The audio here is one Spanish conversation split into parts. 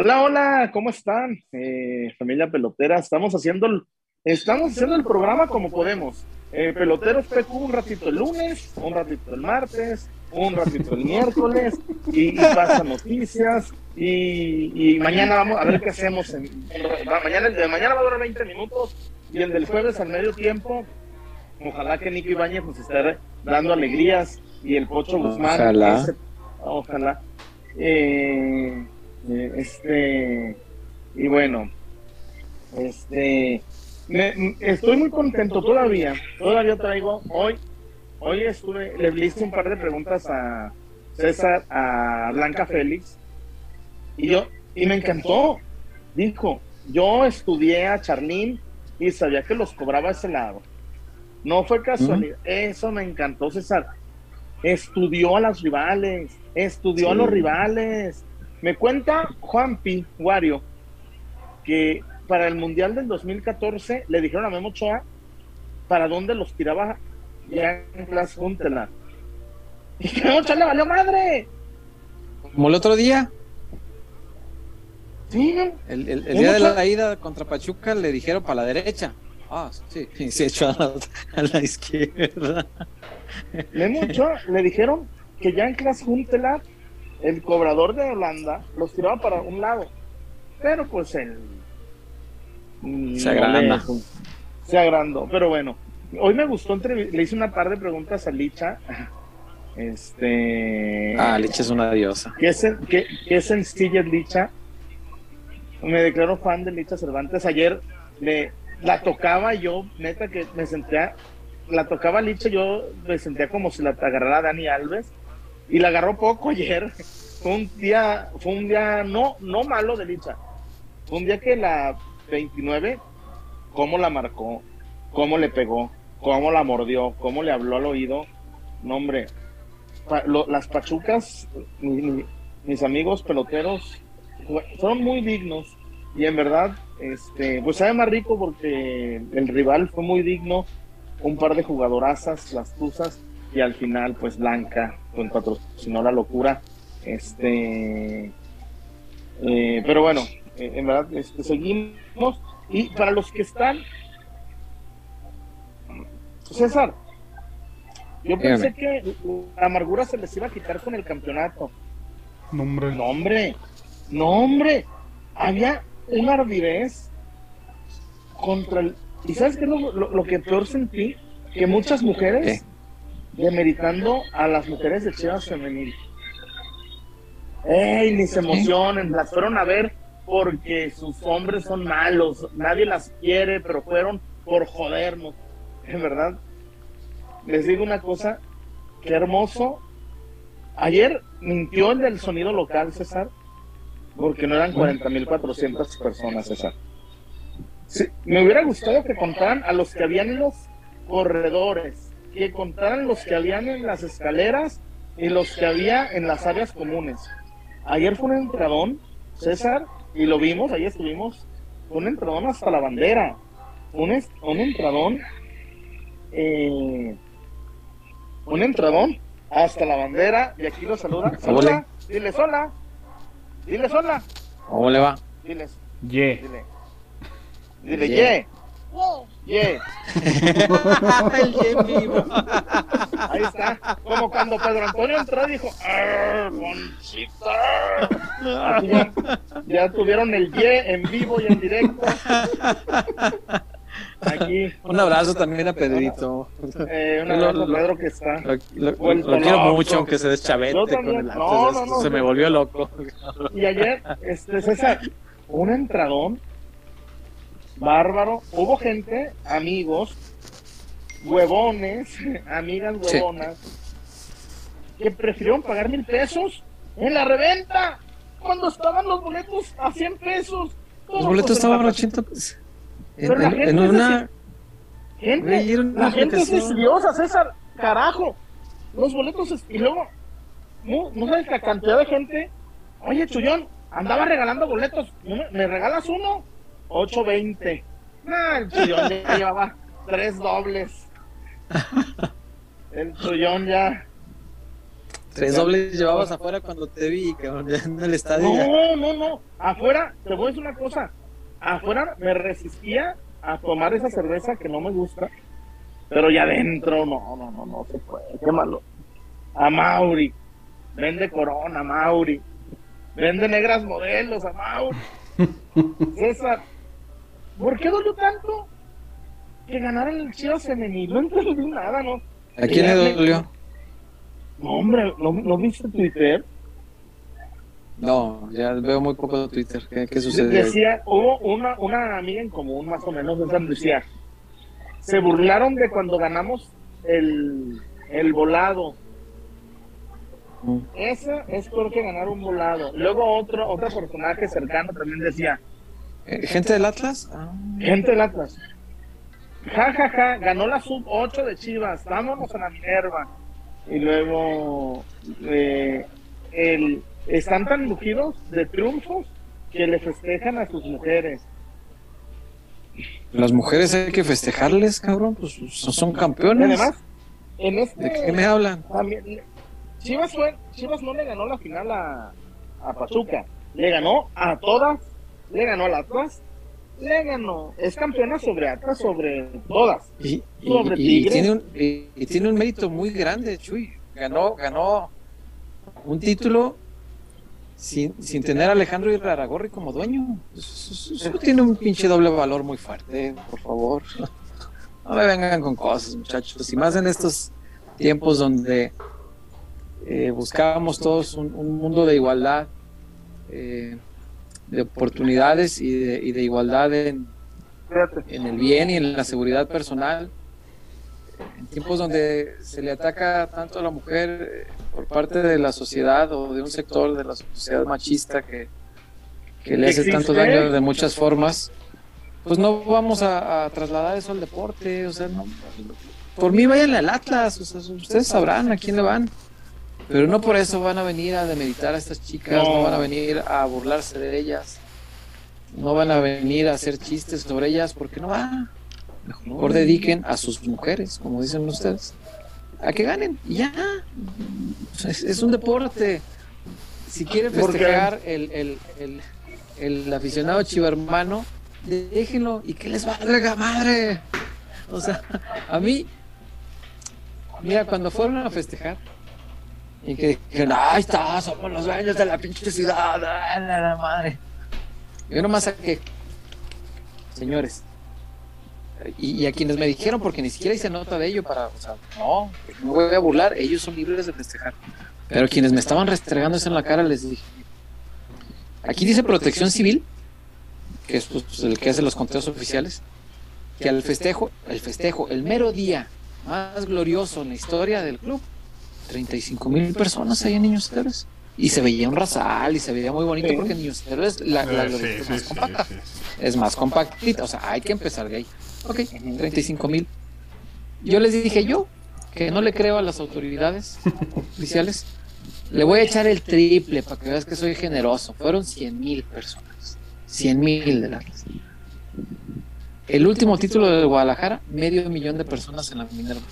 Hola, hola, ¿cómo están? Eh, familia pelotera, estamos haciendo el, estamos haciendo el programa como podemos. Eh, peloteros PQ un ratito el lunes, un ratito el martes, un ratito el miércoles y, pasa noticias y, y, mañana vamos a ver qué hacemos. En, mañana, el de mañana va a durar 20 minutos y el del jueves al medio tiempo, ojalá que Nico Ibáñez nos esté dando alegrías y el Pocho Guzmán. Ojalá. ojalá. Eh, este, y bueno, este, estoy muy contento todavía. Todavía traigo, hoy, hoy estuve, le hice un par de preguntas a César, a Blanca Félix, y yo, y me encantó. Dijo, yo estudié a Charlín y sabía que los cobraba ese lado. No fue casualidad. Eso me encantó, César. Estudió a las rivales, estudió a los rivales. Me cuenta Juanpi Wario que para el Mundial del 2014 le dijeron a Memo Ochoa para dónde los tiraba ya en Class Huntela. Y que Memo Ochoa le valió madre. Como el otro día. Sí. El, el, día de la ida contra Pachuca le dijeron para la derecha. Ah, sí, se echó a la, izquierda. Memo Ochoa le dijeron que ya en Class Huntela el cobrador de Holanda los tiraba para un lado. Pero pues el. Se agranda. se agrandó. Pero bueno, hoy me gustó. le hice una par de preguntas a Licha. Este. Ah, Licha es una diosa. ¿Qué, es, qué, qué sencilla es Licha? Me declaro fan de Licha Cervantes. Ayer le, la tocaba yo, neta que me sentía. La tocaba Licha, yo me sentía como si la agarrara Dani Alves y la agarró poco ayer. Fue un día, fue un día no, no malo de Licha. Fue un día que la 29, cómo la marcó, cómo le pegó, cómo la mordió, cómo le habló al oído. No, hombre, las pachucas, mis amigos peloteros, fueron muy dignos. Y en verdad, este, pues sabe más rico porque el rival fue muy digno. Un par de jugadorazas, las tuzas, y al final, pues Blanca, con patrocinó la locura. Este, eh, pero bueno, eh, en verdad este, seguimos. Y para los que están, César, yo pensé que la amargura se les iba a quitar con el campeonato. No, hombre. No, hombre. No, hombre. Había una ardidez contra el. ¿Y sabes qué es lo, que peor sentí? Que muchas mujeres demeritando a las mujeres de Chivas Femenil. ¡Ey! Ni se emocionen, las fueron a ver porque sus hombres son malos, nadie las quiere, pero fueron por jodernos. En verdad, les digo una cosa, qué hermoso. Ayer mintió el del sonido local, César, porque no eran 40.400 personas, César. me hubiera gustado que contaran a los que habían en los corredores, que contaran los que habían en las escaleras y los que había en las áreas comunes. Ayer fue un entradón, César, y lo vimos, ahí estuvimos, un entradón hasta la bandera, un, un entradón, eh, un entradón hasta la bandera, y aquí lo saluda. Saluda, dile hola, dile hola. ¿Cómo le va? Diles. Yeah. Dile, dile, yeah. Yeah. El yeah vivo. Ahí está. Como cuando Pedro Antonio entró y dijo, Conchita! ya, ya, tuvieron el yeah en vivo y en directo. Aquí. Un abrazo también a Pedrito. Eh, un abrazo a Pedro que está. Lo, quiero mucho, aunque se deschavete con el no, no, no, Se me volvió loco. Y ayer, este César, un entradón bárbaro. Hubo gente, amigos, huevones, amigas huevonas, que prefirieron pagar mil pesos en la reventa cuando estaban los boletos a 100 pesos. Los boletos estaban a 80 pesos. Pero la gente en una... Gente, la gente es decidiosa, César, carajo. Los boletos, y luego, no, no sabes la cantidad de gente. Oye, Chullón, andaba regalando boletos, ¿me regalas uno? 8.20. el Chuyón ya llevaba tres dobles. El Chuyón ya. Tres dobles llevabas afuera cuando te vi, cabrón, en el estadio. No, no, no. Afuera, te voy a decir una cosa. Afuera me resistía a tomar esa cerveza que no me gusta. Pero ya adentro, no, no, no, no se puede. Qué malo. A Mauri. Vende Corona, Mauri. Vende negras modelos, a Mauri. César, ¿por qué dolió tanto que ganaran el Chivas femenil? No entendí nada, ¿no? ¿A quién le dolió? No, hombre, ¿no, ¿no viste Twitter? No, ya veo muy poco de Twitter. ¿Qué, qué sucede? Decía, hubo una, una amiga en común, más o menos, esa decía, se burlaron de cuando ganamos el, el volado. Mm. Ese es porque ganar un volado. Luego otro, otro personaje cercano también decía, ¿Gente del Atlas? Ah. gente del Atlas. Ja, ja, ja, ganó la sub 8 de Chivas, vámonos a la Minerva. Y luego eh, el, están tan lujidos de triunfos que le festejan a sus mujeres. Las mujeres hay que festejarles, cabrón, pues son campeones. además, en este ¿De qué me hablan? también, Chivas, fue, Chivas no le ganó la final a, a Pachuca, le ganó a todas, le ganó al Atlas, le ganó, es campeona sobre Atlas, sobre todas. Y, y- Sobre y- tiene un, y, tiene un mérito muy grande, Chuy. Ganó, ganó un título sin, sin tener a Alejandro Iraragorri como dueño. Eso tiene un pinche doble valor muy fuerte, por favor. No me vengan con cosas, muchachos. Y más en estos tiempos donde eh, buscábamos todos un, un mundo de igualdad, eh, de oportunidades y de, y de igualdad en, en el bien y en la seguridad personal, en tiempos donde se le ataca tanto a la mujer eh, por parte de la sociedad o de un sector de la sociedad machista que, que le hace tanto daño de muchas formas, pues no vamos a, a trasladar eso al deporte, o sea, no, por mí vayan al Atlas, o sea, ustedes sabrán a quién le van. Pero no por eso van a venir a demeritar a estas chicas, no, No. van a venir a burlarse de ellas, no van a venir a hacer chistes sobre ellas, porque no va. Mejor dediquen a sus mujeres, como dicen ustedes, a que ganen, y ya. Es, es un deporte. Si quiere Porque- festejar el, el, el, el aficionado chivermano, déjenlo y que les valga madre. O sea, a mí, mira, cuando fueron a festejar y que dijeron, ahí está, somos los dueños de la pinche ciudad, ¡ah, la, madre. Yo nomás saqué, señores, y, y a quienes me dijeron, porque ni siquiera hice nota de ello para, o sea, no, no voy a burlar, ellos son libres de festejar. Pero quienes me estaban restregando eso en la cara les dije, aquí dice protección civil, que es pues, el que hace los conteos oficiales, que al festejo, el festejo, el mero día más glorioso en la historia del club, 35 mil personas ahí en Niños Héroes. Y se veía un rasal y se veía muy bonito Sí. porque Niños Héroes la, la Eh, sí, es sí, más compacta. Es más compactita, o sea, hay que empezar de ahí. Ok, 35 mil. Yo les dije yo que no le creo a las autoridades oficiales. Le voy a echar el triple para que veas que soy generoso. Fueron 100 mil personas. 100 mil de Atlas. El último título de Guadalajara, medio millón de personas en la Minerva.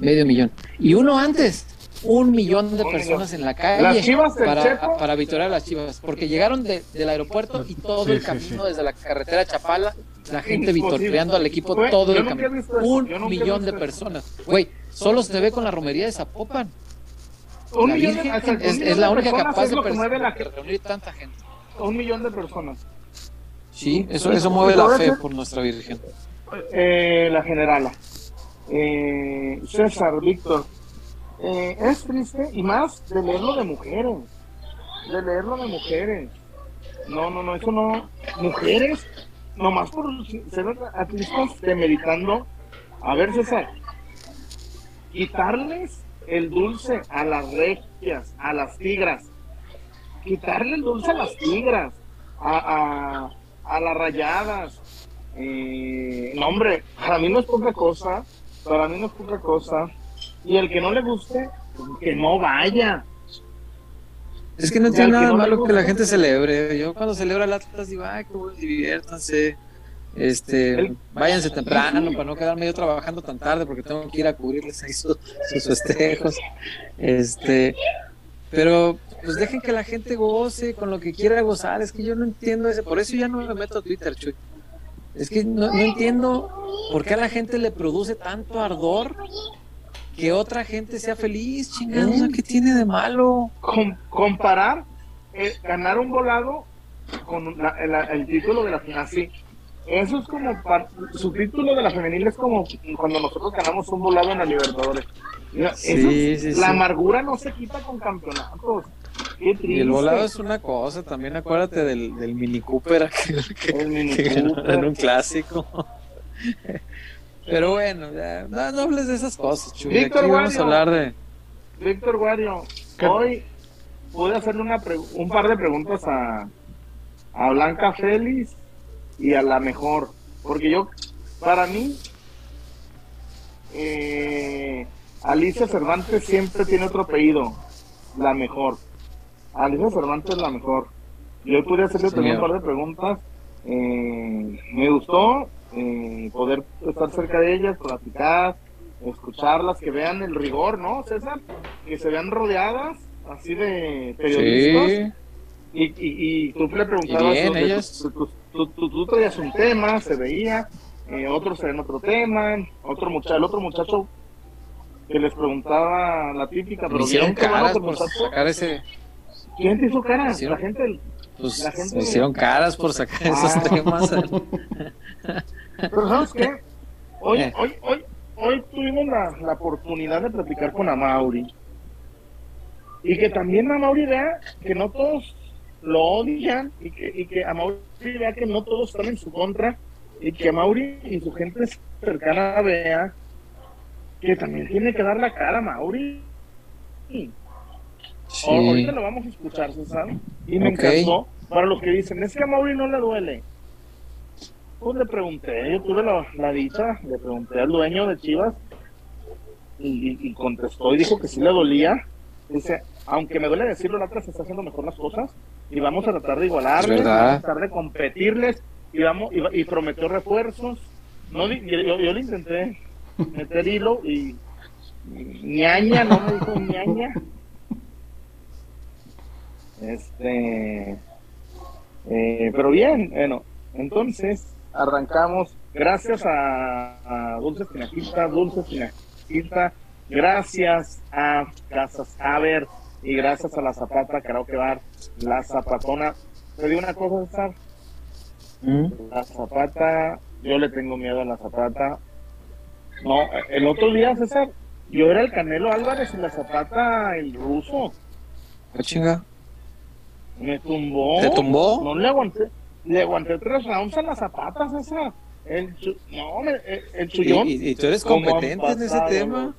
Medio millón. Y uno antes, un millón de personas en la Las calle Chivas del para, Chepo, para victoriar a las Chivas. Porque llegaron de- del aeropuerto y todo Sí, el camino sí. desde la carretera Chapala, la gente victoriando al equipo Güey, todo el camino. Un millón de personas. Güey, solo se ve con la romería de Zapopan. un la millón, de- hasta es, la única capaz de, lo que pers- mueve la de reunir tanta gente. un millón de personas. Sí, eso, eso mueve la fe por nuestra Virgen. Eh, la generala. Eh, César, Víctor. Eh, es triste y más de leerlo de mujeres. De leerlo de mujeres. No, no, no, eso no. Mujeres, nomás por ser atletas demeritando. A ver, César. Quitarles el dulce a las regias, a las tigras. Quitarle el dulce a las tigras, a, a, a las rayadas, eh, no, hombre, para mí no es poca cosa. Para mí no es poca cosa. Y el que no le guste, que no vaya. Es que no tiene que nada no malo que la gente pues, celebre. Yo cuando celebro el Atlas digo, ay, qué bueno, diviértanse. Este, váyanse temprano para no quedarme yo trabajando tan tarde porque tengo que ir a cubrirles ahí sus, sus festejos. Este, pero pues dejen que la gente goce con lo que quiera gozar. Es que yo no entiendo ese, por eso ya no me meto a Twitter, Chuy. Es que no, no entiendo por qué a la gente le produce tanto ardor que otra gente sea feliz, chingados, ¿qué tiene de malo? Com- comparar eh, ganar un volado con la- el, el título de la final, sí. Eso es como, par- su título de la femenil es como cuando nosotros ganamos un volado en la Libertadores. Sí, eso sí, la sí. amargura no se quita con campeonatos. Qué triste. Y el volado es una cosa, también acuérdate del, del Mini Cooper aquel que, El Mini que ganó Cooper. en un clásico. Pero bueno, ya, no, no hables de esas cosas. Aquí Víctor vamos a Guario. hablar de... Víctor Guario, hoy pude hacerle una pre- un par de preguntas a, a Blanca Félix y a la mejor. Porque yo, para mí, eh, Alicia Cervantes siempre tiene otro apellido, la mejor. Alicia Cervantes la mejor. Yo pude hacerle también un par de preguntas. Eh, me gustó eh, poder estar cerca de ellas, platicar, escucharlas, que vean el rigor, ¿no, César? Que se vean rodeadas así de periodistas. Sí, Y, y, y tú le preguntabas, bien, ellas. tú, tú- tú- tú- tú traías un tema, se veía, eh, otros traían otro tema, otro muchacho, el otro muchacho que les preguntaba la típica, pero hicieron vieron caras que por muchacho- sacar ese... ¿Quién te hizo cara? Hicieron- La gente, Pues La gente- hicieron caras por sacar esos Ah. temas. pero ¿sabes qué? Hoy, Eh. hoy, hoy, hoy tuvimos la, la oportunidad de platicar con Amauri. Y que también Amauri vea que no todos lo odian y que, y que Amauri vea que no todos están en su contra y que Amauri y su gente cercana vea que también tiene que dar la cara Mauri. Sí. Ahorita lo vamos a escuchar, César. Y me encantó. Para los que dicen, es que a Mauri no le duele. Pues le pregunté, yo tuve la, la dicha, le pregunté al dueño de Chivas y, contestó y dijo que sí le dolía. Dice, aunque me duele decirlo, la otra se está haciendo mejor las cosas y vamos a tratar de igualarles, vamos a tratar de competirles y vamos y, prometió refuerzos. No, yo, yo- yo le intenté meter hilo y ñaña, no me dijo ñaña. Este, eh, pero bien, bueno, entonces arrancamos. Gracias a, a Dulce Espinajita, Dulce Espinajita, gracias a Casas Haber y gracias a la Zapata Karaoke Bar, la Zapatona. Te digo una cosa, César, ¿Mm? la Zapata, yo le tengo miedo a la Zapata. No, el otro día, César, yo era el Canelo Álvarez y la Zapata el ruso. Ah, chinga. Me tumbó. ¿Te tumbó? No le aguanté. Le aguanté tres rounds a las zapatas esa. El no, me- el, el ¿Y, chullón. y- y tú eres ¿Cómo han competente en ese tema?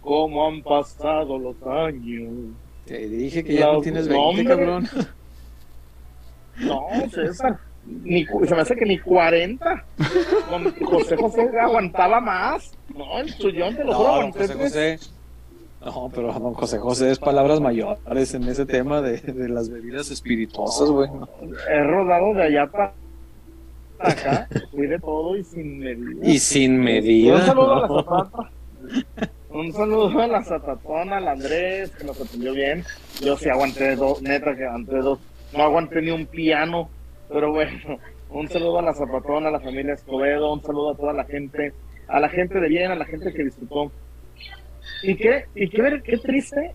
¿Cómo han pasado los años? Te dije que ya no tienes 20, nombres. cabrón. No, César. Ni, se me hace que ni 40. Con José José aguantaba más. No, el chullón te lo juro No, aguanté José José. No, pero don José José es palabras mayores en ese tema de, de las bebidas espirituosas, güey. ¿no? He rodado de allá para acá. Fui de todo y sin medida. Y sin medida. Un saludo a la zapata. Un saludo a la zatatona, al Andrés, que nos atendió bien. Yo sí aguanté dos, neta que aguanté dos. No aguanté ni un piano, pero bueno. Un saludo a la zapatona, a la familia Escobedo, un saludo a toda la gente, a la gente de bien, a la gente que disfrutó. Y qué, y qué, ver- qué triste,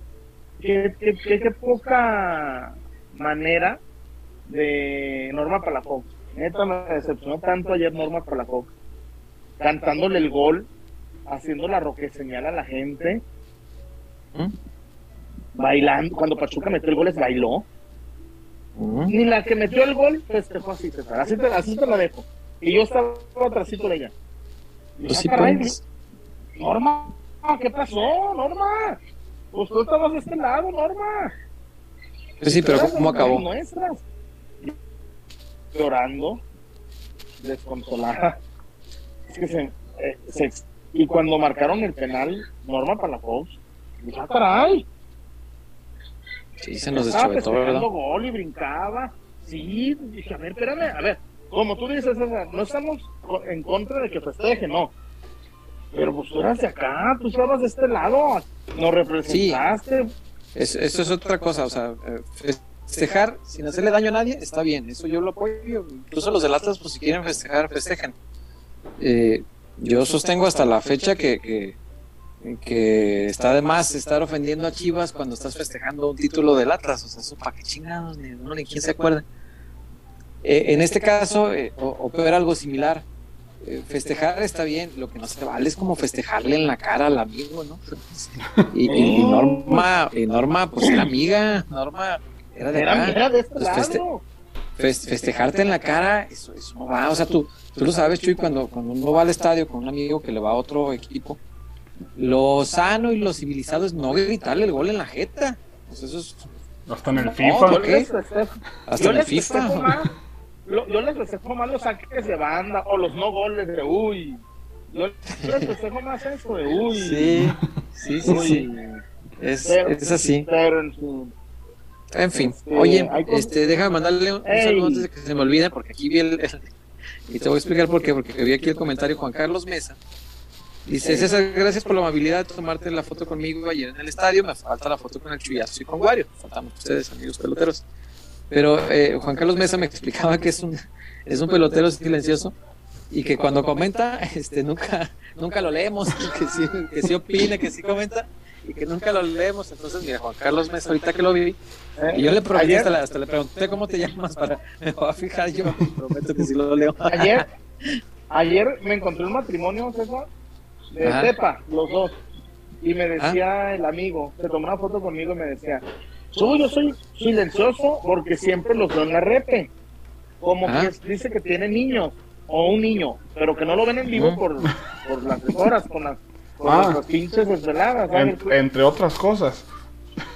qué, qué, qué- poca manera de Norma Palafox. Neta me decepcionó tanto ayer Norma Palafox cantándole el gol, haciendo la roque señal a la gente, ¿Mm? bailando. Cuando Pachuca metió el gol, les bailó. ¿Mm? Ni la que metió el gol festejó así, César. Así te, así te la dejo. Y yo estaba atrásito de ella. Pues ah, sí, pues. Norma, ¿qué pasó, Norma? Pues tú estabas de este lado, Norma. Pues sí, pero ¿cómo acabó? Nuestras. Llorando, desconsolada. Es que se, eh, se- y cuando marcaron el penal, Norma Palafox, dije, ah, caray. Sí, se nos deschavetó, ¿verdad? gol y brincaba. Sí, dije, a ver, espérame, a ver. como tú dices, no estamos en contra de que festejen, no. Pero pues tú eras de acá, tú estabas de este lado, nos representaste. Es- eso es otra cosa, o sea, eh, festejar sin hacerle daño a nadie está bien, eso yo lo apoyo. Incluso los del Atlas, pues si quieren festejar, festejen. Eh, yo sostengo hasta la fecha que, que, está de más estar ofendiendo a Chivas cuando estás festejando un título del Atlas, o sea, eso para qué chingados, ni, no, ni quién se acuerda. Eh, en este caso, eh, o, o peor, algo similar. Eh, festejar está bien, lo que no se vale es como festejarle en la cara al amigo, ¿no? Y, Norma, y Norma, pues era amiga, Norma era de Era, era de este Pues feste- lado. Fes- festejarte en la cara, eso, eso no va. O sea, tú, tú lo sabes, Chuy, cuando, cuando uno va al estadio con un amigo que le va a otro equipo, lo sano y lo civilizado es no gritarle el gol en la jeta. Pues eso es Hasta en el No, FIFA. Festejo, hasta en el FIFA. más, lo- yo les festejo más los saques de banda o los no goles de uy. Yo les festejo más eso de uy. Sí, sí, sí, uy. sí. Es, es así. Pero en fin. En fin, Este, oye, este, déjame mandarle un, saludo antes de que se me olvide, porque aquí vi el, el- y te voy a explicar por qué, porque vi aquí el comentario Juan Carlos Mesa. Dice, César, gracias por la amabilidad de tomarte la foto conmigo ayer en el estadio, me falta la foto con el chuyazo y con Wario, faltamos ustedes, amigos peloteros. Pero eh, Juan Carlos Mesa me explicaba que es un, es un pelotero silencioso y que cuando comenta, este, nunca, nunca lo leemos, que sí, que sí opina, que sí comenta y que nunca lo leemos. Entonces, mira, Juan Carlos Mesa, ahorita que lo vi, y yo le prometí, hasta, la- hasta le pregunté cómo te llamas para. Me voy a fijar yo, prometo que sí lo leo. ayer, ayer me encontré un matrimonio, César, de Ajá. Tepa, los dos. Y me Ah. decía el amigo, se tomó una foto conmigo y me decía, tú, yo soy silencioso porque siempre los veo en la repe. Como Ah. que dice que tiene niños o un niño, pero que no lo ven en vivo Ujú. por, por las horas, con las, con Ah. las pinches desveladas. entre otras cosas.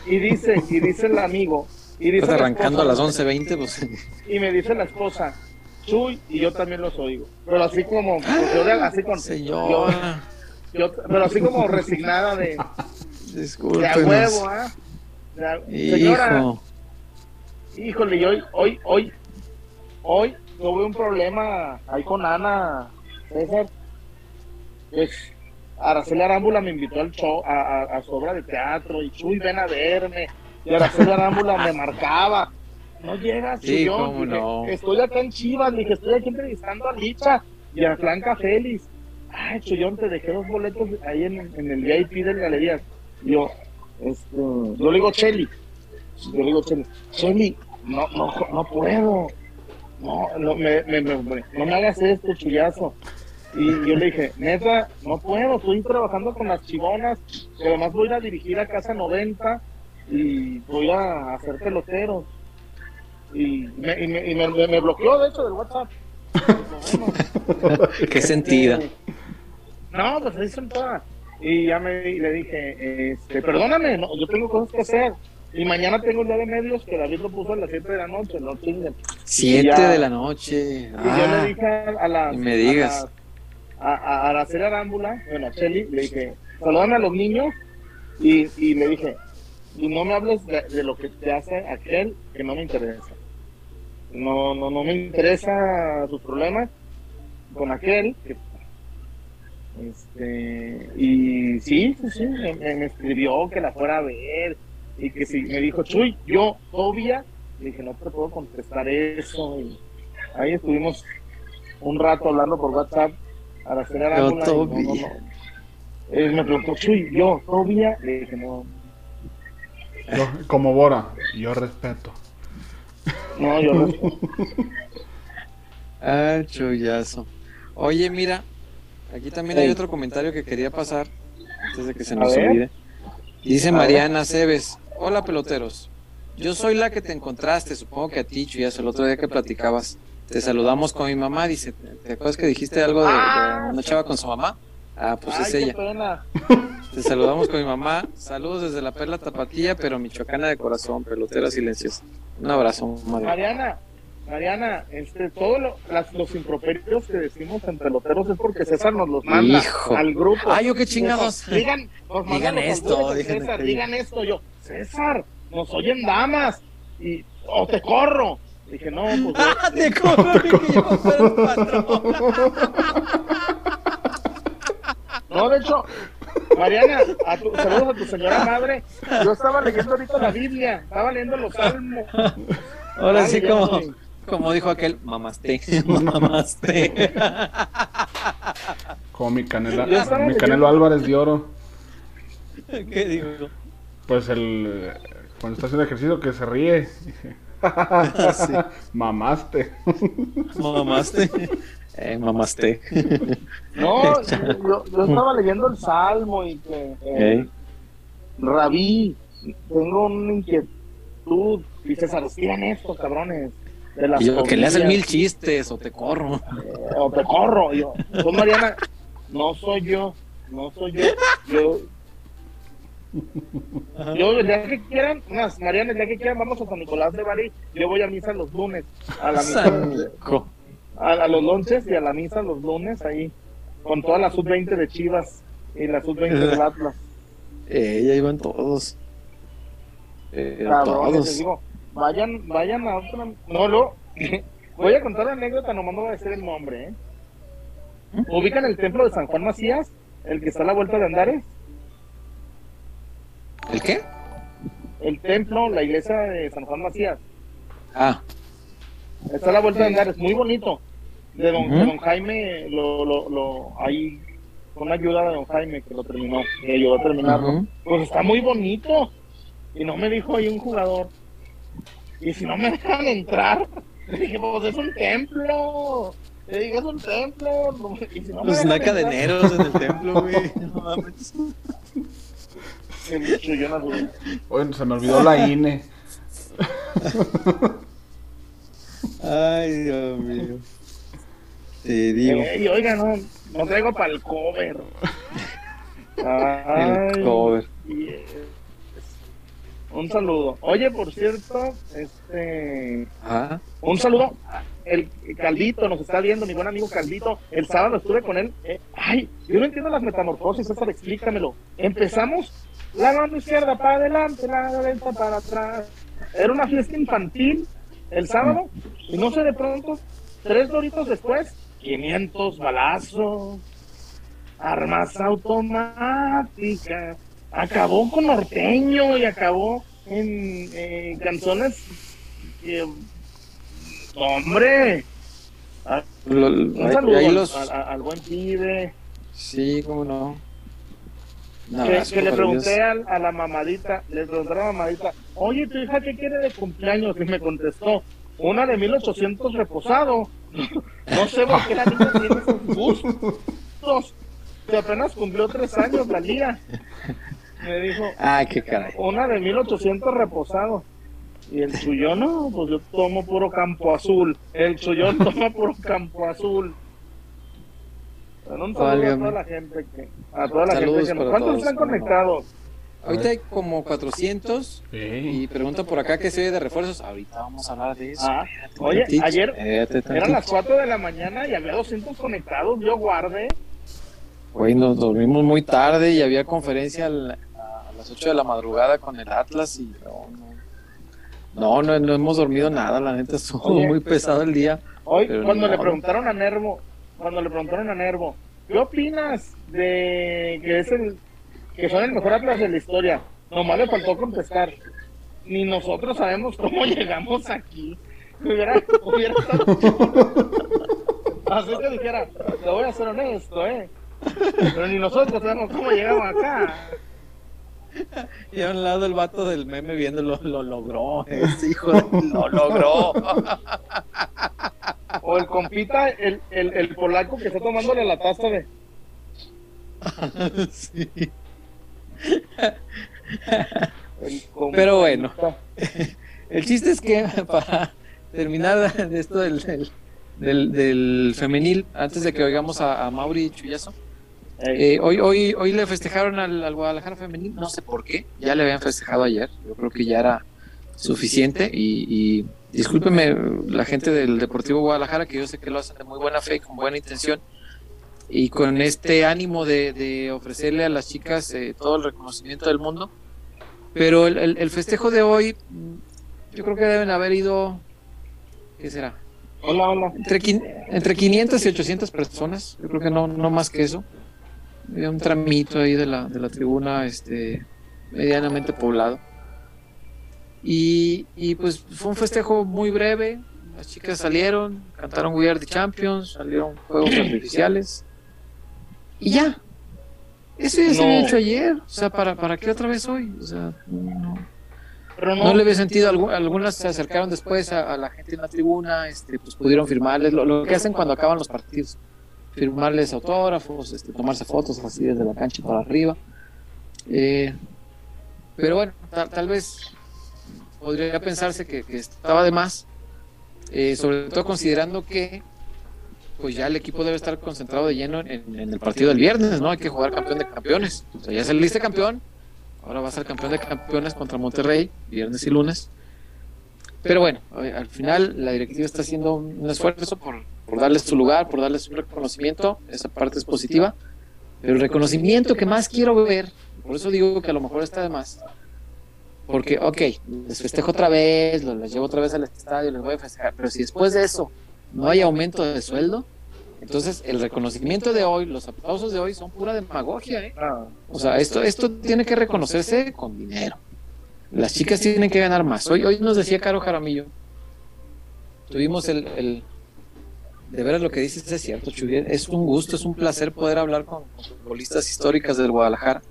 Y dice, y dice el amigo, y dice Estás la arrancando a las esposa, 11.20, pues. y me dice la esposa, Chuy, y yo también los oigo. Pero así como, pues, yo de- así con, yo- Señora, yo- pero así como resignada de, de a huevo, ¿ah? Señora, Hijo, híjole, y hoy, hoy, hoy, hoy tuve un problema ahí con Ana, César. Pues, Araceli Arámbula me invitó al show, a, a, a su obra de teatro, y Chuy, ven a verme. Y Araceli Arámbula me marcaba. No llegas, Sí, Dije, no. Estoy acá en Chivas, dije, estoy aquí entrevistando a Licha y a Blanca Félix. Ay, Chuyón, te dejé dos boletos ahí en, en el VIP del Galerías. Y yo, este, yo le digo Cheli. Yo le digo Cheli, Cheli, no, no, no puedo. No, no me, me, me- me- no me hagas esto, chullazo. Y yo le dije, neta, no puedo, estoy trabajando con las chivonas, y además voy a ir a dirigir a Casa 90 y voy a hacer peloteros. Y me, y me, y me- bloqueó, de hecho, del WhatsApp. Bueno, qué sentida. este, No, pues ahí son todas. Y ya me y le dije, este, perdóname, no, yo tengo cosas que hacer. Y mañana tengo el día de medios que David lo puso a las 7 de la noche, no chinguen. 7 ya- de la noche. Y yo Ah, le dije a, las. me digas. A, a, a, Araceli Arámbula, bueno, a le dije, saludame a los niños. Y, y le dije, y no me hables de, de lo que te hace aquel que no me interesa. No, no, no me interesa sus problemas con aquel que este y sí, sí, sí, me, escribió que la fuera a ver y que si me dijo, Chuy, yo, Tobia, le dije, no te puedo contestar eso. Y ahí estuvimos un rato hablando por WhatsApp a la señora Yo, Arámbula y no, no. Él me preguntó, Chuy, yo, Tobia, le dije, no, Yo, como Bora, yo respeto. no, yo no. ah, chullazo. Oye, mira, aquí también hay otro comentario que quería pasar antes de que se nos olvide. Dice Mariana Cebes, hola peloteros. Yo soy la que te encontraste, supongo que a ti, Chuyazo, el otro día que platicabas. Te saludamos con mi mamá, dice, ¿te acuerdas que dijiste algo de, de una chava con su mamá? Ah, pues Ay, es ella. pena. Te saludamos con mi mamá. Saludos desde la Perla Tapatía, pero michoacana de corazón, pelotera silenciosa. Un abrazo, madre. Mariana, Mariana, este, todos lo- las- los improperios que decimos en peloteros es porque César nos los manda Hijo. al grupo. Ay, yo qué chingados. Digan, nos Digan esto, César, que- digan esto. Yo, César, nos oyen damas y o te corro. Dije, no, pues. Ah, te corro, fuera el patrón. No, de hecho, Mariana, a tu- saludos a tu señora madre. Yo estaba leyendo ahorita la Biblia, estaba leyendo los salmos. Ahora Ay, sí, como. Como dijo aquel, mamaste, mamaste. Como mi canela, mi Canelo Álvarez de oro. ¿Qué digo? Pues el cuando está haciendo ejercicio que se ríe. Sí. Mamaste. Mamaste. Eh, mamaste. No, yo, yo estaba leyendo el salmo y que. eh. Rabí, tengo una inquietud. Dice, ¿se respiran estos cabrones? De las Y yo, que le hacen mil chistes o te corro. eh, O te corro. Yo, "Pues, Mariana, no soy yo. No soy yo. Yo. Yo, el día que quieran, unas, Mariana, el día que quieran, vamos a San Nicolás de Bari. Yo voy a misa los lunes. A la misa. A, a los lonches y a la misa los lunes ahí. Con toda la sub-20 de Chivas y la sub-20 del Atlas. Eh, ya iban todos. Eh, Cabrones, les todos. digo, vayan, vayan a otra. No, lo. Voy a contar una anécdota, nomás no voy a decir el nombre, ¿eh? Ubican el templo de San Juan Macías, el que está a la vuelta de Andares. ¿El qué? El templo, la iglesia de San Juan Macías, Ah, está a la vuelta de Andares, muy bonito. De don, de don Jaime, lo, lo, lo, ahí, con ayuda de don Jaime, que lo terminó, que ayudó a terminarlo. Pues está muy bonito. Y no me dijo ahí un jugador. Y si no me dejan entrar, le dije, pues es un templo. Le dije, es un templo. Y si no me los dejan naca de entrar, enero en el templo, güey. No mames. Oye, se me olvidó la. INE. Ay, Dios mío. Te digo. Ey, oiga, no, no traigo para el cover. Ay, El cover. Un saludo. Oye, por cierto, este. Ah, Un saludo. El Caldito nos está viendo, mi buen amigo Caldito. El sábado estuve con él. Eh, ay, yo no entiendo las metamorfosis, César, explícamelo. Empezamos la mano izquierda para adelante, la derecha para atrás. Era una fiesta infantil el sábado y no sé, de pronto, tres doritos después, 500 balazos, armas automáticas. Acabó con norteño y acabó en eh, canciones eh, Hombre, Ah, lo- un saludo ahí al- los. al, al- al buen pibe. Sí, cómo no. Que, que le pregunté al- a, la mamadita, le pregunté a la mamadita, oye, tu hija, ¿qué quiere de cumpleaños? Y me contestó, una de 1800 reposado. no sé por qué la niña tiene esos gustos. Que apenas cumplió tres años la Lía. Me dijo, Ay, qué caray. una de 1800 reposado. Y el chuyón, no, pues yo tomo puro campo azul. El chuyón toma puro campo azul. Un saludo a toda la gente que. A toda la Saludos gente que. ¿Cuántos todos, están conectados? Ahorita hay como 400 y pregunta por acá que se oye de refuerzos. Ahorita vamos a hablar de eso. Ah, oye, tantito, ayer Eran las 4 de la mañana y había 200 conectados. Yo guardé. Güey, nos dormimos muy tarde y había conferencia al- las 8 de la madrugada con el Atlas y no, no. No, no, no hemos dormido nada, la neta estuvo Oye. muy pesado el día. Hoy, cuando le preguntaron a Nervo, cuando le preguntaron a Nervo, ¿qué opinas de que es el que son el mejor Atlas de la historia? Nomás le faltó contestar. Ni nosotros sabemos cómo llegamos aquí. Hubiera, hubiera estado. Así que dijera, te voy a ser honesto, ¿eh? Pero ni nosotros sabemos cómo llegamos acá. Y a un lado el vato del meme viéndolo, lo logró, ese hijo de, lo logró. O el compita, el, el, el polaco que está tomándole la taza de. Sí. Pero bueno. El chiste es que para terminar de esto del, del, del- femenil, antes de que oigamos a, a Mauri Chuyazo, eh, hoy, hoy, hoy le festejaron al, al Guadalajara femenil, no sé por qué, ya le habían festejado ayer, yo creo que ya era suficiente y, y discúlpeme la gente del Deportivo Guadalajara, que yo sé que lo hacen de muy buena fe y con buena intención, y con este ánimo de, de ofrecerle a las chicas eh, todo el reconocimiento del mundo, pero el, el- el festejo de hoy, mm, yo creo que deben haber ido ¿qué será? Hola, hola. Entre, entre 500 y 800 personas, yo creo que no, no más que eso. Había un tramito ahí de la, de la tribuna este, medianamente poblado. Y, y pues fue un festejo muy breve. Las chicas salieron, cantaron We Are the Champions, salieron fuegos artificiales. Y ya. Eso ya se No. había hecho ayer. O sea, ¿para, ¿para qué otra vez hoy? O sea, no, Pero no, no le había sentido. algu- Algunas se acercaron después a, a la gente en la tribuna, este, pues pudieron firmarles lo, lo que hacen cuando acaban los partidos. Firmarles autógrafos, este, tomarse fotos así desde la cancha para arriba. Eh, pero bueno, tal, vez podría pensarse que, que estaba de más, eh, sobre todo considerando que pues ya el equipo debe estar concentrado de lleno en, en el partido del viernes, ¿no? Hay que jugar campeón de campeones. O sea, ya saliste campeón, Ahora va a ser campeón de campeones contra Monterrey, viernes y lunes. Pero bueno, eh, al final la directiva está haciendo un esfuerzo por, por darles su lugar, por darles un reconocimiento. Esa parte es positiva. Pero el reconocimiento que más quiero ver, por eso digo que a lo mejor está de más. Porque, ok, les festejo otra vez, los, llevo otra vez al estadio, les voy a festejar. Pero si después de eso no hay aumento de sueldo, entonces el reconocimiento de hoy, los aplausos de hoy son pura demagogia, ¿eh? O sea, esto, esto tiene que reconocerse con dinero. Las chicas tienen que ganar más. Hoy, hoy nos decía Caro Jaramillo, tuvimos el- de veras lo que dices es cierto, Chuy, es un gusto, es un placer poder hablar con, con futbolistas históricas del Guadalajara.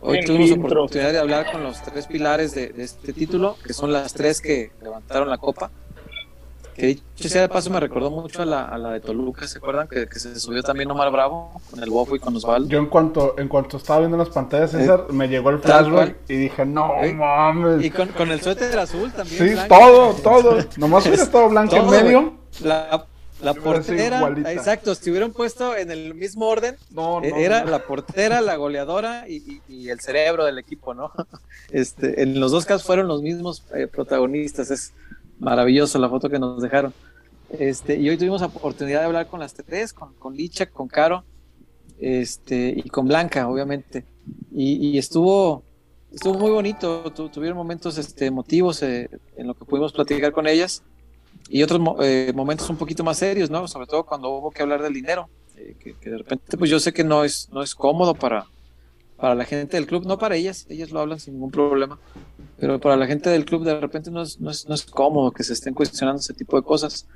Hoy tuvimos intro. oportunidad de hablar con los tres pilares de, de este título, que son las tres que levantaron la copa. Que dicho sea de paso me recordó mucho a la, a la de Toluca, ¿se acuerdan? Que, que se subió también Omar Bravo con el Bofo y con Osvaldo. Yo en cuanto, en cuanto estaba viendo las pantallas, Eh, César, me llegó el flashback y dije, no Eh, mames. Y con, con el suéter azul también. sí, blanco. todo, todo. Nomás hubiera estado blanco en medio. La, la portera, exacto, si hubieran puesto en el mismo orden, No, eh, no. era no. la portera, la goleadora y, y- y el cerebro del equipo, ¿no? Este, en los dos casos fueron los mismos eh, protagonistas, es maravilloso la foto que nos dejaron. Este, y hoy tuvimos la oportunidad de hablar con las tres, con, con Licha, con Caro, este, y con Blanca, obviamente. Y, y estuvo, estuvo muy bonito, tu- tuvieron momentos este, emotivos eh, en lo que pudimos platicar con ellas y otros eh, momentos un poquito más serios, ¿no? Sobre todo cuando hubo que hablar del dinero, eh, que, de repente, pues yo sé que no es, no es cómodo para, para la gente del club, no para ellas, ellas lo hablan sin ningún problema, pero para la gente del club de repente no es, no es, no es cómodo que se estén cuestionando ese tipo de cosas.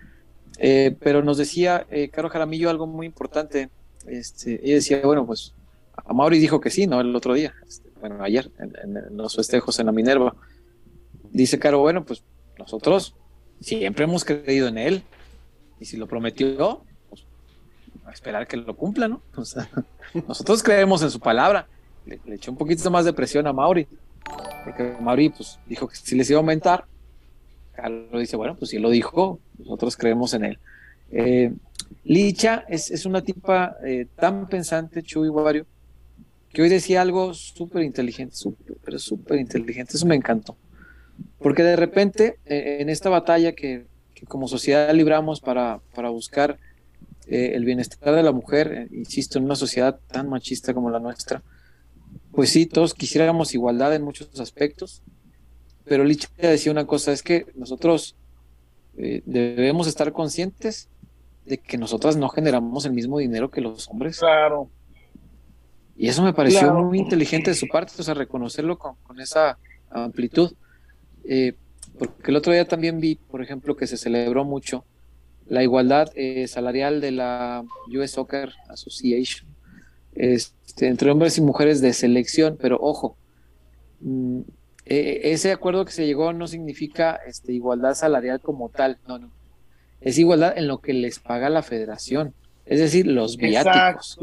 Eh, pero nos decía eh, Caro Jaramillo algo muy importante. Este, ella decía, bueno, pues a Mauri dijo que sí, ¿no? El otro día, este, bueno, ayer, en- en los festejos en la Minerva. Dice Caro, bueno, pues nosotros siempre hemos creído en él. Y si lo prometió, pues a esperar que lo cumpla, ¿no? Nosotros creemos en su palabra. Le, echó un poquito más de presión a Mauri. Porque Mauri, pues, dijo que sí les iba a aumentar. Carlos dice, bueno, pues si lo dijo, nosotros creemos en él. Eh, Licha es, es una tipa eh, tan pensante, Chuy Wario, que hoy decía algo súper inteligente, súper, pero súper inteligente, eso me encantó. Porque de repente, eh, en esta batalla que, que como sociedad libramos para, para buscar eh, el bienestar de la mujer, eh, insisto, en una sociedad tan machista como la nuestra, pues sí, todos quisiéramos igualdad en muchos aspectos, pero Licha decía una cosa, es que nosotros eh, debemos estar conscientes de que nosotras no generamos el mismo dinero que los hombres. claro. Y eso me pareció Claro. muy inteligente de su parte, o sea, reconocerlo con, con esa amplitud. Eh, porque el otro día también vi, por ejemplo, que se celebró mucho la igualdad eh, salarial de la US Soccer Association este, entre hombres y mujeres de selección, pero ojo, mm, eh, ese acuerdo que se llegó no significa este, igualdad salarial como tal, no, no. Es igualdad en lo que les paga la federación, es decir, los viáticos.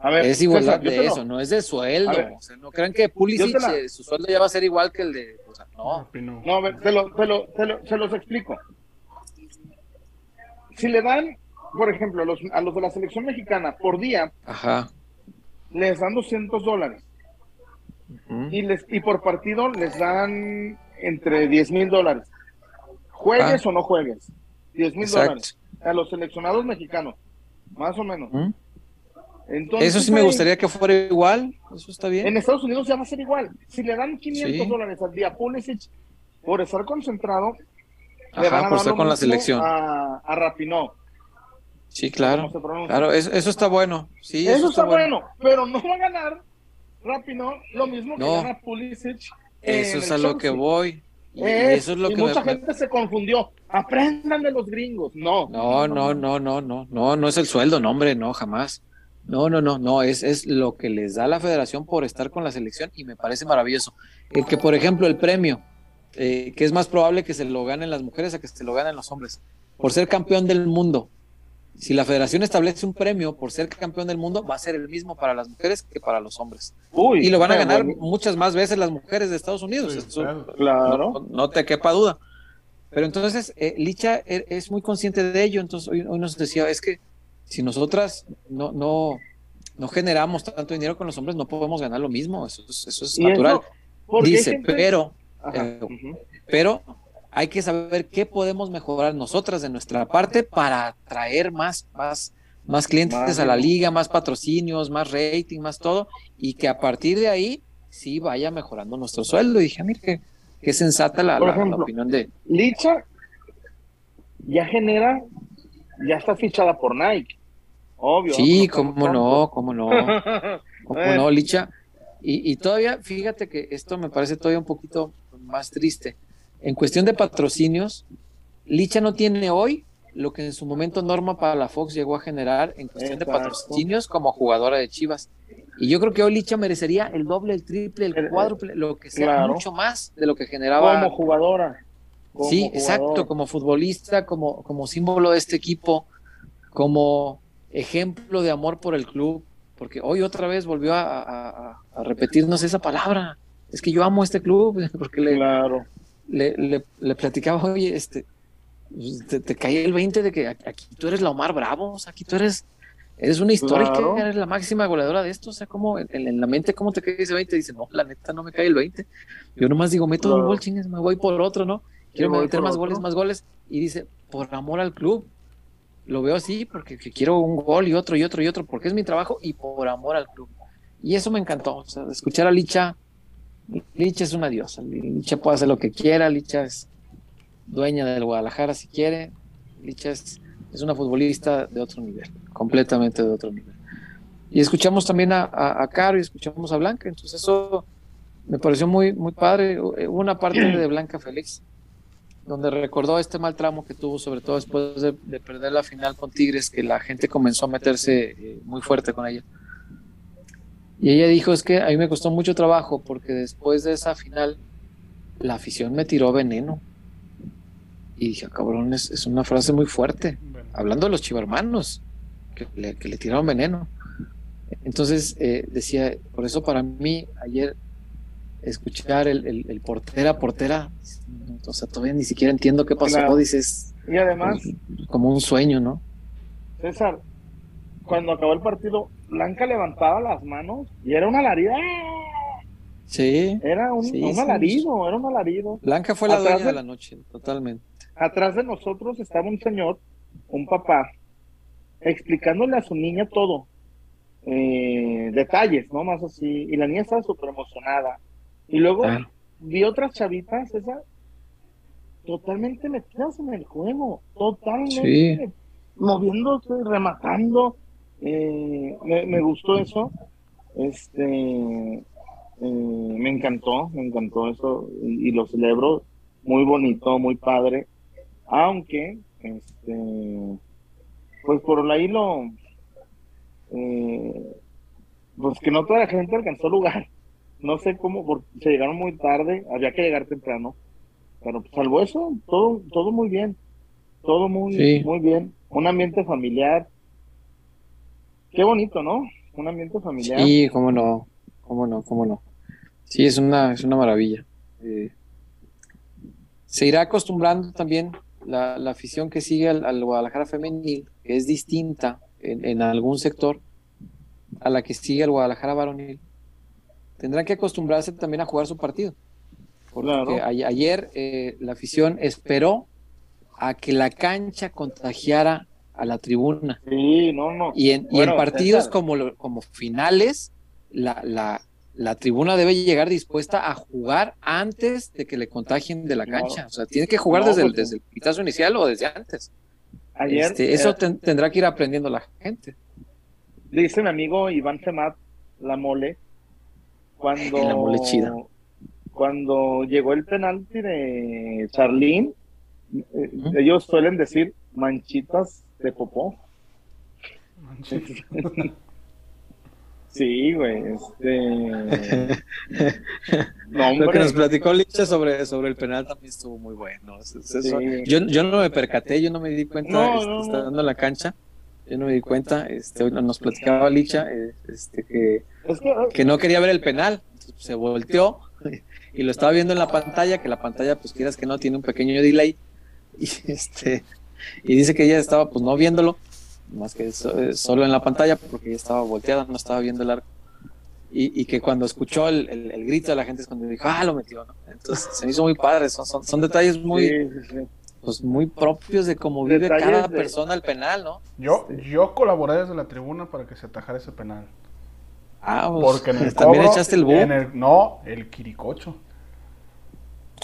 A ver, Es igualdad César, de lo- eso, no es de sueldo. A ver. o sea, no crean que Pulisic, la- eh, su sueldo ya va a ser igual que el de. O sea, no. No, a ver, te lo, te lo, se los explico. Si le dan, por ejemplo, a los, a los de la selección mexicana por día, Ajá. les dan 200 dólares. Y, les, y por partido les dan entre 10 mil dólares. Juegues Ah. o no juegues. 10 mil dólares. A los seleccionados mexicanos. Más o menos. Entonces, Eso sí me gustaría que fuera igual. Eso está bien. En Estados Unidos ya va a ser igual. Si le dan 500 Sí. dólares al día a Pulisic por estar concentrado, le van Ajá, a por estar con la selección. A, a Rapinoe. Sí, claro. Claro, eso, eso está bueno. Sí, Eso, está bueno. pero no va a ganar Rapinoe lo mismo que No. gana Pulisic. Eso es a lo que voy. Y Es, eso es lo y que mucha me, gente se confundió. Aprendan de los gringos. No. No, no, no, no, no, no, no es el sueldo, no, hombre, no, jamás. No, no, no, no, es, es lo que les da la federación por estar con la selección y me parece maravilloso. El que, por ejemplo, el premio, eh, que es más probable que se lo ganen las mujeres a que se lo ganen los hombres, por ser campeón del mundo. Si la federación establece un premio por ser campeón del mundo, va a ser el mismo para las mujeres que para los hombres. Uy, Y lo van a ganar bueno. muchas más veces las mujeres de Estados Unidos. Sí, Eso- claro. Claro. no, no te quepa duda. Pero entonces, eh, Licha e- es muy consciente de ello. Entonces, hoy, hoy nos decía: es que si nosotras no, no, no generamos tanto dinero con los hombres, no podemos ganar lo mismo. Eso es, eso es natural. eso, Dice, gente- pero, Ajá, eh, pero hay que saber qué podemos mejorar nosotras de nuestra parte para atraer más, más, más clientes a la liga, más patrocinios, más rating, más todo, y que a partir de ahí sí vaya mejorando nuestro sueldo. Y dije, "Ah, mire, qué, qué sensata la, Por la- opinión de, Licha ya genera, ya está fichada por Nike. Obvio. Sí, cómo no, cómo no, cómo no, Licha. Y, y todavía, fíjate que esto me parece todavía un poquito más triste. En cuestión de patrocinios, Licha no tiene hoy lo que en su momento Norma para la Fox llegó a generar en cuestión de patrocinios como jugadora de Chivas. Y yo creo que hoy Licha merecería el doble, el triple, el cuádruple, lo que sea, claro. mucho más de lo que generaba. Como jugadora. Como Sí, exacto, como futbolista, como, como símbolo de este equipo, como ejemplo de amor por el club, porque hoy otra vez volvió a, a- a- a repetirnos esa palabra. Es que yo amo este club, porque le, Claro. le, le- le platicaba, oye, este, pues, te, te cae el 20 de que aquí tú eres la Omar Bravo, o sea, aquí tú eres, eres una histórica, Claro. eres la máxima goleadora de esto, o sea, como en, en la mente, ¿cómo te cae ese 20? Dice, no, la neta no me cae el 20. Yo nomás digo, meto un gol, chingues, me voy por otro, ¿no? Quiero meter más otro. goles, más goles. Y dice, por amor al club. Lo veo así porque que quiero un gol y otro y otro y otro, porque es mi trabajo y por amor al club. Y eso me encantó. O sea, escuchar a Licha. Licha es una diosa. Licha puede hacer lo que quiera. Licha es dueña del Guadalajara si quiere. Licha es, es una futbolista de otro nivel, completamente de otro nivel. Y escuchamos también a, a, Caro y escuchamos a Blanca. Entonces eso me pareció muy, muy padre. Hubo una parte de Blanca Félix donde recordó este mal tramo que tuvo, sobre todo después de, de perder la final con Tigres, que la gente comenzó a meterse eh, muy fuerte con ella. Y ella dijo, es que a mí me costó mucho trabajo porque después de esa final la afición me tiró veneno. Y dije, "Ah, cabrón, es, es una frase muy fuerte, hablando de los chivarmanos, que le, que tiraron veneno. Entonces eh, decía, por eso para mí ayer escuchar el, el, el portera, portera, o sea, todavía ni siquiera entiendo qué pasó, Claro. dices, Y además, como un sueño, ¿no? César, cuando acabó el partido, Blanca levantaba las manos y era un alarido. ¡Ah! Sí. Era un, Sí, un sí. alarido, era un alarido. Blanca fue la Atrás dueña de de- la noche, totalmente. Atrás de nosotros estaba un señor, un papá, explicándole a su niña todo. eh, detalles, ¿no? Más así. Y la niña estaba súper emocionada. Y luego Ah. vi otras chavitas, esas, totalmente metidas en el juego. Totalmente. Sí. Moviéndose, rematando. Eh, me, me gustó eso. Este. eh, me encantó, me encantó eso. Y, y lo celebro. Muy bonito, muy padre. Aunque, este. Pues por ahí lo. eh, pues que no toda la gente alcanzó lugar. No sé cómo, porque se llegaron muy tarde, había que llegar temprano. Pero pues, salvo eso, todo, todo muy bien. Todo muy, Sí. muy bien. Un ambiente familiar. Qué bonito, ¿no? Un ambiente familiar. Sí, cómo no, cómo no, cómo no. Sí, es una, es una maravilla. Eh, se irá acostumbrando también la, la afición que sigue al, al Guadalajara femenil, que es distinta en, en algún sector a la que sigue al Guadalajara varonil. Tendrán que acostumbrarse también a jugar su partido. Porque Claro. ayer eh, la afición esperó a que la cancha contagiara a la tribuna. Sí, no, no. Y en, y Bueno, en partidos como, como finales, la, la, la tribuna debe llegar dispuesta a jugar antes de que le contagien de la cancha. O sea, tiene que jugar No, desde, el, desde el pitazo inicial o desde antes. Ayer Este, eso eh, ten- tendrá que ir aprendiendo la gente. dice mi amigo Iván Femat, la mole, cuando, La mole chida. cuando llegó el penalti de Charlín, eh, ellos suelen decir manchitas de popó. Sí, güey, este... No, Lo que nos platicó Licha sobre, sobre el penal también estuvo muy bueno. Es- es. Sí. Yo, yo no me percaté, yo no me di cuenta No, no, no. estando en la cancha. Yo no me di cuenta. Este, hoy nos platicaba Licha este, que, que, no quería ver el penal. Se volteó y lo estaba viendo en la pantalla, que la pantalla, pues quieras que no, tiene un pequeño delay. Y, este, y dice que ella estaba pues no viéndolo, más que so- eh, solo en la pantalla, porque ella estaba volteada, no estaba viendo el arco. Y, y que cuando escuchó el, el- el grito de la gente es cuando dijo, ah, lo metió, ¿no? Entonces se me hizo muy padre, son, son, son detalles muy, sí, sí, sí. Pues, muy propios de cómo vive Detalles cada de- persona el penal, ¿no? Yo, yo colaboré desde la tribuna para que se atajara ese penal. Ah, pues, Porque en el también cobro, echaste el en el- no, el quiricocho.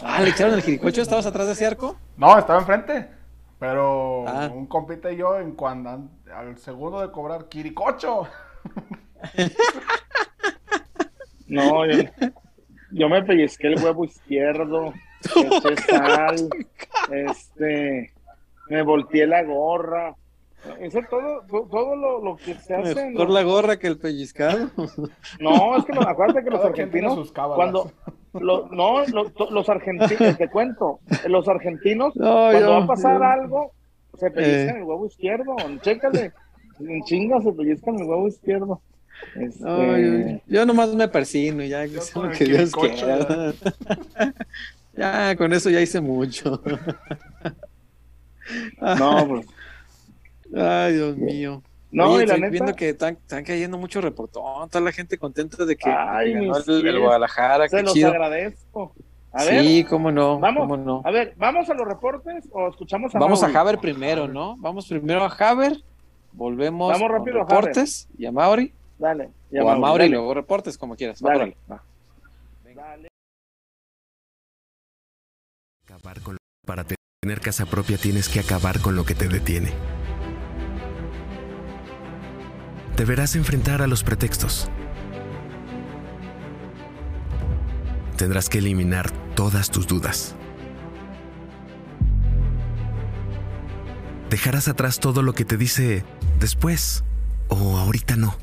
Ah, le echaron el jiricocho, ¿estabas atrás de ese arco? No, estaba enfrente. Pero Ah. un compita y yo, en cuando al segundo de cobrar, quiricocho. No, yo, yo me pellizqué el huevo izquierdo, eché sal, este, me volteé la gorra. Eso todo, to- todo lo, lo que se hace. Mejor los- la gorra que el pellizcado. No, es que no, acuérdate que los argentinos, sus cuando, lo- no, lo- to- los argentinos, te cuento, los argentinos, No, cuando yo- va a pasar yo- algo, se pellizcan Eh. el huevo izquierdo, chécale, en chinga se pellizcan el huevo izquierdo. Este, No, yo, yo nomás me persino y ya que que Dios quiera. Ya, con eso ya hice mucho. no, pues, Ay, Dios mío. no, Oye, y la estoy neta, viendo que están, están cayendo mucho reportón, toda la gente contenta de que, Ay, ganó el, el. Guadalajara, se los chido. agradezco. A ver, Sí, cómo no, vamos, cómo no. a ver, ¿vamos a los reportes o escuchamos a Vamos a Mauri? Haber primero, ¿no? Vamos primero a Haber, volvemos Vamos con rápido a reportes y a Mauri, Dale, o a Mauri, Mauri y dale, luego reportes, como quieras. Dale. va. Para tener casa propia tienes que acabar con lo que te detiene. Deberás enfrentar a los pretextos. Tendrás que eliminar todas tus dudas. Dejarás atrás todo lo que te dice después o ahorita no.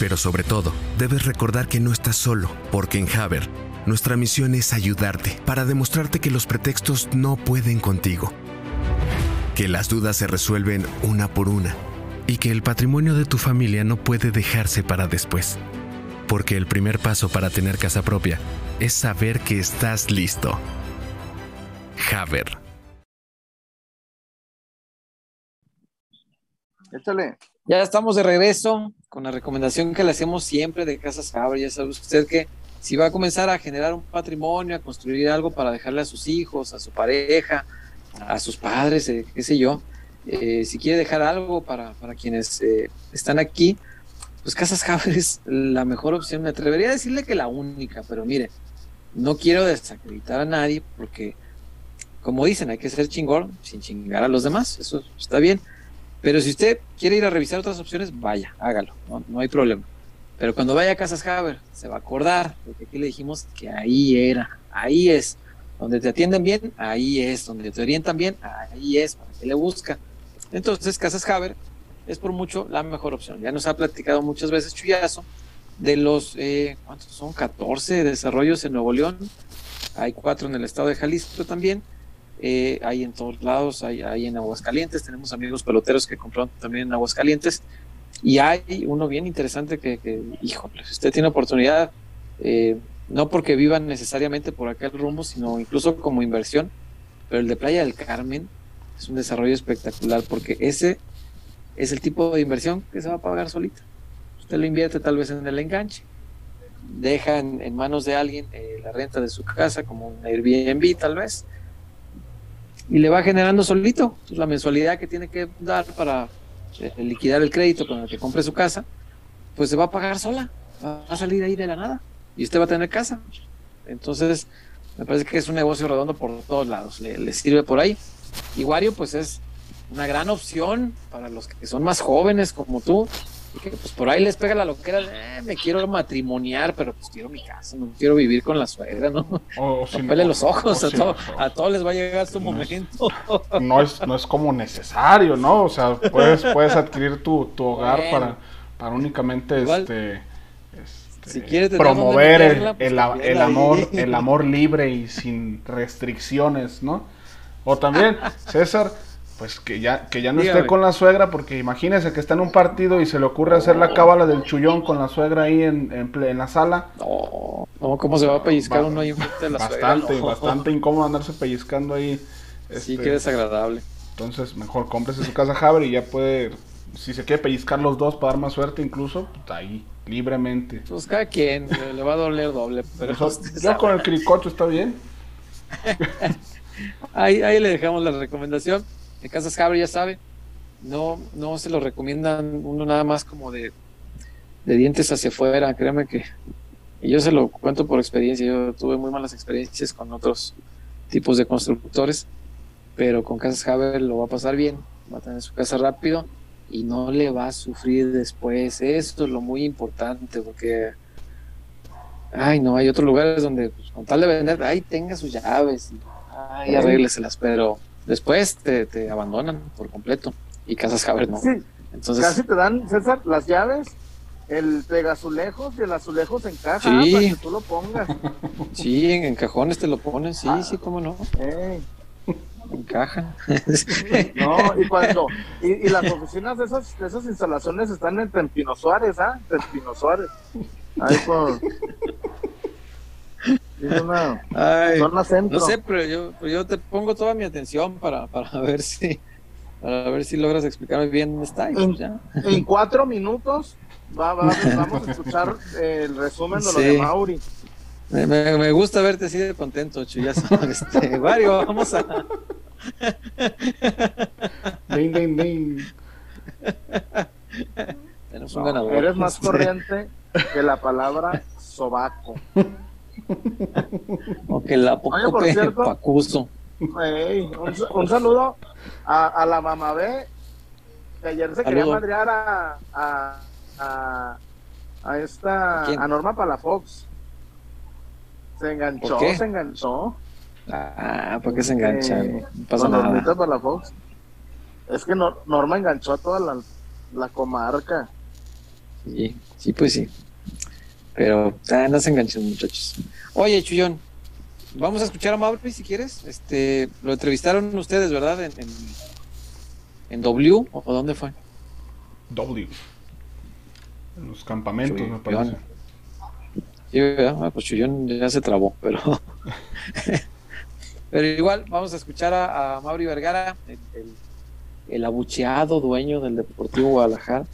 Pero sobre todo, debes recordar que no estás solo, porque en Haber, nuestra misión es ayudarte para demostrarte que los pretextos no pueden contigo, que las dudas se resuelven una por una y que el patrimonio de tu familia no puede dejarse para después. Porque el primer paso para tener casa propia es saber que estás listo. Haber. Échale. Ya estamos de regreso con la recomendación que le hacemos siempre de Casas Haber. Ya sabe usted que si va a comenzar a generar un patrimonio, a construir algo para dejarle a sus hijos, a su pareja, a sus padres, eh, qué sé yo, eh, si quiere dejar algo para, para quienes eh, están aquí, pues Casas Haber es la mejor opción. Me atrevería a decirle que la única, pero mire, no quiero desacreditar a nadie porque, como dicen, hay que ser chingón sin chingar a los demás. Eso está bien. Pero si usted quiere ir a revisar otras opciones, vaya, hágalo, no, no hay problema. Pero cuando vaya a Casas Haber, se va a acordar, porque aquí le dijimos que ahí era, ahí es. Donde te atienden bien, ahí es. Donde te orientan bien, ahí es. ¿Para qué le busca? Entonces, Casas Haber es por mucho la mejor opción. Ya nos ha platicado muchas veces Chuyazo de los, eh, ¿cuántos son? 14 desarrollos en Nuevo León. Hay cuatro en el estado de Jalisco también. Eh, hay en todos lados, hay, hay en Aguascalientes, tenemos amigos peloteros que compraron también en Aguascalientes, y hay uno bien interesante que, híjole, si usted tiene oportunidad, eh, no porque vivan necesariamente por aquel rumbo, sino incluso como inversión, pero el de Playa del Carmen es un desarrollo espectacular, porque ese es el tipo de inversión que se va a pagar solita. Usted lo invierte tal vez en el enganche, deja en, en manos de alguien eh, la renta de su casa, como un Airbnb tal vez, y le va generando solito pues, la mensualidad que tiene que dar para eh, liquidar el crédito con el que compre su casa, pues se va a pagar sola. va a salir ahí de la nada y usted va a tener casa. Entonces, me parece que es un negocio redondo por todos lados, le, le sirve por ahí. Y Wario, pues es una gran opción para los que son más jóvenes como tú, que pues por ahí les pega la loquera, eh, me quiero matrimoniar, pero pues quiero mi casa, no quiero vivir con la suegra, ¿no? O, o si No no- pele los ojos, o a, si- todo- a todos les va a llegar su momento. no es, no es como necesario, ¿no? O sea, puedes, puedes adquirir tu, tu hogar Bueno. para, para únicamente Igual, este, este, si quieres promover el, pues el ahí. amor, el amor libre y sin restricciones, ¿no? O también, César, pues que ya, que ya no esté con la suegra, porque imagínese que está en un partido y se le ocurre hacer la cábala del chullón con la suegra ahí en, en, en la sala. No, no, ¿cómo se va a pellizcar Ba- uno ahí enfrente de la bastante, suegra? No. bastante incómodo andarse pellizcando ahí. Sí, este, que desagradable. Entonces, mejor cómprese su casa Haber y ya puede, si se quiere pellizcar los dos para dar más suerte, incluso, pues, ahí, libremente. Pues cada quien le, le va a doler doble, pero Eso- con el cricocho está bien. ahí, ahí le dejamos la recomendación. En Casas Haber ya sabe, no, no se lo recomiendan uno nada más como de, de dientes hacia afuera, créame que y yo se lo cuento por experiencia, yo tuve muy malas experiencias con otros tipos de constructores, pero con Casas Haber lo va a pasar bien, va a tener su casa rápido y no le va a sufrir después. Esto es lo muy importante porque ay no, hay otros lugares donde pues, con tal de vender, ay tenga sus llaves, y, ay arrégleselas, pero después te, te abandonan por completo y Casas Haber no. Sí, Entonces, casi te dan, César, las llaves, el pegazulejos y el azulejo se encaja Sí. para que tú lo pongas. sí, en, en cajones te lo ponen, sí, sí, cómo no, Ey, encajan. no, y cuando, y, y las oficinas de esas, de esas instalaciones están en Tempino Suárez, ¿ah? Tempino Suárez. Ahí por. Es una Ay, zona centro. no sé, pero yo, yo te pongo toda mi atención para, para ver si para ver si logras explicarme bien y pues ya. En cuatro minutos va, va- vamos a escuchar el resumen de lo Sí. de Mauri. Me, me- me gusta verte así de contento, Chuyazo. Este, Wario, vamos a. Ding, ding, ding. Tenemos un No, ganador. eres más corriente que la palabra sobaco. O que la Oye, por cierto- pacuso. Ey, un, un saludo a, a la mamá B, que ayer se quería madrear a, a, a, a esta, ¿A a Norma Palafox. Se enganchó, se enganchó. Ah, ¿por qué se enganchan? Eh, No pasa nada. Normita Palafox. Es que Nor- Norma enganchó a toda la, la comarca. Sí, sí, pues sí. Pero ah, no se enganchen, muchachos. Oye, Chuyón, vamos a escuchar a Mauri si quieres. Este, lo entrevistaron ustedes, ¿verdad? En, en, en W, ¿o dónde fue? W. En los campamentos, Chuy, me parece. Sí. Ah, pues Chuyón ya se trabó, pero. pero igual, vamos a escuchar a, a Mauri Vergara, el, el- el abucheado dueño del Deportivo Guadalajara.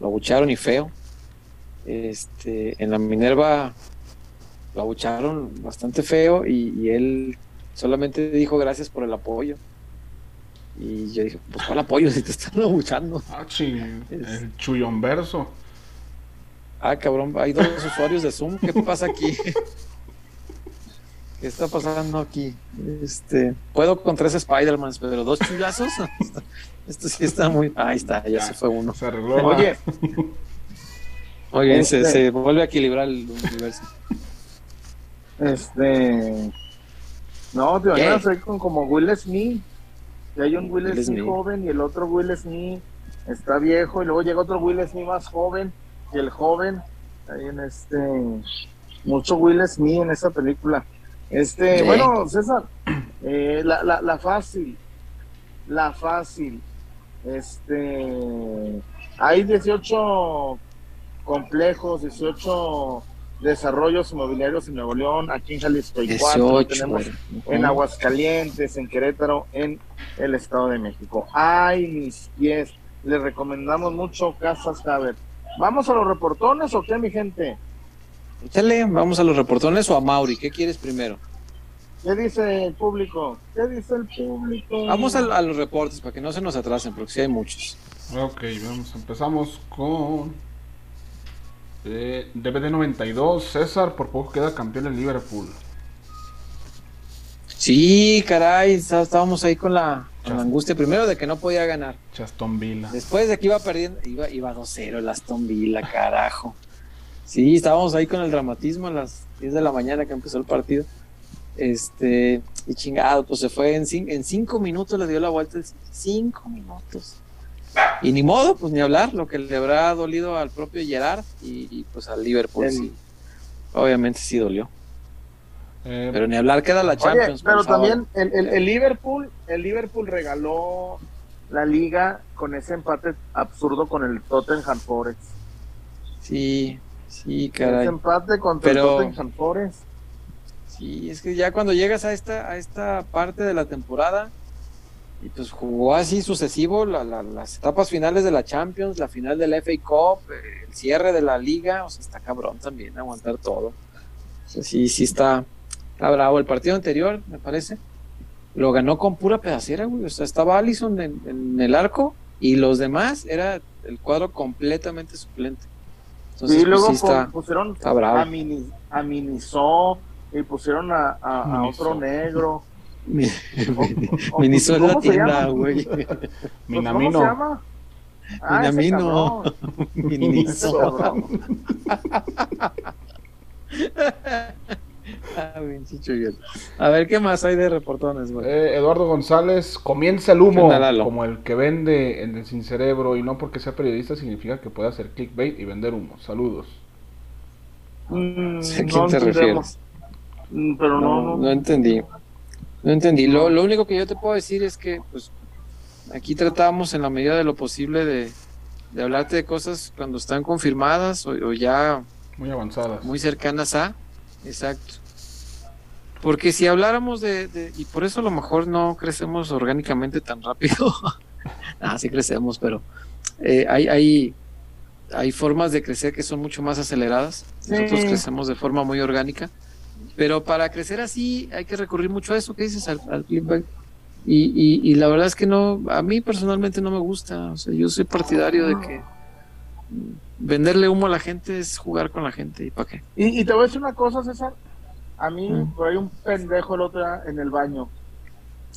Lo abuchearon y feo. Este, en la Minerva lo abucharon bastante feo y, y él solamente dijo gracias por el apoyo. Y yo dije, pues ¿cuál apoyo si te están abuchando? Ah, Es- el chullón verso. Ah, cabrón, hay dos usuarios de Zoom. ¿Qué pasa aquí? ¿Qué está pasando aquí? Este, puedo con tres Spider-Mans, pero dos chulazos. Esto sí está muy. Ahí está, ya se fue uno. Se arregló. Oye, Oye, se, Este- se vuelve a equilibrar el universo. este. No, te ¿Qué? imaginas ahí con como Will Smith. Que hay un Will, Will Smith, Smith. joven y el otro Will Smith está viejo. Y luego llega otro Will Smith más joven. Y el joven. Ahí en este. Mucho Will Smith en esa película. Este, bueno, César. eh, la, la, la fácil. La fácil. Este. Hay 18 complejos, 18 desarrollos inmobiliarios en Nuevo León, aquí en Jalisco y cuatro 18. tenemos en Aguascalientes, en Querétaro, en el Estado de México. Ay, mis pies, les recomendamos mucho Casas Haber. ¿Vamos a los reportones o qué, mi gente? Échale, vamos a los reportones o a Mauri. ¿Qué quieres primero? ¿Qué dice el público? ¿Qué dice el público? Vamos a, a los reportes para que no se nos atrasen, porque sí hay muchos. Ok, vamos, empezamos con Eh, DVD 92, César, por poco queda campeón en Liverpool. Sí, caray, está- estábamos ahí con la, con la angustia primero de que no podía ganar. Chaston Villa. Después de que iba perdiendo, iba, iba 2-0 el Aston Villa, carajo. Sí, estábamos ahí con el dramatismo a las 10 de la mañana que empezó el partido. Este, y chingado, pues se fue en, en cinco minutos, le dio la vuelta. Cinco minutos. Y ni modo, pues ni hablar, lo que le habrá dolido al propio Gerard y, y, pues al Liverpool, sí. Obviamente sí dolió. Eh, Pero ni hablar queda la Oye, Champions. pero por favor. también el, el- el Liverpool, el Liverpool regaló la liga con ese empate absurdo con el Tottenham Forest. Sí, sí, Ese caray. empate contra Pero- el Tottenham Forest. Sí, es que ya cuando llegas a esta, a esta parte de la temporada, y pues jugó así sucesivo la- la- las etapas finales de la Champions, la final del FA Cup, el cierre de la liga, o sea, está cabrón también aguantar todo. O sea, sí, sí está, está bravo. El partido anterior, me parece, lo ganó con pura pedacera, güey. O sea, estaba Allison en, en el arco y los demás era el cuadro completamente suplente. Entonces, y pues, luego sí está, pon- pusieron está bravo. a, Mini, a Minizó y pusieron a, a- a Minizó. otro negro. Mi- O- la ¿cómo se tienda, güey. Pues, Minamino. ¿Cómo se llama? Ah, Minamino. cabrón. Ah. A ver, ¿qué más hay de reportones, güey? Eh, Eduardo González, comienza el humo como el que vende en el sin cerebro y no porque sea periodista significa que puede hacer clickbait y vender humo. Saludos. Mm, ¿A quién no te refieres? Mm, Pero No, no. no entendí. No entendí. Lo, lo único que yo te puedo decir es que, pues, aquí tratamos en la medida de lo posible de, de hablarte de cosas cuando están confirmadas o, o ya Muy avanzadas. muy cercanas a. Exacto. Porque si habláramos de, de- y por eso a lo mejor no crecemos orgánicamente tan rápido. ah, sí crecemos, pero eh, hay, hay, hay formas de crecer que son mucho más aceleradas. Nosotros Sí. crecemos de forma muy orgánica. Pero para crecer así hay que recurrir mucho a eso que dices, al, al clickbait. Y, y, y la verdad es que no, a mí personalmente no me gusta. O sea, yo soy partidario de que venderle humo a la gente es jugar con la gente. ¿Y para qué? Y, y te voy a decir una cosa, César. A mí, Mm. por ahí un pendejo el otro día en el baño.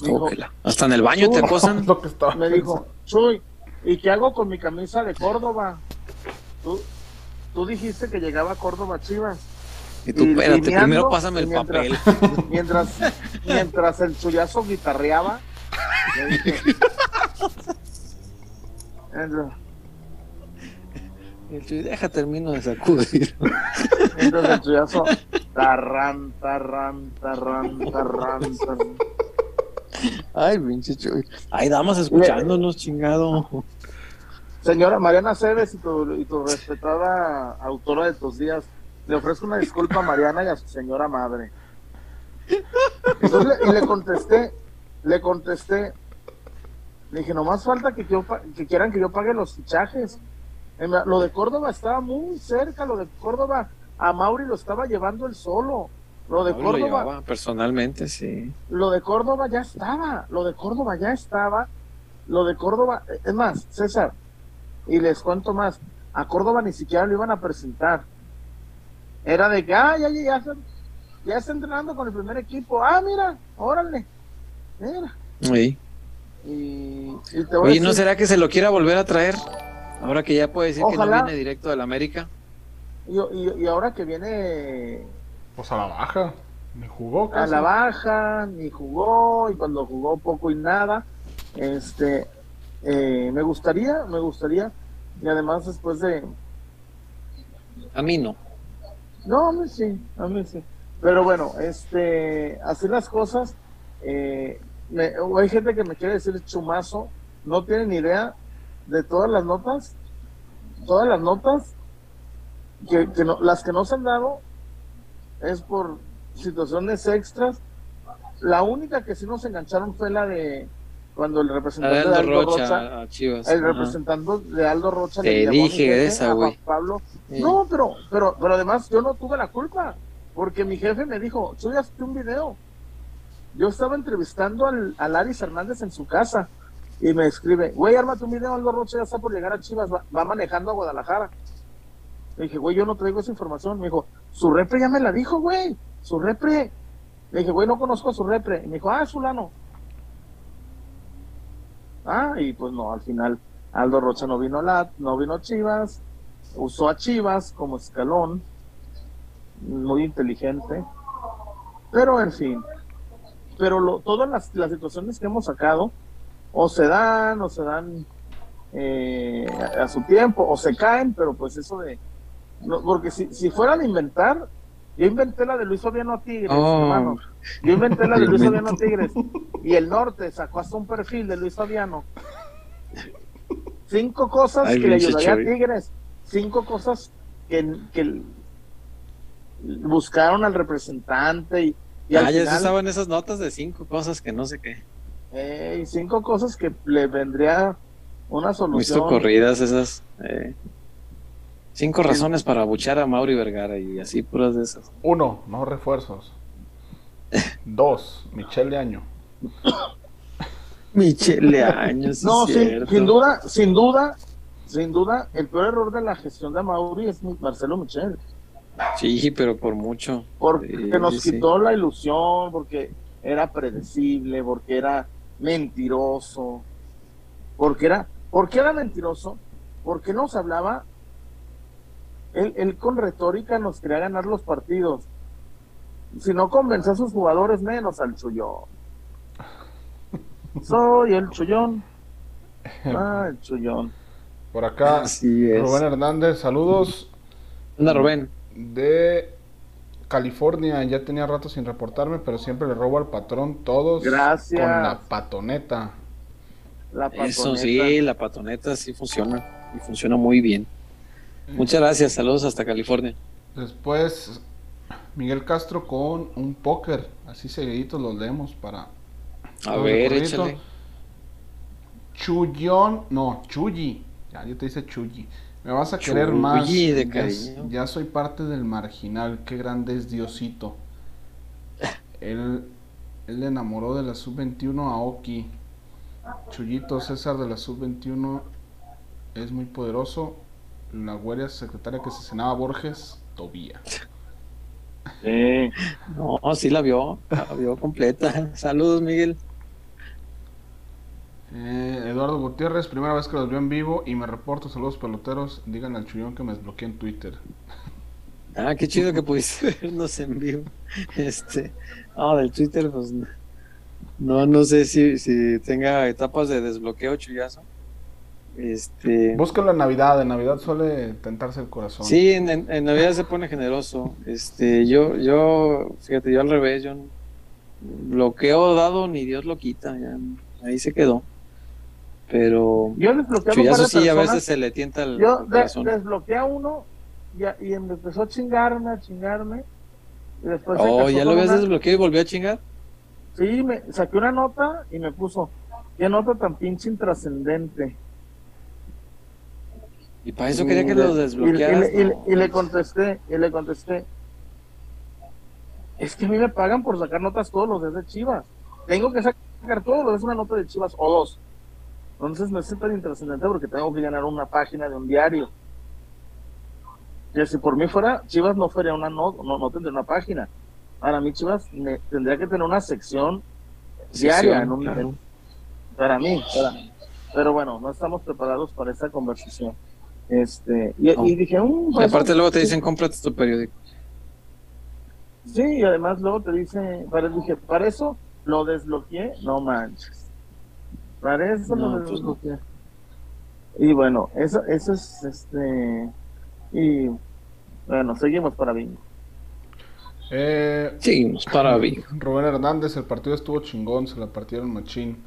Dijo, Ójela. Hasta en el baño te acosan. Lo que me dijo, Chuy, ¿y qué hago con mi camisa de Córdoba? Tú, tú dijiste que llegaba a Córdoba Chivas. Y tú, espérate, primero pásame el mientras- papel. Mientras, mientras el chullazo guitarreaba, le dije, el Chuy, deja, termino de sacudir. entonces el chullazo, tarran, tarran, tarran, tarran, tarran. Ay, pinche Chuy. Ay, damas escuchándonos, chingado. Señora Mariana Cebes y tu, y tu respetada autora de tus días, le ofrezco una disculpa a Mariana y a su señora madre. Entonces y le contesté, le contesté, le dije, nomás falta que, yo, que quieran que yo pague los fichajes. Lo de Córdoba estaba muy cerca, lo de Córdoba, a Mauri lo estaba llevando él solo. Lo de No, lo Córdoba, llevaba personalmente, sí. lo de Córdoba ya estaba, lo de Córdoba ya estaba, lo de Córdoba, es más, César, y les cuento más, a Córdoba ni siquiera lo iban a presentar. Era de que, ah, ya, ya, ya, está- ya está entrenando con el primer equipo, ah, mira, órale, mira. Sí. Y, y te voy a Oye, ¿no decir, será que se lo quiera volver a traer? Ahora que ya puede decir que no viene directo del América. y, y- y ahora que viene Pues a la baja. Me jugó a casi. la baja, ni jugó, y cuando jugó poco y nada, este, eh, me gustaría, me gustaría, y además después de, A mí no. No, a mí sí, a mí sí, pero bueno, este, así las cosas, eh, hay gente que me quiere decir chumazo, no tienen idea de todas las notas, todas las notas, que, que no, las que no se han dado es por situaciones extras. La única que sí nos engancharon fue la de cuando el representante de Aldo Rocha, Rocha, a Chivas. el Ajá. representante de Aldo Rocha Te le a dije de esa, a güey. Pablo. Sí. No, pero, pero, pero además yo no tuve la culpa, porque mi jefe me dijo, ya un video. Yo estaba entrevistando al, al Aris Hernández en su casa y me escribe, güey, ármate un video, Aldo Rocha ya está por llegar a Chivas, va, va manejando a Guadalajara. Le dije, güey, yo no traigo esa información. Me dijo, su repre ya me la dijo, güey. Su repre. Le dije, güey, no conozco a su repre. Y me dijo, ah, es fulano. Ah, y pues no, al final Aldo Rocha no vino a la, no vino a Chivas, usó a Chivas como escalón, muy inteligente, pero en fin, pero lo, todas las, las situaciones que hemos sacado, o se dan, o se dan eh, a, a su tiempo, o se caen, pero pues eso de, no, porque si, si fueran a inventar, yo inventé la de Luis Fabiano a Tigres, Oh. hermano. Yo inventé la de Luis Invento. Fabiano a Tigres. Y el norte sacó hasta un perfil de Luis Fabiano. Cinco cosas Ay, que le ayudaría a. Tigres. Cinco cosas que, que buscaron al representante y, y al Ah, ya se estaban esas notas de cinco cosas que no sé qué. eh, y cinco cosas que le vendría una Muy solución. socorridas esas. eh. Cinco razones para abuchar a Mauri Vergara y así puras de esas. Uno, no refuerzos. Dos, Michelle Año. Michele Años, No, sí, sin, cierto. sin duda, sin duda, sin duda, el peor error de la gestión de Mauri es Marcelo Michel. Sí, pero por mucho. porque Sí, nos sí, quitó la ilusión, porque era predecible, porque era mentiroso, porque era, ¿por qué era mentiroso? Porque nos hablaba, él, él con retórica nos quería ganar los partidos. Si no convencía a sus jugadores, menos al chullón. Soy el chullón. Ah, el chullón. Por acá, Así es. Rubén Hernández, saludos Anda, Rubén. de California. Ya tenía rato sin reportarme, pero siempre le robo al patrón todos Gracias. con la patoneta. La Eso patoneta. sí, la patoneta sí funciona. Y funciona muy bien. Muchas gracias. Saludos hasta California. Después, Miguel Castro con un póker. Así seguiditos los leemos para. A ver, échale. No, Chuyi. Ya, yo te dice Chuyi. Me vas a querer más. Chuyi de Ya-. Ya, soy parte del marginal. Qué grande es Diosito. Él, él le enamoró de la sub-21 a Oki. Chuyito César de la sub-21 es muy poderoso. La güera secretaria que asesinaba a Borges, Tobía. Sí. No, sí la vio. La vio completa. Saludos, Miguel. Eh, Eduardo Gutiérrez, primera vez que los veo en vivo y me reporto. Saludos peloteros. Digan al chullón que me desbloqueé en Twitter. Ah, qué chido que pudiste vernos en vivo. Este, no, del Twitter, pues no, no sé si, si tenga etapas de desbloqueo chullazo. Este, Búscalo en Navidad. En Navidad suele tentarse el corazón. sí, en, en- en Navidad se pone generoso. Este, yo, yo, fíjate, yo al revés, yo bloqueo dado ni Dios lo quita, ya, ahí se quedó. Pero Yo desbloqueé a un par chullazo de sí, a veces se le tienta el Yo desbloqueé a uno y, a- y me empezó a chingarme, a chingarme. Y después Oh, ya lo habías una- desbloqueado y volvió a chingar. Sí, me saqué una nota y me puso, qué nota tan pinche intrascendente. Y para eso quería que le- lo desbloquearas. Y, le- y le- no. y le contesté, y le contesté, es que a mí me pagan por sacar notas todos los días de Chivas. Tengo que sacar todos los días una nota de Chivas o dos. Entonces no es tan intrascendente porque tengo que ganar una página de un diario. Que si por mí fuera, Chivas no fuera una no, no, no tendría una página. Para mí Chivas me- tendría que tener una sección diaria en un, claro. en- para mí, para mí. Pero bueno, no estamos preparados para esta conversación. Este, y, No. y dije, "Mm, Y pues, aparte luego te sí". dicen, cómprate tu periódico. Sí, y además luego te dice, para, dije, para eso lo desbloqueé, no manches. Para eso No, lo pues no. desbloqueé. Y bueno, eso, eso es este. Y bueno, seguimos para bingo. Eh, Seguimos para Vigo. Rubén Hernández, el partido estuvo chingón. Se la partieron machín.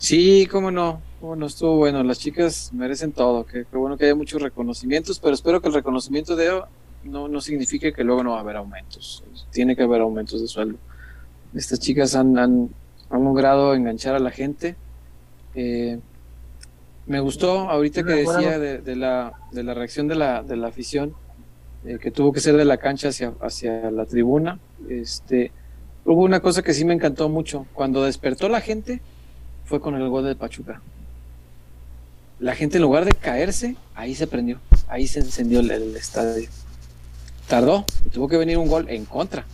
Sí, cómo no, cómo no estuvo bueno. Las chicas merecen todo. Qué, qué bueno que haya muchos reconocimientos, pero espero que el reconocimiento de no, no signifique que luego no va a haber aumentos. Tiene que haber aumentos de sueldo. Estas chicas han, han, han logrado enganchar a la gente. Eh, me gustó ahorita que decía de, de la, de la reacción de la, de la afición, eh, que tuvo que ser de la cancha hacia, hacia la tribuna. Este, hubo una cosa que sí me encantó mucho. Cuando despertó la gente, fue con el gol de Pachuca. La gente en lugar de caerse, ahí se prendió. ahí se encendió el, el estadio. Tardó, tuvo que venir un gol en contra,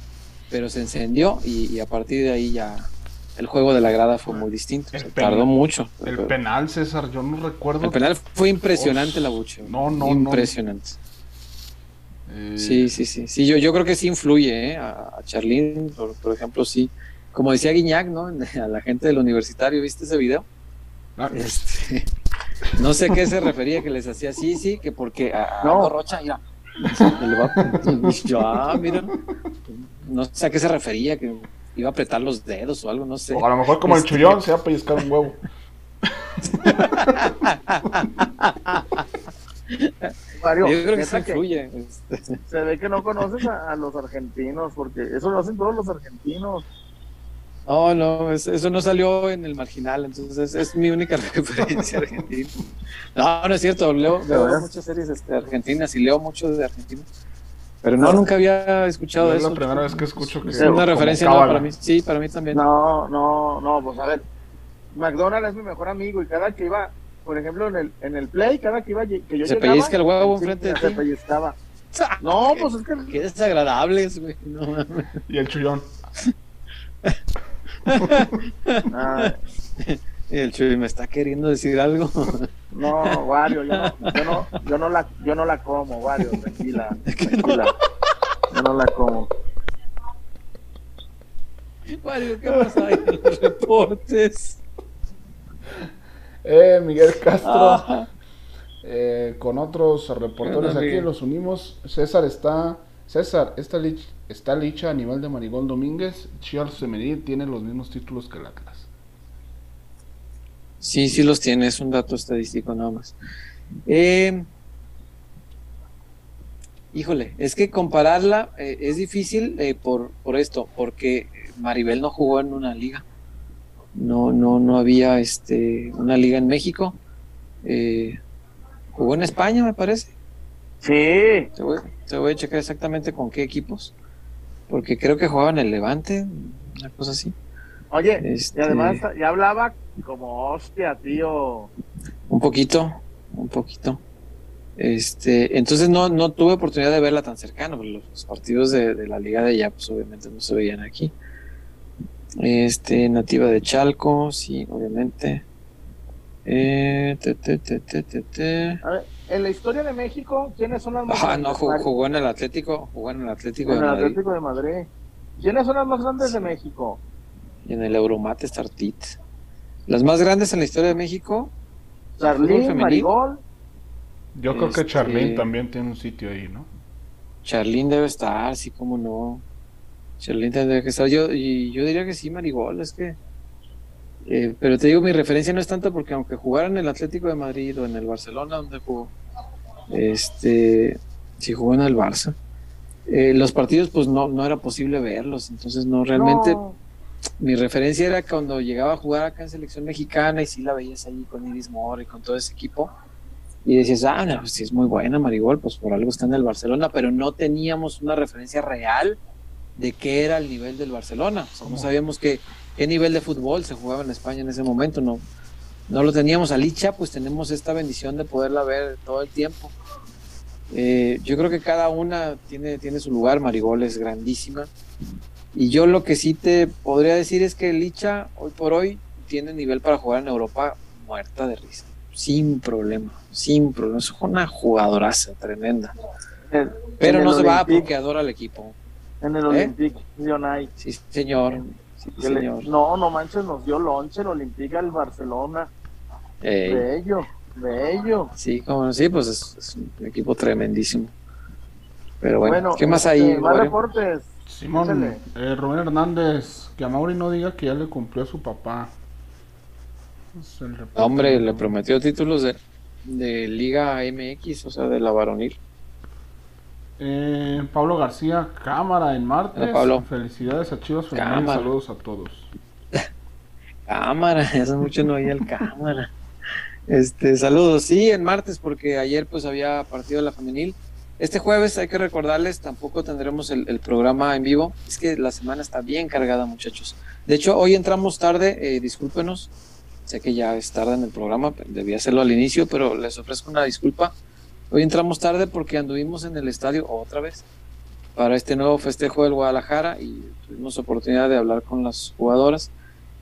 pero se encendió y, y a partir de ahí ya el juego de la grada fue muy distinto. o sea, El penal- tardó mucho. El pero- penal, César, yo no recuerdo. el penal fue impresionante la buche. no, no, no. Impresionante. Eh, Sí, sí, sí. Sí, yo, yo creo que sí influye, ¿eh? A, a Charlín, por, por ejemplo, sí. Como decía Guiñac, ¿no? A la gente del universitario, ¿viste ese video? ah, Este, no sé a qué se refería que les hacía sí, sí, que porque a, No. Rocha, mira, se le va- y yo, ah, mira, no sé a qué se refería, que iba a apretar los dedos o algo, no sé. O a lo mejor como el Este- chullón se va a pellizcar un huevo. Mario, Yo creo que sí influye. este. se ve que no conoces a, a los argentinos, porque eso lo hacen todos los argentinos. No, no, es- eso no salió en el marginal, entonces es mi única referencia argentina. No, no es cierto, leo, veo muchas series este, argentinas y leo mucho de Argentina. Pero no, nunca había escuchado es eso. la primera vez que escucho que Es una referencia no, para mí. Sí, para mí también. No, no, no, pues a ver, McDonald's es mi mejor amigo y cada que iba, por ejemplo, en el, en el play, cada que iba, que yo Se llegaba, pellizca el huevo sí, enfrente de se pellizcaba. No, pues es que Qué desagradables, güey. No mames. Y el chullón. ah, Y el Chuy me está queriendo decir algo. no, Wario, yo no, yo no, yo no la, yo no la como, Wario, tranquila, tranquila. Yo no la como. Mario, ¿qué pasa ahí en los reportes? Eh, Miguel Castro. Ah, Eh, con otros reporteros Bueno, aquí los unimos. César está. César, esta lich- está licha a nivel de Marigol Domínguez. Chivas Femenil tiene los mismos títulos que el Atlas. Sí, sí los tiene, es un dato estadístico nada más. Eh, híjole, es que compararla eh, es difícil eh, por, por esto, porque Maribel no jugó en una liga. No, no, no había este, una liga en México. Eh, jugó en España, me parece. Sí, Te voy, te voy a checar exactamente con qué equipos, porque creo que jugaba en el Levante, una cosa así. oye, Este- y además ya hablaba como hostia, tío. Un poquito, un poquito. Este, entonces no, no tuve oportunidad de verla tan cercano, porque los partidos de, de la liga de allá, pues obviamente no se veían aquí. Este, nativa de Chalco, sí, obviamente. Eh, te, te, te, te, te, te. A ver, en la historia de México, ¿quiénes son las más Ah, grandes? no, jugó, en el Atlético, jugó en el Atlético En de el Madrid Atlético de Madrid. ¿Quiénes son las más grandes de México? y en el Euromate Startit. Las más grandes en la historia de México, ¿Fútbol Charlín? Marigol. Yo creo que Este- Charlín también tiene un sitio ahí, ¿no? Charlín debe estar, sí, como no. Charlín tendría que estar. Yo, y yo diría que sí, Marigol, es que. Eh, pero te digo, mi referencia no es tanto porque aunque jugara en el Atlético de Madrid o en el Barcelona, donde jugó, este, si jugó en el Barça, eh, los partidos pues no, no era posible verlos, entonces no, realmente No, mi referencia era cuando llegaba a jugar acá en selección mexicana y sí la veías ahí con Iris Mora y con todo ese equipo. Y decías, ah, no, pues sí es muy buena Marigol, pues por algo está en el Barcelona, pero no teníamos una referencia real de qué era el nivel del Barcelona, o sea, no sabíamos qué, qué nivel de fútbol se jugaba en España en ese momento, no, no lo teníamos a Licha, pues tenemos esta bendición de poderla ver todo el tiempo. Eh, yo creo que cada una tiene, tiene su lugar, Marigol es grandísima. Y yo lo que sí te podría decir es que Licha hoy por hoy tiene nivel para jugar en Europa muerta de risa, sin problema, sin problema. Es una jugadoraza tremenda. en- Pero en no se va porque adora al equipo. En el ¿Eh? Olympique Lyonnais. Sí, señor. Sí, Que le- señor. no, no manches, nos dio lonche el Olympique al Barcelona. Ey, Bello, bello. sí, como sí, pues es, es un equipo tremendísimo. Pero bueno, Bueno, ¿qué más este, hay? Más reportes. Simón, eh, Rubén Hernández, que a Mauri no diga que ya le cumplió a su papá. Es el reporte. Hombre, le prometió títulos de, de Liga MX, o sea, de la varonil. Eh, Pablo García, cámara en martes. Hola, Pablo. Felicidades a Chivas Femenil, saludos a todos. Cámara, hace mucho no oía el cámara. Este, saludos, sí, en martes, porque ayer pues había partido la femenil. Este jueves hay que recordarles, tampoco tendremos el, el programa en vivo. Es que la semana está bien cargada, muchachos. De hecho, hoy entramos tarde, eh, discúlpenos. Sé que ya es tarde en el programa, debía hacerlo al inicio, pero les ofrezco una disculpa. Hoy entramos tarde porque anduvimos en el estadio otra vez para este nuevo festejo del Guadalajara y tuvimos oportunidad de hablar con las jugadoras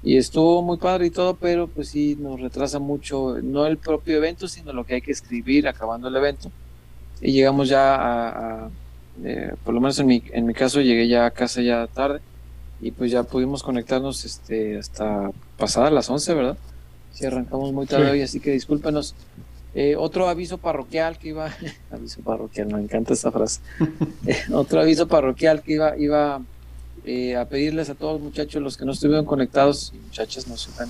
y estuvo muy padre y todo, pero pues sí nos retrasa mucho, no el propio evento, sino lo que hay que escribir acabando el evento. Y llegamos ya a, eh, por lo menos en mi, en mi caso, llegué ya a casa ya tarde y pues ya pudimos conectarnos este, hasta pasadas las 11, ¿verdad? Si arrancamos muy tarde hoy, así que discúlpenos. Eh, otro aviso parroquial que iba, aviso parroquial, me encanta esa frase. Eh, otro aviso parroquial que iba, iba eh, a pedirles a todos muchachos, los que no estuvieron conectados, y muchachas no sepan,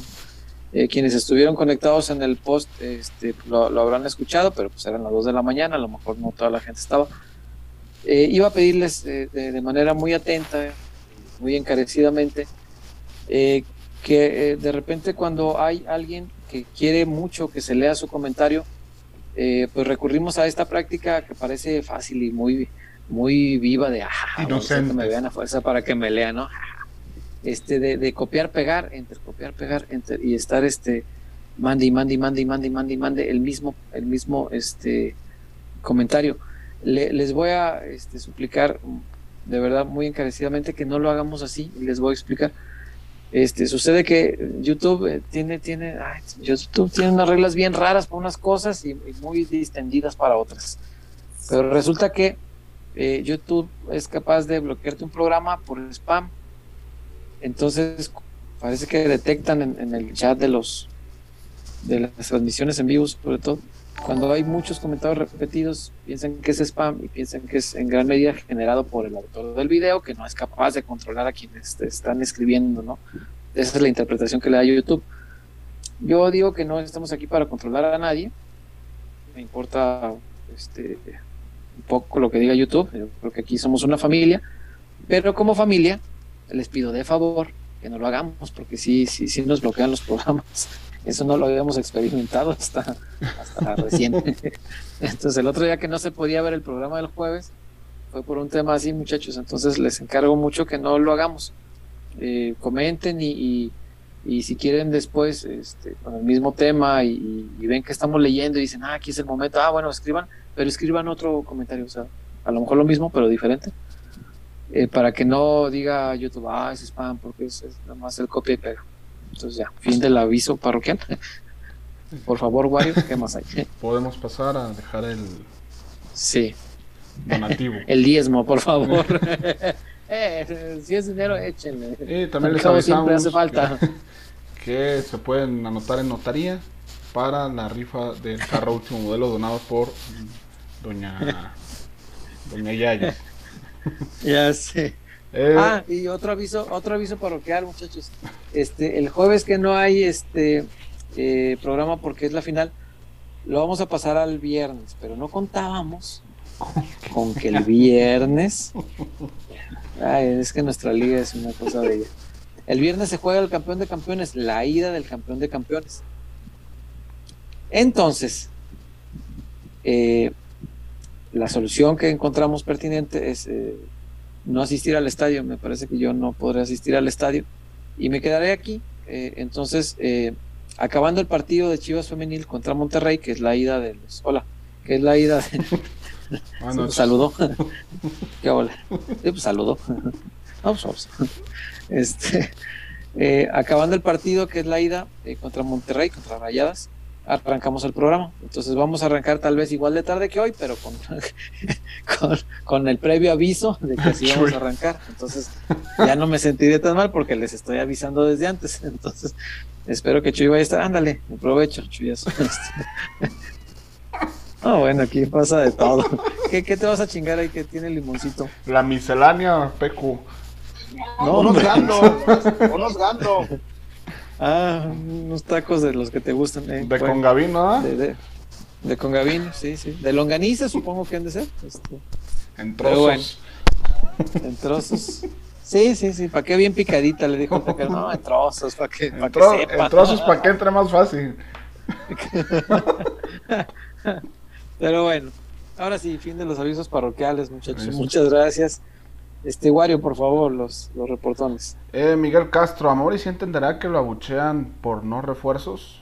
quienes estuvieron conectados en el post, este, lo, habrán escuchado, pero pues eran las 2 de la mañana, a lo mejor no toda la gente estaba. iba a pedirles de, manera muy atenta, muy encarecidamente, que de repente cuando hay alguien que quiere mucho que se lea su comentario, eh, pues recurrimos a esta práctica que parece fácil y muy, muy viva de, ah, que me vean a fuerza para que me lean, ¿no? Este, de, copiar, pegar, entre copiar, pegar, entre, y estar, este, mande y mande y mande y mande y mande y mande el mismo, el mismo, este, comentario. les voy a este, suplicar de verdad muy encarecidamente que no lo hagamos así y les voy a explicar. Este, sucede que YouTube eh, tiene, tiene, YouTube tiene unas reglas bien raras para unas cosas y, muy distendidas para otras. Pero resulta que eh, YouTube es capaz de bloquearte un programa por spam. Entonces parece que detectan en, el chat de los de las transmisiones en vivo, sobre todo, cuando hay muchos comentarios repetidos, piensan que es spam y piensan que es en gran medida generado por el autor del video, que no es capaz de controlar a quienes están escribiendo, ¿no? Esa es la interpretación que le da YouTube. Yo digo que no estamos aquí para controlar a nadie. Me importa este, un poco lo que diga YouTube. Yo creo que aquí somos una familia. Pero como familia, les pido de favor que no lo hagamos, porque sí, sí, sí nos bloquean los programas. Eso no lo habíamos experimentado hasta, hasta reciente. Entonces, el otro día que no se podía ver el programa del jueves, fue por un tema así, muchachos. Entonces, les encargo mucho que no lo hagamos. Eh, comenten y, y, si quieren después, este, con el mismo tema y, ven que estamos leyendo y dicen, ah, aquí es el momento, ah, bueno, escriban, pero escriban otro comentario, o sea, a lo mejor lo mismo, pero diferente. Eh, para que no diga YouTube, ah, es spam, porque es, es nada más el copia y pega. Entonces ya, fin del aviso parroquial. Por favor, Wario, ¿qué más hay? Podemos pasar a dejar el sí. donativo. el diezmo, por favor. eh, si es dinero, échenle. Y también les avisamos siempre hace falta. Que, se pueden anotar en notaría para la rifa del carro último modelo donado por doña doña Yaya. Ya sé. Eh, ah, y otro aviso, otro aviso parroquial, muchachos. Este, el jueves que no hay este eh, programa porque es la final, lo vamos a pasar al viernes, pero no contábamos con que el viernes. Ay, es que nuestra liga es una cosa de ella. El viernes se juega el campeón de campeones, la ida del campeón de campeones. Entonces, eh, la solución que encontramos pertinente es no asistir al estadio. Me parece que yo no podré asistir al estadio y me quedaré aquí. Eh, entonces, eh, acabando el partido de Chivas Femenil contra Monterrey, que es la ida de los. Hola, que es la ida de. saludó. ¿Qué hola? pues saludó. Vamos, vamos. Este, eh, acabando el partido, que es la ida contra Monterrey, contra Rayadas, arrancamos el programa. Entonces vamos a arrancar tal vez igual de tarde que hoy, pero con, con, el previo aviso de que así vamos a arrancar. Entonces ya no me sentiré tan mal porque les estoy avisando desde antes. Entonces espero que Chuy vaya a estar. Ándale, aprovecho, Chuyazo. Ah, bueno, aquí pasa de todo. ¿Qué, te vas a chingar ahí que tiene limoncito? La miscelánea, Pecu. No, unos gando, unos gando. Ah, unos tacos de los que te gustan. Eh. De Congavín, ¿no? De, de, de Congavín, sí, sí. De longaniza supongo que han de ser. Este. En trozos. en trozos. Sí, sí, sí, para qué bien picadita, le dijo No, en trozos, para que, en, en trozos, para que entre más fácil. Pero bueno, ahora sí, fin de los avisos parroquiales, muchachos. Muchas gracias. Este, Wario, por favor, los, los reportones. Eh, Miguel Castro, Amor y si entenderá que lo abuchean por no refuerzos.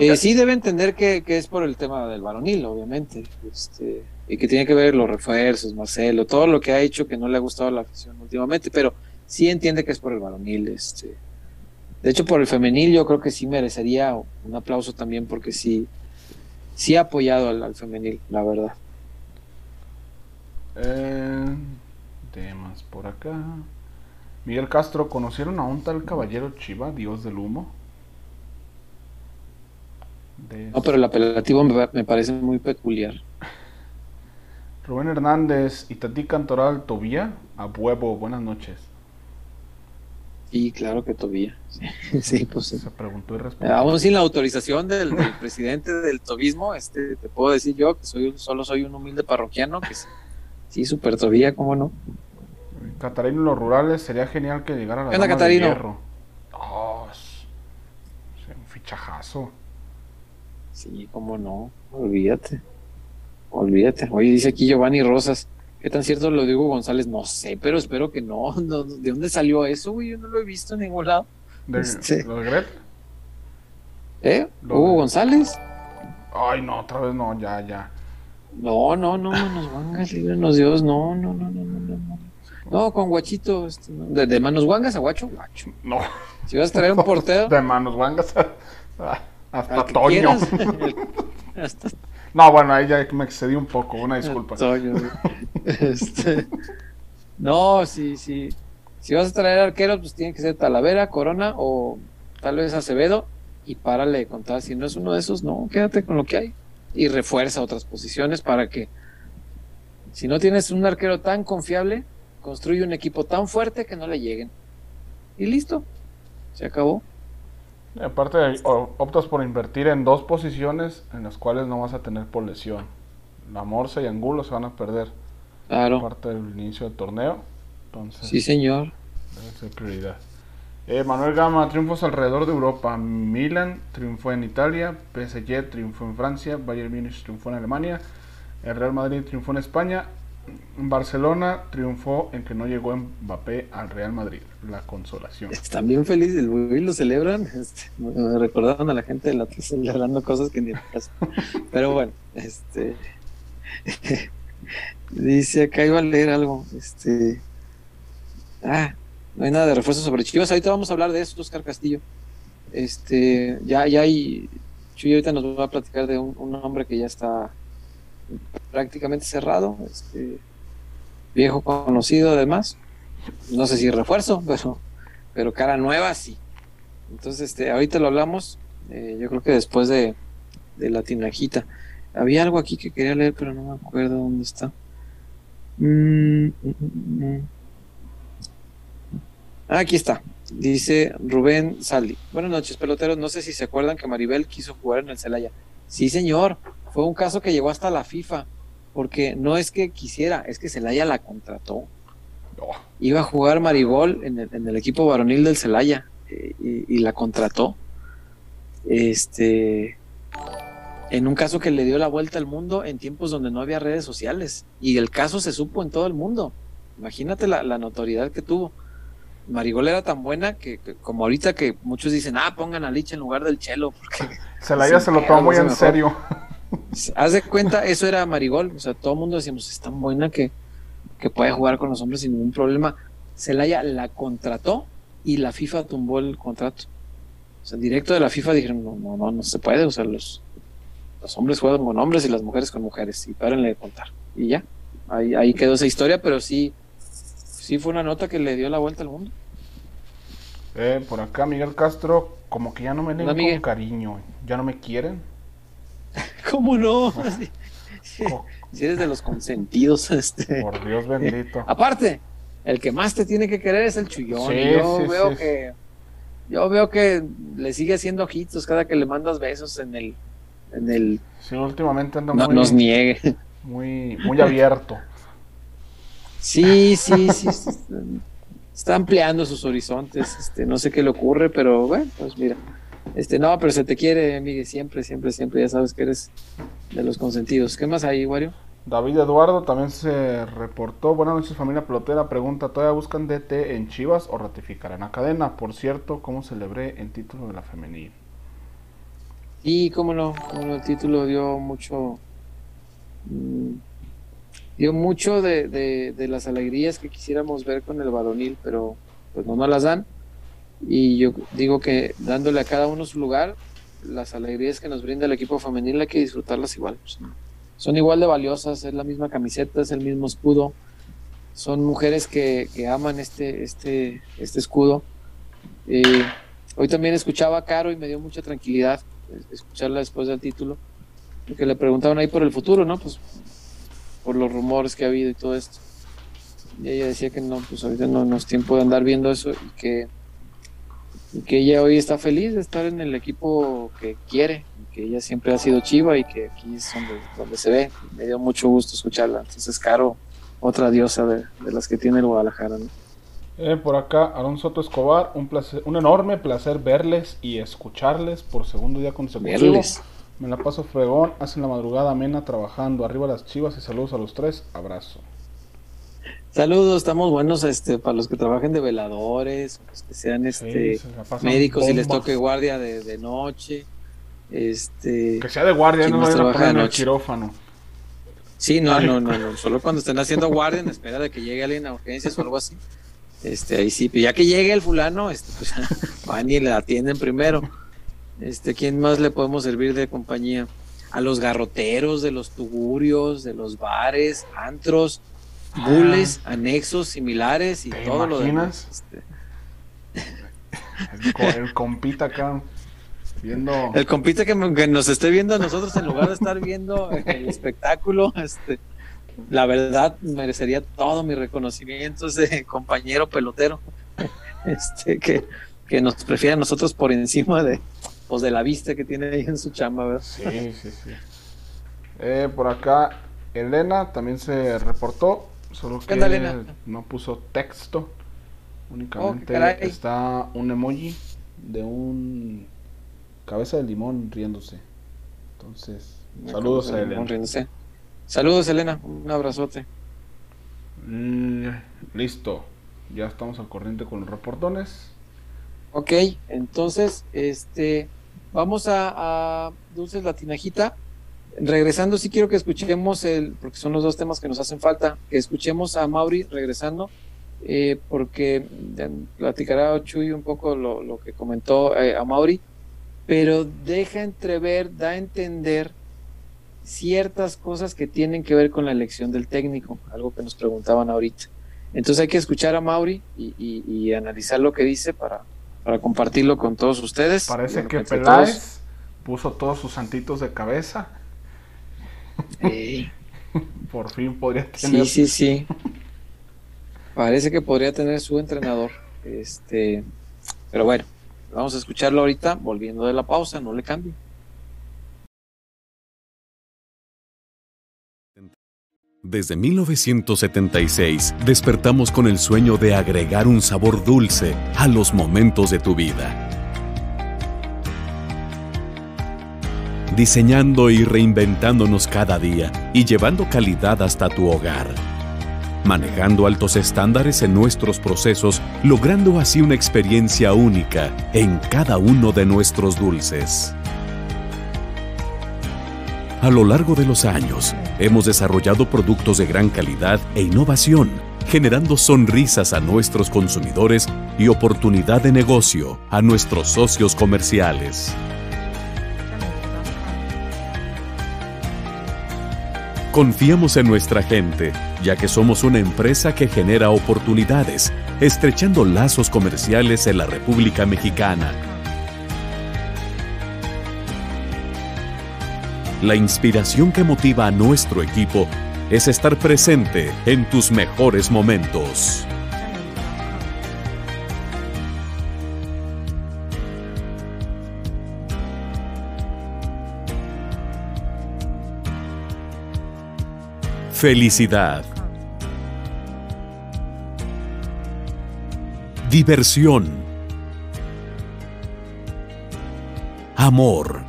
Eh, sí debe entender que, es por el tema del varonil, obviamente. Este, y que tiene que ver los refuerzos, Marcelo, todo lo que ha hecho que no le ha gustado la afición últimamente, pero sí entiende que es por el varonil. Este. De hecho, por el femenil yo creo que sí merecería un aplauso también porque sí, sí ha apoyado al, femenil, la verdad. Eh, temas por acá. Miguel Castro, ¿conocieron a un tal caballero Chiva, dios del humo? No, pero el apelativo me, parece muy peculiar. Rubén Hernández, y Tati Cantoral Tobía, a huevo, buenas noches. Sí, claro que Tobía. Sí, pues Se preguntó y respondió. Aún sin la autorización del, presidente del tobismo, este, te puedo decir yo que soy solo soy un humilde parroquiano, que sí, súper Tobía, ¿cómo no? Catarino los rurales, sería genial que llegara a la ¿Qué Catarino? hierro. Oh, un fichajazo. Sí, cómo no, olvídate. Olvídate. Oye, dice aquí Giovanni Rosas. ¿Qué tan cierto lo digo González? No sé, pero espero que no. ¿De dónde salió eso, güey? Yo no lo he visto en ningún lado. ¿De, este... ¿Lo de ¿Eh? ¿Hugo González? Ay, no, otra vez no, ya, ya. No, no, no, manos guangas, líbranos Dios, no, no, no, no, no, no. No, con guachito, este, de, manos guangas a guacho, guacho. No. Si vas a traer un portero. De manos guangas a... Hasta Toño. No, bueno, ahí ya me excedí un poco, una disculpa. este... No, sí, sí. Si vas a traer arqueros, pues tiene que ser Talavera, Corona o tal vez Acevedo y párale de contar. Si no es uno de esos, no, quédate con lo que hay y refuerza otras posiciones para que, si no tienes un arquero tan confiable, construye un equipo tan fuerte que no le lleguen. Y listo, se acabó. Aparte, optas por invertir en dos posiciones en las cuales no vas a tener por lesión. La Morsa y Angulo se van a perder. Claro. Parte del inicio del torneo. Entonces, sí, señor. Debe ser prioridad. Eh, Manuel Gama, triunfos alrededor de Europa. Milan triunfó en Italia, PSG triunfó en Francia, Bayern Munich triunfó en Alemania, el Real Madrid triunfó en España Barcelona triunfó en que no llegó Mbappé al Real Madrid, la consolación. Están bien felices, el lo celebran. Este, me recordaron a la gente de la celebrando cosas que ni pasa. Pero bueno, este dice acá iba a leer algo. Este ah, no hay nada de refuerzo sobre Chivas. Ahorita vamos a hablar de eso, Oscar Castillo. Este, ya, ya hay. Chuy ahorita nos va a platicar de un, hombre que ya está prácticamente cerrado, este, viejo conocido además, no sé si refuerzo, pero, pero cara nueva sí. Entonces, este, ahorita lo hablamos, eh, yo creo que después de, de la tinajita. Había algo aquí que quería leer, pero no me acuerdo dónde está. Mm, mm, mm, aquí está. Dice Rubén Saldi. Buenas noches, peloteros. No sé si se acuerdan que Maribel quiso jugar en el Celaya. Sí, señor. Fue un caso que llegó hasta la FIFA, porque no es que quisiera, es que Celaya la contrató. Iba a jugar Maribol en el, equipo varonil del Celaya eh, y, la contrató. Este, en un caso que le dio la vuelta al mundo en tiempos donde no había redes sociales y el caso se supo en todo el mundo. Imagínate la, notoriedad que tuvo. Marigol era tan buena que, como ahorita que muchos dicen, ah, pongan a Lich en lugar del Chelo. Porque Celaya se lo tomó muy en serio. Haz de cuenta, eso era Marigol. O sea, todo el mundo decíamos, es tan buena que, que puede jugar con los hombres sin ningún problema. Celaya la contrató y la FIFA tumbó el contrato. O sea, directo de la FIFA dijeron, no, no, no, no se puede. O sea, los, los hombres juegan con hombres y las mujeres con mujeres. Y párenle de contar. Y ya, ahí, ahí quedó esa historia, pero sí, sí fue una nota que le dio la vuelta al mundo. Eh, por acá Miguel Castro, como que ya no me leen con cariño, ya no me quieren. ¿Cómo no? Si, eres de los consentidos, este. Por Dios bendito. Aparte, el que más te tiene que querer es el chullón. yo veo que. Yo veo que le sigue haciendo ojitos cada que le mandas besos en el. En el sí, últimamente anda no, Nos niegue. Muy, muy abierto. Sí, sí, sí. está ampliando sus horizontes. Este, no sé qué le ocurre, pero bueno, pues mira. Este, no, pero se te quiere, Miguel, siempre, siempre, siempre, ya sabes que eres de los consentidos. ¿Qué más hay, Wario? David Eduardo también se reportó. Buenas noches, familia pelotera. Pregunta: ¿todavía buscan DT en Chivas o ratificarán a cadena? Por cierto, ¿cómo celebré el título de la femenil? Y cómo no, como el título dio mucho, mm, dio mucho de, de, de, las alegrías que quisiéramos ver con el varonil, pero pues no nos las dan. Y yo digo que dándole a cada uno su lugar, las alegrías que nos brinda el equipo femenil hay que disfrutarlas igual. Son igual de valiosas, es la misma camiseta, es el mismo escudo. Son mujeres que, que aman este, este, este escudo. Eh, hoy también escuchaba a Caro y me dio mucha tranquilidad escucharla después del título, porque le preguntaban ahí por el futuro, ¿no? Pues por los rumores que ha habido y todo esto. Y ella decía que no, pues ahorita no, no es tiempo de andar viendo eso y que que ella hoy está feliz de estar en el equipo que quiere, que ella siempre ha sido chiva y que aquí es donde, se ve. Me dio mucho gusto escucharla. Entonces, Caro, otra diosa de, las que tiene el Guadalajara. Eh, por acá, Aaron Soto Escobar, un, placer, un enorme placer verles y escucharles por segundo día consecutivo. Me la paso fregón, hacen la madrugada amena trabajando. Arriba las chivas y saludos a los tres. Abrazo. Saludos, estamos buenos este, para los que trabajen de veladores, los que sean este, médicos y les toque guardia de, noche. Este, que sea de guardia, no vayan a poner en el quirófano. Sí, no, no, no, no, solo cuando estén haciendo guardia en espera de que llegue alguien a urgencias o algo así. Este, ahí sí, ya que llegue el fulano, este, pues van y le atienden primero. Este, ¿quién más le podemos servir de compañía? A los garroteros, de los tugurios, de los bares, antros, bules, ah. anexos similares y todo lo demás. Este. El, compita acá viendo. El compita que, nos esté viendo a nosotros en lugar de estar viendo el espectáculo, este, la verdad merecería todo mi reconocimiento ese compañero pelotero, este, que, que nos prefiere a nosotros por encima de, pues, de la vista que tiene ahí en su chamba, ¿verdad? Sí, sí, sí. Eh, por acá, Elena también se reportó. Solo que no puso texto. Únicamente oh, está un emoji de un cabeza de limón riéndose. Entonces, saludos a Elena. Saludos, Elena. Un abrazote. Mm, listo. Ya estamos al corriente con los reportones. Ok, entonces, este, vamos a, Dulces Latinajita regresando, sí quiero que escuchemos el, porque son los dos temas que nos hacen falta, que escuchemos a Mauri regresando, eh, porque platicará Chuy un poco lo, que comentó eh, a Mauri, pero deja entrever, da a entender ciertas cosas que tienen que ver con la elección del técnico, algo que nos preguntaban ahorita. Entonces hay que escuchar a Mauri y, analizar lo que dice para, para compartirlo con todos ustedes. Parece que Peláez puso todos sus santitos de cabeza Por fin podría tener. Sí, sí, sí. Parece que podría tener su entrenador. Este, pero bueno, vamos a escucharlo ahorita, volviendo de la pausa, no le cambie. Desde 1976 despertamos con el sueño de agregar un sabor dulce a los momentos de tu vida. diseñando y reinventándonos cada día y llevando calidad hasta tu hogar. Manejando altos estándares en nuestros procesos, logrando así una experiencia única en cada uno de nuestros dulces. A lo largo de los años, hemos desarrollado productos de gran calidad e innovación, generando sonrisas a nuestros consumidores y oportunidad de negocio a nuestros socios comerciales. Confiamos en nuestra gente, ya que somos una empresa que genera oportunidades, estrechando lazos comerciales en la República Mexicana. La inspiración que motiva a nuestro equipo es estar presente en tus mejores momentos. Felicidad. Diversión. Amor.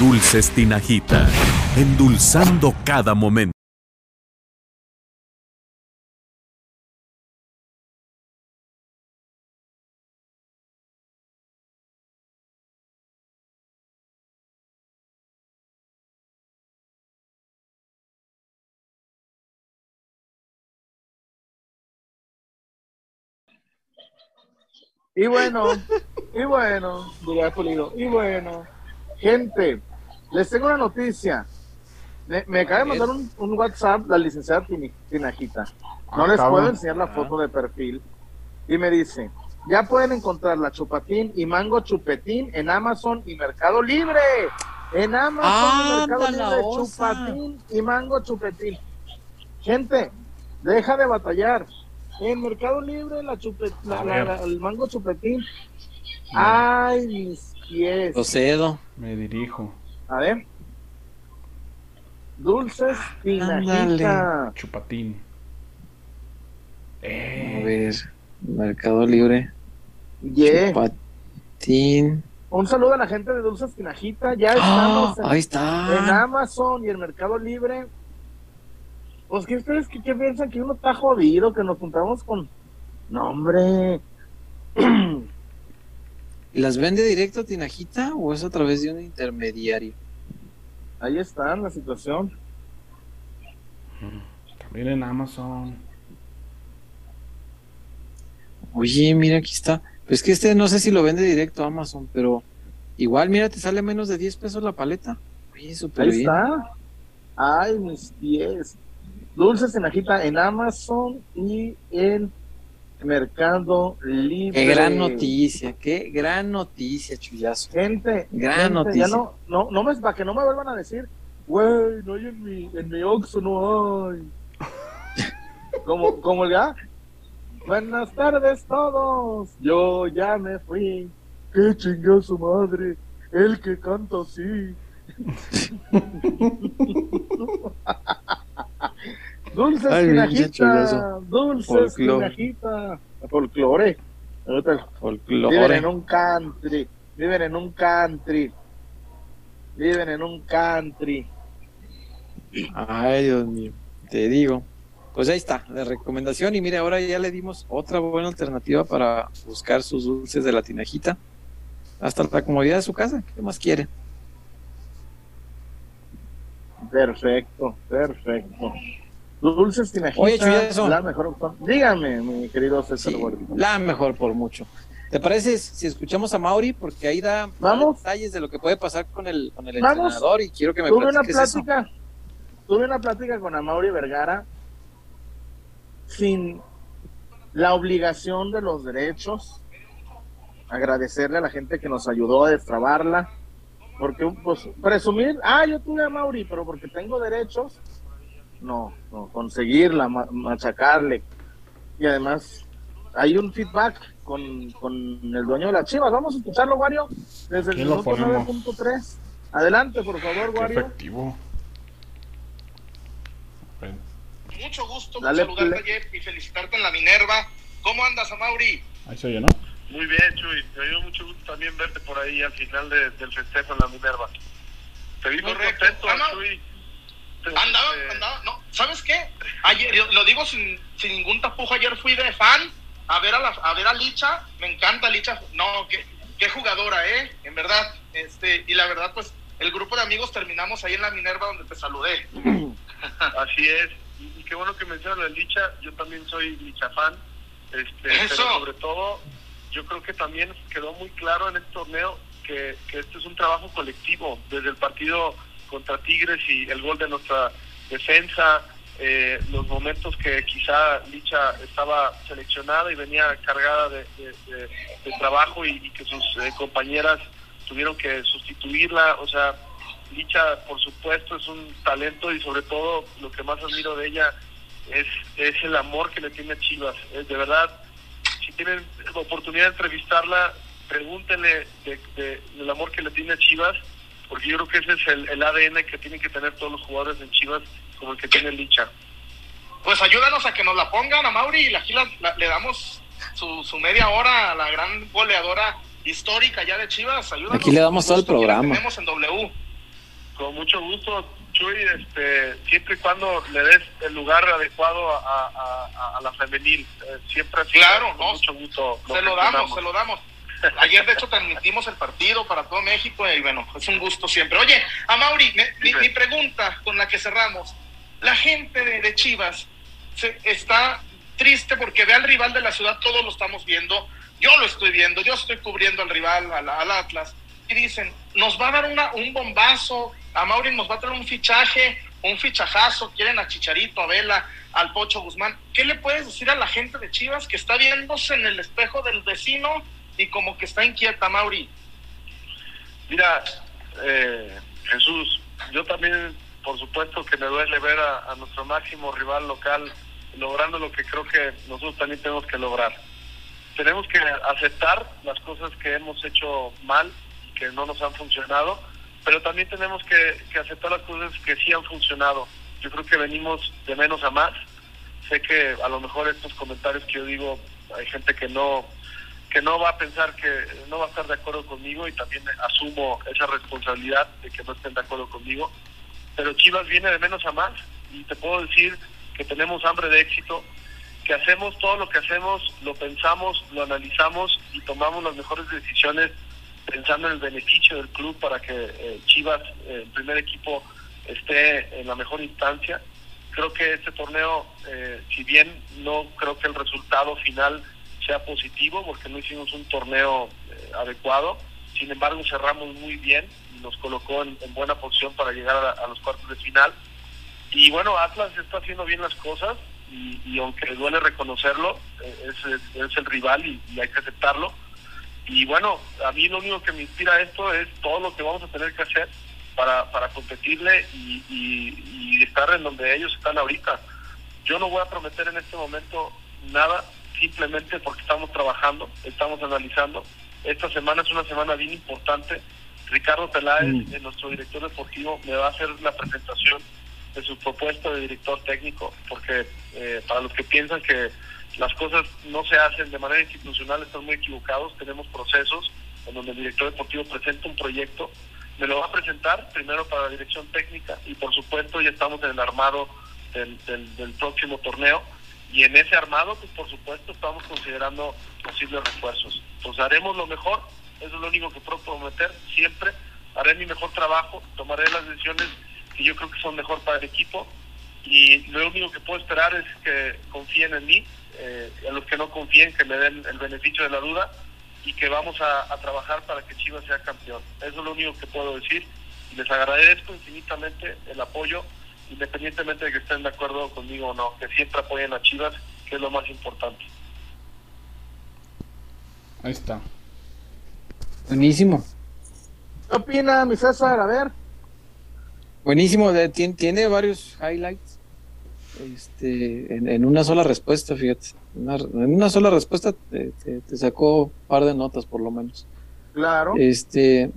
Dulces Tinajita, endulzando cada momento. Y bueno, y bueno, diría Pulido, y bueno, gente, les tengo una noticia. Me, me acaba de mandar un, un WhatsApp la licenciada Tinajita. No Ah, les cabrón. puedo enseñar la foto de perfil. Y me dice, ya pueden encontrar la chupatín y mango chupetín en Amazon y Mercado Libre. En Amazon y Mercado ¡Anda la Libre, osa! chupatín y mango chupetín. Gente, deja de batallar. En Mercado Libre, la chupet, la- el mango chupetín. Ay, mis pies. Procedo. Me dirijo. A ver. Dulces tinajita. Ándale. Chupatín. A Eh, ver, Mercado Libre. Yeah. Patín. Un saludo a la gente de Dulces Tinajita. Ya ¡Ah! estamos en, Ahí en está. Amazon y en Mercado Libre. Pues, ¿qué ustedes qué, qué piensan? Que uno está jodido, que nos juntamos con. No, hombre. ¿Y las vende directo Tinajita o es a través de un intermediario? Ahí está la situación. también en Amazon. Oye, mira, aquí está. Pues que este no sé si lo vende directo a Amazon, pero igual, mira, te sale menos de 10 pesos la paleta. Oye, súper Ahí bien. está. Ay, mis pies. Dulces Tinajita en Amazon y en Mercado Libre. Qué gran noticia, qué gran noticia, chullazo. Gente, Gran gente, noticia. Ya no, no, no me, para que no me vuelvan a decir, güey, no hay en mi, en mi Oxxo, no hay. como, como ya. Buenas tardes todos, yo ya me fui. Qué chingó su madre, el que canta así. Dulces Ay, chulazo. dulces Folclore. tinajita. Folclore. Ahorita- Viven Folclore. en un country. Viven en un country. Viven en un country. Ay, Dios mío, te digo. Pues ahí está, la recomendación. Y mire, ahora ya le dimos otra buena alternativa para buscar sus dulces de la tinajita. Hasta la comodidad de su casa. ¿Qué más quiere? Perfecto, perfecto. Dulces tinajita, Oye, Chuyazo. la mejor. Dígame, mi querido César Sí, la mejor por mucho. ¿Te parece si escuchamos a Mauri? Porque ahí da Vamos. detalles de lo que puede pasar con el, con el Vamos. entrenador y quiero que me Tuve una eso. plática, tuve una plática con Amaury Vergara sin la obligación de los derechos. Agradecerle a la gente que nos ayudó a destrabarla. Porque, pues, presumir, ah, yo tuve a Mauri, pero porque tengo derechos, no, no, conseguirla, ma- machacarle. Y además, hay un feedback con, con el dueño de las chivas. Vamos a escucharlo, Wario, desde el Aquí lo minuto ponemos. 9.3. Adelante, por favor, Qué Wario. efectivo. Mucho gusto Dale saludarte. Jeff, y felicitarte en la Minerva. ¿Cómo andas, Amauri? Ahí se oye, ¿no? Muy bien, Chuy. Me dio mucho gusto también verte por ahí al final de- del festejo en la Minerva. Te vi muy contento. Chuy. Andaba, andaba, no, ¿sabes qué? Ayer, lo- digo sin, sin ningún tapujo, ayer fui de fan a ver a, la, a ver a Licha, me encanta Licha, no, qué, qué jugadora, ¿eh? En verdad, este, y la verdad, pues, el grupo de amigos terminamos ahí en la Minerva donde te saludé. Así es. Y, y qué bueno que mencionas el Licha. Yo también soy Licha fan. Este, Eso. Pero sobre todo, yo creo que también quedó muy claro en este torneo que, que este es un trabajo colectivo. Desde el partido contra Tigres y el gol de nuestra defensa, eh, los momentos que quizá Licha estaba seleccionada y venía cargada de, trabajo y, que sus eh, compañeras tuvieron que sustituirla. O sea, Licha, por supuesto, es un talento y sobre todo lo que más admiro de ella es, es el amor que le tiene a Chivas. Es de verdad, si tienen oportunidad de entrevistarla, pregúntenle de- de- del amor que le tiene a Chivas, porque yo creo que ese es el, el ADN que tienen que tener todos los jugadores en Chivas, como el que tiene Licha. Pues ayúdanos a que nos la pongan a Mauri y aquí la- la- le damos su, su media hora a la gran goleadora histórica ya de Chivas. Ayúdanos. Aquí le damos todo el programa. Tenemos en W. Con mucho gusto, Chuy, este, siempre y cuando le des el lugar adecuado a, a- a- a la femenil. Eh, siempre así, Claro, con no, mucho gusto. Se lo damos, se lo damos. Ayer, de hecho, transmitimos el partido para todo México y bueno, es un gusto siempre. Oye, a Mauri, me- mi, mi pregunta con la que cerramos. La gente de, de Chivas se, está triste porque ve al rival de la ciudad, todos lo estamos viendo, yo lo estoy viendo, yo estoy cubriendo al rival, al, al Atlas, y dicen, nos va a dar una, un bombazo, a Mauri nos va a traer un fichaje, un fichajazo, quieren a Chicharito, a Vela, al Pocho Guzmán. ¿Qué le puedes decir a la gente de Chivas que está viéndose en el espejo del vecino y como que está inquieta, Mauri? Mira, eh, Jesús, yo también, por supuesto que me duele ver a, nuestro máximo rival local logrando lo que creo que nosotros también tenemos que lograr. Tenemos que aceptar las cosas que hemos hecho mal, que no nos han funcionado, pero también tenemos que aceptar las cosas que sí han funcionado. Yo creo que venimos de menos a más. Sé que a lo mejor estos comentarios que yo digo, hay gente que no que no va a pensar que no va a estar de acuerdo conmigo y también asumo esa responsabilidad de que no estén de acuerdo conmigo. Pero Chivas viene de menos a más y te puedo decir que tenemos hambre de éxito, que hacemos todo lo que hacemos, lo pensamos, lo analizamos y tomamos las mejores decisiones pensando en el beneficio del club para que eh, Chivas, eh, el primer equipo, esté en la mejor instancia. Creo que este torneo, eh, si bien no creo que el resultado final sea positivo, porque no hicimos un torneo eh, adecuado, sin embargo cerramos muy bien y nos colocó en, en buena posición para llegar a, los cuartos de final. Y bueno, Atlas está haciendo bien las cosas y, y aunque duele reconocerlo, eh, es, es, el rival y, hay que aceptarlo y bueno, a mí lo único que me inspira esto es todo lo que vamos a tener que hacer para, para competirle y, y, estar en donde ellos están ahorita. Yo no voy a prometer en este momento nada, simplemente porque estamos trabajando, estamos analizando. Esta semana es una semana bien importante. Ricardo Peláez, mm. nuestro director deportivo, me va a hacer la presentación de su propuesta de director técnico, porque eh, para los que piensan que las cosas no se hacen de manera institucional, están muy equivocados, tenemos procesos en donde el director deportivo presenta un proyecto, me lo va a presentar primero para la dirección técnica y por supuesto ya estamos en el armado del, del, del próximo torneo y en ese armado pues por supuesto estamos considerando posibles refuerzos. Pues haremos lo mejor, eso es lo único que puedo prometer, siempre haré mi mejor trabajo, tomaré las decisiones que yo creo que son mejor para el equipo y lo único que puedo esperar es que confíen en mí, eh, a los que no confíen que me den el beneficio de la duda y que vamos a, a, trabajar para que Chivas sea campeón. Eso es lo único que puedo decir les agradezco infinitamente el apoyo, independientemente de que estén de acuerdo conmigo o no, que siempre apoyen a Chivas, que es lo más importante. Ahí está. Buenísimo. ¿Qué opina mi César? A ver. Buenísimo, de, tiene, tiene, varios highlights este, en, en, una sola respuesta, fíjate. Una, en una sola respuesta te, te, te, sacó un par de notas, por lo menos. Claro. Este,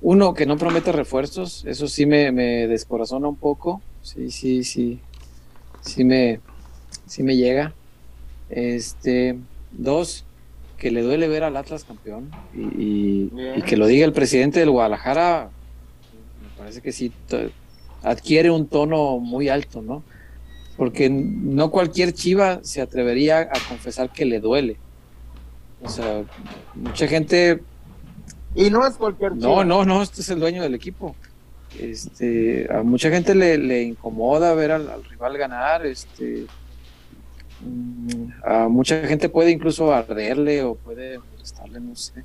uno que no promete refuerzos, eso sí me, me descorazona un poco. Sí, sí, sí. Sí me, sí me llega. Este, dos, que le duele ver al Atlas campeón y, y, y que lo diga el presidente del Guadalajara parece que sí adquiere un tono muy alto, ¿no? Porque no cualquier chiva se atrevería a confesar que le duele. O sea, mucha gente. Y no es cualquier chiva. No, no, no, este es el dueño del equipo. Este, a mucha gente le, incomoda ver al, al, rival ganar. Este, a mucha gente puede incluso arderle o puede molestarle, no sé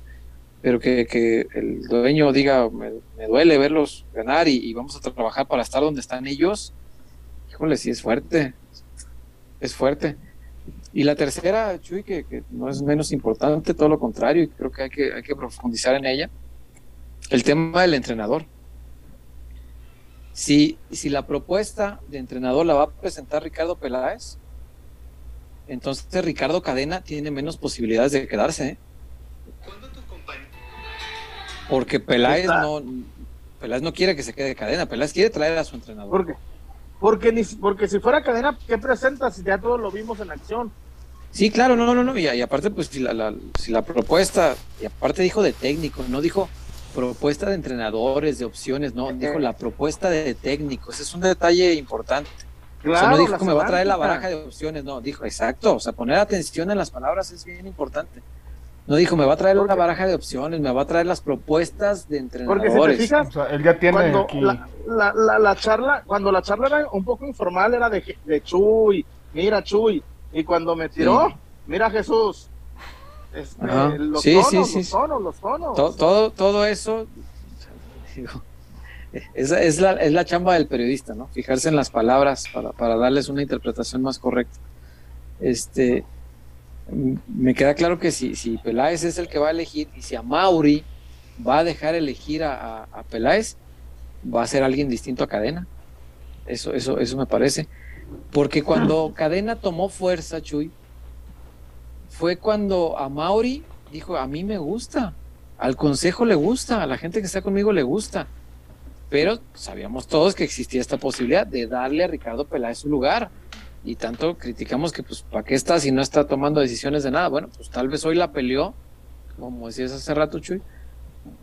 pero que, que el dueño diga, me, duele verlos ganar y, y, vamos a trabajar para estar donde están ellos, híjole, sí es fuerte, es fuerte. Y la tercera, Chuy, que, que no es menos importante, todo lo contrario, y creo que hay, que hay que profundizar en ella, el tema del entrenador. Si, si la propuesta de entrenador la va a presentar Ricardo Peláez, entonces Ricardo Cadena tiene menos posibilidades de quedarse. ¿eh? Porque Peláez no, Peláez no quiere que se quede cadena, Peláez quiere traer a su entrenador. ¿Por qué? Porque, ni, porque si fuera cadena, ¿qué presentas? Si ya todos lo vimos en acción. Sí, claro, no, no, no, y, y aparte, pues si la, la, si la propuesta, y aparte dijo de técnico, no dijo propuesta de entrenadores, de opciones, no, dijo la propuesta de técnicos, es un detalle importante. Claro, o sea, no dijo que me va a traer la baraja de opciones, no, dijo, exacto, o sea, poner atención en las palabras es bien importante. No dijo, me va a traer una baraja de opciones, me va a traer las propuestas de entrenadores. Porque si te fijas, o sea, él ya tiene cuando aquí... la, la, la, la, charla, cuando la charla era un poco informal, era de, de Chuy, mira Chuy, y cuando me tiró, sí. mira Jesús. Este, los, Sí, tonos, sí, sí. los tonos, los tonos. todo, todo, todo eso digo, esa es la, es la chamba del periodista, ¿no? Fijarse en las palabras para, para darles una interpretación más correcta. Este, me queda claro que si, si Peláez es el que va a elegir y si a Mauri va a dejar elegir a, a, a Peláez, va a ser alguien distinto a Cadena. Eso, eso, eso me parece. Porque cuando Cadena tomó fuerza, Chuy, fue cuando a Mauri dijo, a mí me gusta, al consejo le gusta, a la gente que está conmigo le gusta. Pero sabíamos todos que existía esta posibilidad de darle a Ricardo Peláez su lugar. Y tanto criticamos que, pues, ¿para qué está si no está tomando decisiones de nada? Bueno, pues tal vez hoy la peleó, como decías hace rato, Chuy.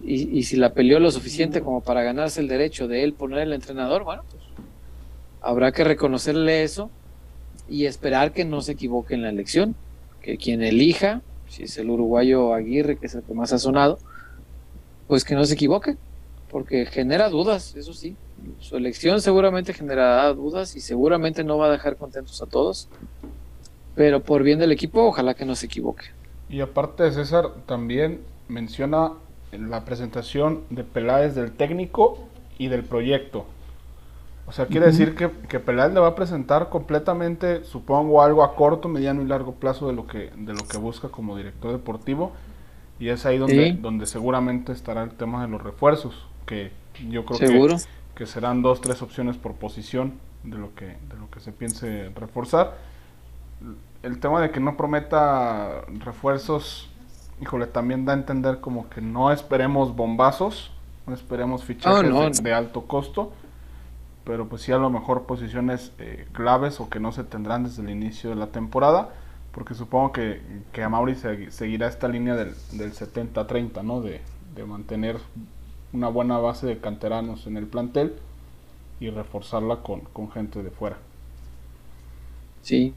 Y, y si la peleó lo suficiente como para ganarse el derecho de él poner el entrenador, bueno, pues habrá que reconocerle eso y esperar que no se equivoque en la elección. Quien elija, si es el uruguayo Aguirre, que es el que más ha sonado, pues que no se equivoque, porque genera dudas, eso sí. Su elección seguramente generará dudas y seguramente no va a dejar contentos a todos. Pero por bien del equipo, ojalá que no se equivoque. Y aparte César también menciona en la presentación de Peláez del técnico y del proyecto. O sea, quiere decir que, que Peláez le va a presentar completamente, supongo, algo a corto, mediano y largo plazo de lo que, de lo que busca como director deportivo. Y es ahí donde, Sí. donde seguramente estará el tema de los refuerzos, que yo creo que, Seguro. que serán dos, tres opciones por posición de lo que, de lo que se piense reforzar. El tema de que no prometa refuerzos, híjole, también da a entender como que no esperemos bombazos, no esperemos fichajes no, de, no. de alto costo, pero pues sí a lo mejor posiciones eh, claves o que no se tendrán desde el inicio de la temporada, porque supongo que, que a Mauri se- seguirá esta línea del, del 70-30, ¿no? De, de mantener una buena base de canteranos en el plantel y reforzarla con, con gente de fuera. Sí,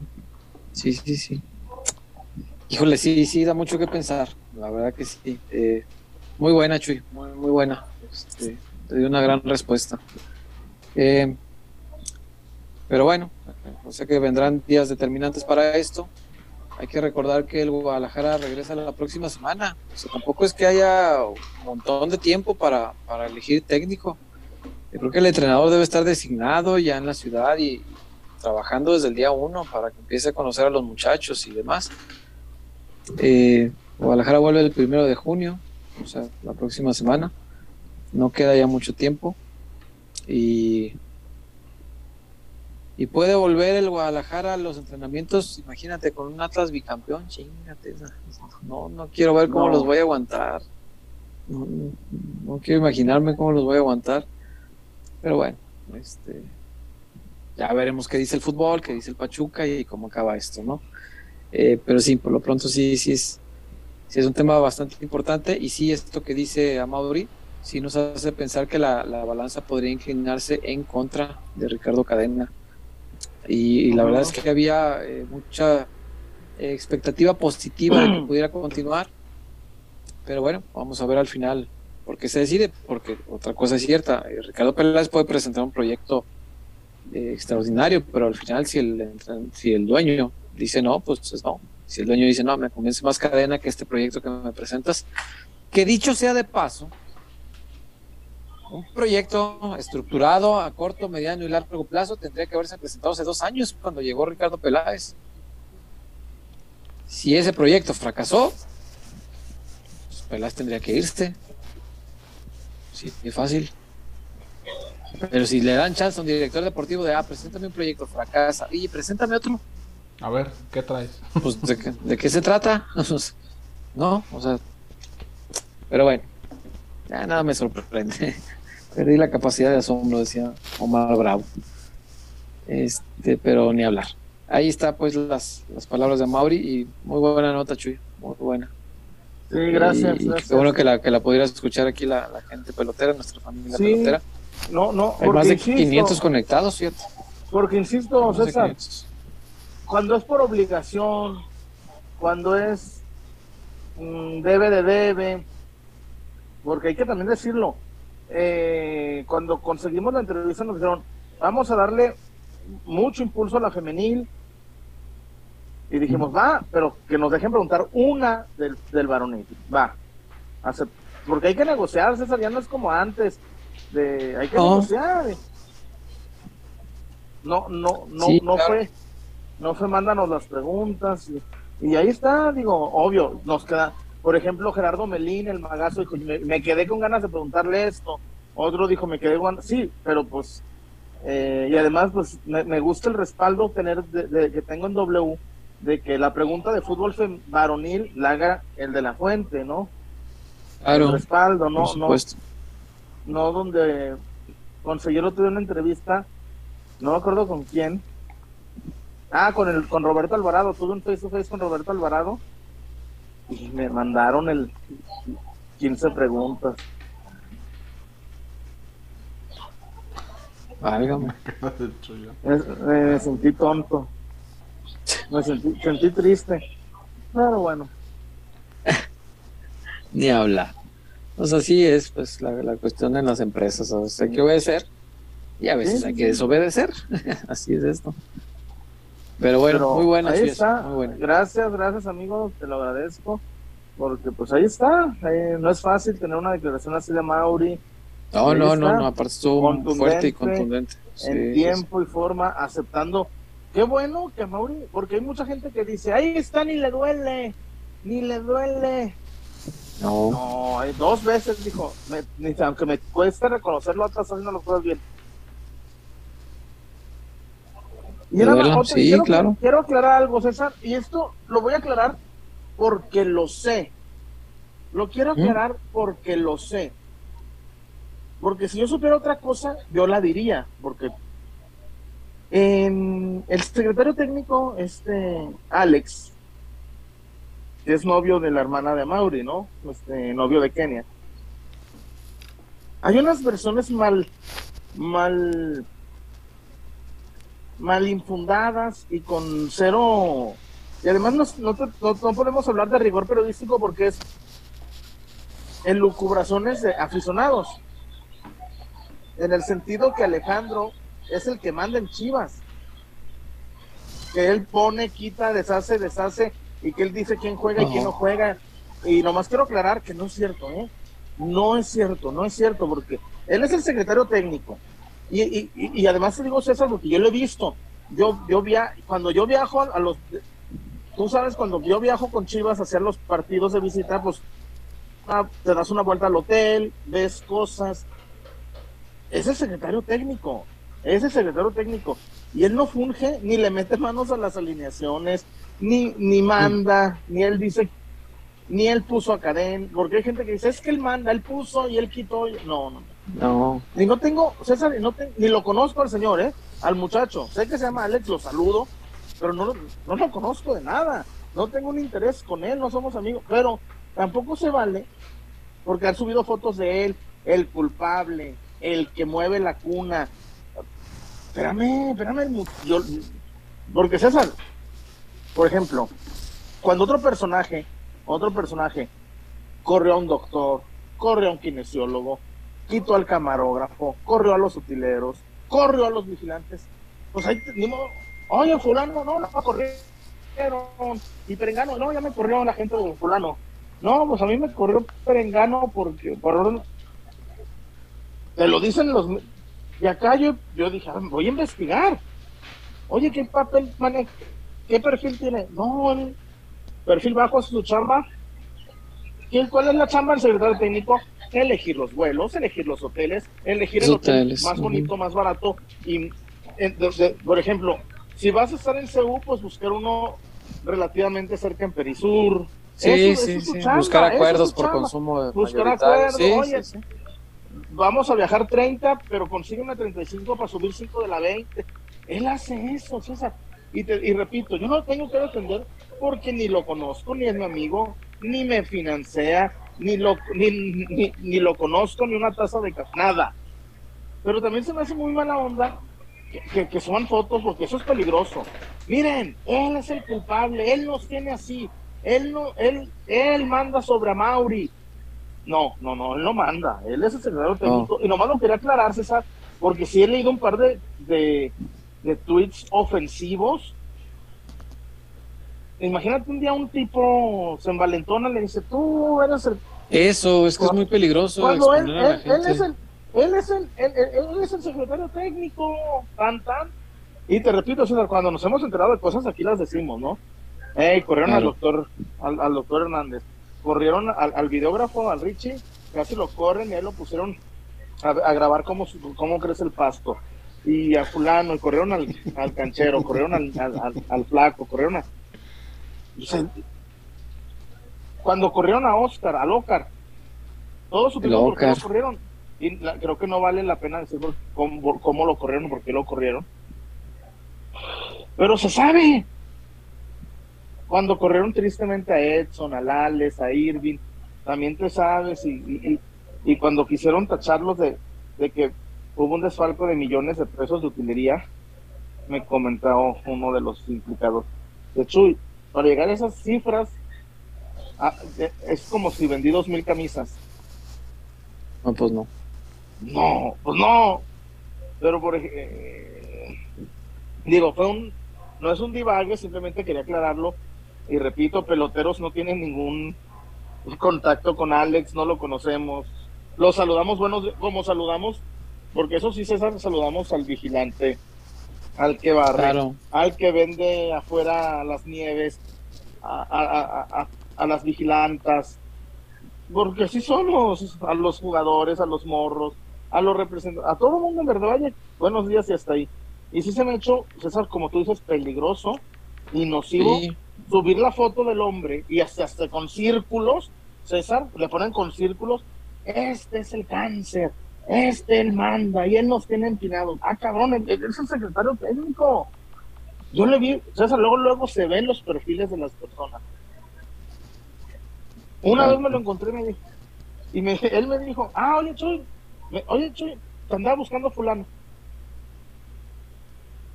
sí, sí, sí. Híjole, sí, sí, da mucho que pensar. La verdad que sí. Eh, muy buena, Chuy, muy, muy buena. Este, te dio una gran respuesta. Eh, pero bueno, o sea que vendrán días determinantes para esto. Hay que recordar que el Guadalajara regresa la próxima semana. O sea, tampoco es que haya un montón de tiempo para, para elegir técnico. Yo creo que el entrenador debe estar designado ya en la ciudad y, trabajando desde el día uno para que empiece a conocer a los muchachos y demás. Eh, Guadalajara vuelve el primero de junio, o sea, la próxima semana. No queda ya mucho tiempo. Y, y puede volver el Guadalajara a los entrenamientos, imagínate, con un Atlas bicampeón, chingate. No, no quiero ver cómo No. los voy a aguantar. No, no- no quiero imaginarme cómo los voy a aguantar. Pero bueno, este, ya veremos qué dice el fútbol, qué dice el Pachuca y cómo acaba esto, ¿no? Eh, pero sí, por lo pronto sí, sí es, sí es un tema bastante importante y sí esto que dice Amauri, sí nos hace pensar que la, la balanza podría inclinarse en contra de Ricardo Cadena. Y, y la verdad es que había eh, mucha expectativa positiva de que pudiera continuar, pero bueno, vamos a ver al final por qué se decide, porque otra cosa es cierta, eh, Ricardo Peláez puede presentar un proyecto eh, extraordinario, pero al final si el, si el dueño dice no, pues es no. Si el dueño dice no, me convence más cadena que este proyecto que me presentas, que dicho sea de paso, un proyecto estructurado a corto, mediano y largo plazo tendría que haberse presentado hace dos años cuando llegó Ricardo Peláez. Si ese proyecto fracasó, pues Peláez tendría que irse. Sí, es fácil. Pero si le dan chance a un director deportivo de, ah, preséntame un proyecto, fracasa, y preséntame otro, A ver, ¿qué traes? pues ¿de, qué- de qué se trata? no, o sea, pero bueno, ya nada me sorprende. Perdí la capacidad de asombro, decía Omar Bravo. Este, pero ni hablar. Ahí está pues las, las palabras de Mauri y muy buena nota, Chuy, muy buena. Sí, gracias. Y, gracias. qué bueno que la, que la pudieras escuchar aquí la, la gente pelotera, nuestra familia Sí, pelotera. No, no, Hay más de insisto, 500 conectados, fíjate. Porque insisto, César, 500. cuando es por obligación, cuando es mm, debe de debe, porque hay que también decirlo, eh, cuando conseguimos la entrevista nos dijeron, vamos a darle mucho impulso a la femenil, Y dijimos, va, pero que nos dejen preguntar una del, del varonil. Va. Porque hay que negociar, César, ya no es como antes. De, hay que negociar. No, no, no, Sí, no claro. fue, no fue, mándanos las preguntas. Y, y ahí está, digo, obvio, nos queda, por ejemplo, Gerardo Melín, el magazo, dijo, me, me quedé con ganas de preguntarle esto. Otro dijo, me quedé con sí, pero pues, eh, y además, pues, me, me gusta el respaldo tener de, de- que tengo en W de que la pregunta de fútbol varonil la haga el de la fuente, ¿no? El Claro, respaldo, no, por no, supuesto. no donde Consejero tuve una entrevista, no me acuerdo con quién. Ah, con el con Roberto Alvarado, tuve un face to face con Roberto Alvarado y me mandaron el 15 preguntas. Válgame. Me, me sentí tonto. Me sentí, sentí triste. Pero bueno, Ni hablar. O sea, sí es pues la, la cuestión en las empresas. O sea, hay que obedecer y a veces hay que desobedecer. Así es esto. Pero bueno, pero muy buena, ahí está. muy buena. Gracias, gracias amigo, te lo agradezco. Porque pues ahí está. Eh, no es fácil tener una declaración así de Mauri. No, ahí no, no, no, aparte estuvo fuerte y contundente. en Sí, tiempo y forma, aceptando. Qué bueno que Mauri, porque hay mucha gente que dice, ahí está, ni le duele, ni le duele. No, No, dos veces dijo, me- aunque me cueste reconocerlo, estás haciendo las cosas bien. Y ¿De era verdad? otra- Sí, quiero, claro. quiero aclarar algo, César, y esto lo voy a aclarar porque lo sé. Lo quiero ¿Mm? aclarar porque lo sé. Porque si yo supiera otra cosa, yo la diría, porque en el secretario técnico, este Alex, que es novio de la hermana de Mauri, ¿no? Este novio de Kenia. Hay unas versiones mal, mal, mal infundadas y con cero. Y además no, no, no podemos hablar de rigor periodístico porque es en lucubraciones de aficionados. En el sentido que Alejandro es el que manda en Chivas. Que él pone, quita, deshace, deshace y que él dice quién juega y quién no juega. Y nomás quiero aclarar que no es cierto, ¿eh? No es cierto, no es cierto, porque él es el secretario técnico. Y, y, además te digo, César, porque yo lo he visto. Yo, yo via cuando yo viajo a, los. Tú sabes, cuando yo viajo con Chivas a hacer los partidos de visita, pues ah, te das una vuelta al hotel, ves cosas. Es el secretario técnico, es el secretario técnico. Y él no funge, ni le mete manos a las alineaciones, ni, ni manda, ni él dice, ni él puso a Karen, porque hay gente que dice, es que él manda, él puso y él quitó. No, no, no. Ni no tengo, César, y no ni lo conozco al señor, ¿eh? Al muchacho. Sé que se llama Alex, lo saludo, pero no, no lo conozco de nada. No tengo un interés con él, no somos amigos, pero tampoco se vale porque han subido fotos de él, el culpable, el que mueve la cuna. Espérame, espérame, el yo, porque César, por ejemplo, cuando otro personaje, otro personaje corrió a un doctor, corrió a un kinesiólogo, quitó al camarógrafo, corrió a los utileros, corrió a los vigilantes, pues ahí, te- ni modo, oye, fulano, no, no, corrieron, y perengano, no, ya me corrió la gente de fulano. No, pues a mí me corrió perengano porque, por te lo dicen los, y acá yo, yo dije, "Ah, voy a investigar. Oye, ¿qué papel maneja? ¿Qué perfil tiene? No, el perfil bajo es su chamba. ¿Y cuál es la chamba del secretario técnico? Elegir los vuelos, elegir los hoteles, elegir el hotel hoteles, más bonito, más barato. Y, en- de- de- por ejemplo, si vas a estar en Ceú, pues buscar uno relativamente cerca en Perisur. Sí, Eso- sí, eso sí. chamba, Buscar es acuerdos por chamba. consumo Buscar mayoritario. acuerdos, Sí, oye, sí, sí. vamos a viajar 30, pero consígueme 35 para subir 5 de la 20. Él hace eso, César. Y, te- y repito, yo no lo tengo que defender porque ni lo conozco, ni es mi amigo, ni me financia, ni lo, ni, ni, ni lo conozco, ni una taza de café, nada. Pero también se me hace muy mala onda que, que, que suban fotos porque eso es peligroso. Miren, él es el culpable, él nos tiene así, él no, él, él manda sobre a Mauri. No, no, no, él no manda, él es el secretario técnico. Y nomás lo quería aclarar, César, porque sí he leído un par de, de, de tweets ofensivos imagínate un día un tipo se envalentona, le dice, tú eres el... Eso, es que es muy peligroso. Cuando él, él, es el, él, es el, él, es el secretario técnico, tan, tan. Y te repito, César, cuando nos hemos enterado de cosas, aquí las decimos, ¿no? Ey, corrieron al doctor, al, al doctor Hernández, corrieron al, al videógrafo, al Richie, casi lo corren y ahí lo pusieron a, a grabar cómo, cómo crece el pasto. Y a fulano, y corrieron al, al canchero, corrieron al, al, al- al flaco, corrieron a... cuando corrieron a Oscar, al Ócar, todos supimos por qué lo corrieron. Y la- creo que no vale la pena decir por- cómo, cómo lo corrieron, por qué lo corrieron. Pero se sabe. Cuando corrieron tristemente a Edson, a Lales, a Irving, también te sabes. Y, y, y- y cuando quisieron tacharlos de, de que hubo un desfalco de millones de pesos de utilería, me comentó uno de los implicados. De Chuy, para llegar a esas cifras, ah, es como si vendí dos mil camisas. No, pues no. No, pues no. Pero por eh, digo, fue un no es un divague, simplemente quería aclararlo y repito, peloteros no tienen ningún contacto con Alex, no lo conocemos. Lo saludamos buenos como saludamos, porque eso sí César saludamos al vigilante, al que barre, Claro. al que vende afuera las nieves, a, a- a- a- las vigilantas, porque así somos, a los jugadores, a los morros, a los representantes, a todo el mundo en verdad, vaya, buenos días y hasta ahí. Y sí se me ha hecho, César, como tú dices, peligroso y nocivo Sí. subir la foto del hombre y hasta, hasta con círculos, César, le ponen con círculos, este es el cáncer, este él manda y él nos tiene empinados. Ah, cabrón, es el secretario técnico. Yo le vi, César, luego, luego se ven los perfiles de las personas. Una vez me lo encontré y me dijo, y me, él me dijo, ah, oye, Chuy, me- oye, Chuy, te andaba buscando a fulano.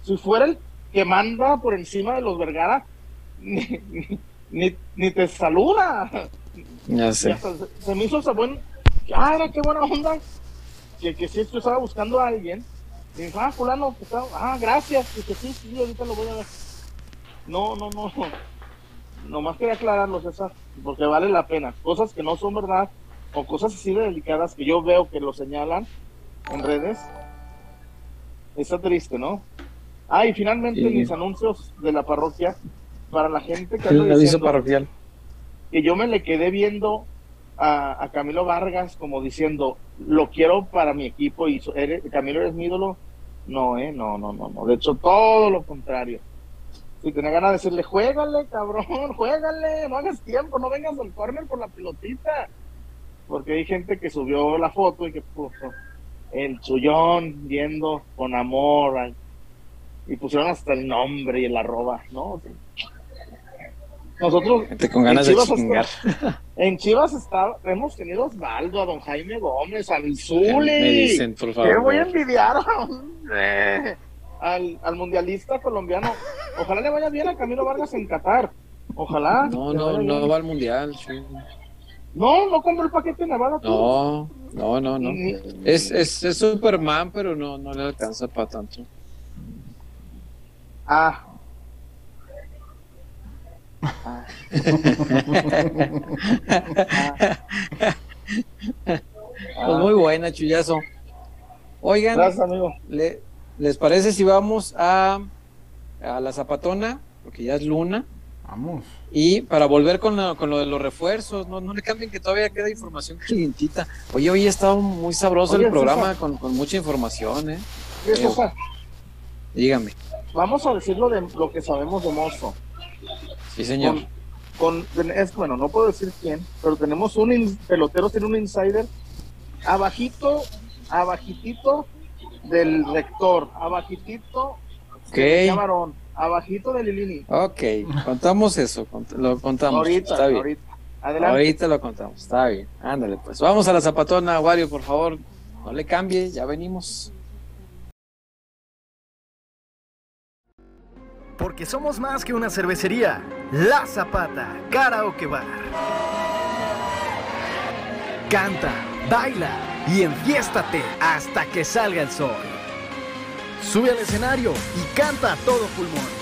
Si fuera el que manda por encima de los Vergara, ni, ni, te saluda. Ya sé. se, se me hizo esa buen, ah, era qué buena onda. Que, que si yo estaba buscando a alguien, y me dijo, ah, fulano, que ah, gracias, y que sí, sí, ahorita lo voy a ver. No, no, no, no. Nomás quería aclararlo, César, porque vale la pena. Cosas que no son verdad, o cosas así de delicadas que yo veo que lo señalan en redes. Está triste, ¿no? Ah, y finalmente Sí. mis anuncios de la parroquia, para la gente que El anda aviso parroquial. que yo me le quedé viendo a, a Camilo Vargas como diciendo, lo quiero para mi equipo y Camilo eres mi ídolo. No, eh, no, no, no, no. De hecho, todo lo contrario. Si tenía ganas de decirle, juégale, cabrón, juégale, no hagas tiempo, no vengas al corner por la pelotita. Porque hay gente que subió la foto y que puso el chullón viendo con amor y pusieron hasta el nombre y el arroba, ¿no? Nosotros Gente con ganas de en Chivas chingar. en Chivas está, hemos tenido a Osvaldo, a don Jaime Gómez, al Me Zuli. dicen, por Que voy a favor. envidiar hombre, al, al mundialista colombiano. Ojalá le vaya bien a Camilo Vargas en Qatar. Ojalá. No, no, no va al mundial. sí. No, no compró el paquete Nevada. tú. No, no, no, no. Es, es, es Superman, pero no, no le alcanza para tanto. Ah. Ah. Pues muy buena, chullazo. Oigan, Gracias, amigo. le- ¿les parece si vamos a, a la zapatona? Porque ya es luna. Vamos. Y para volver con lo, con lo de los refuerzos, no, no le cambien que todavía queda información calientita. Oye, hoy ha estado muy sabroso Oye, el programa con, con mucha información, ¿eh? ¿Qué Eh? Dígame. Vamos a decirlo de lo que sabemos de Mozo. Sí, señor. Con, con- es bueno, no puedo decir quién, pero tenemos un in- pelotero, tiene un insider abajito, abajitito del rector, abajitito Ok. de Varón, abajito de Lilini. Ok, contamos eso, cont- lo contamos. Ahorita, está bien. ahorita. Adelante. Ahorita lo contamos, está bien. Ándale, pues. Vamos a la zapatona, Wario, por favor. No le cambie, ya venimos. Porque somos más que una cervecería. La Zapata, Karaoke Bar. Canta, baila y enfiéstate hasta que salga el sol. Sube al escenario y canta a todo pulmón.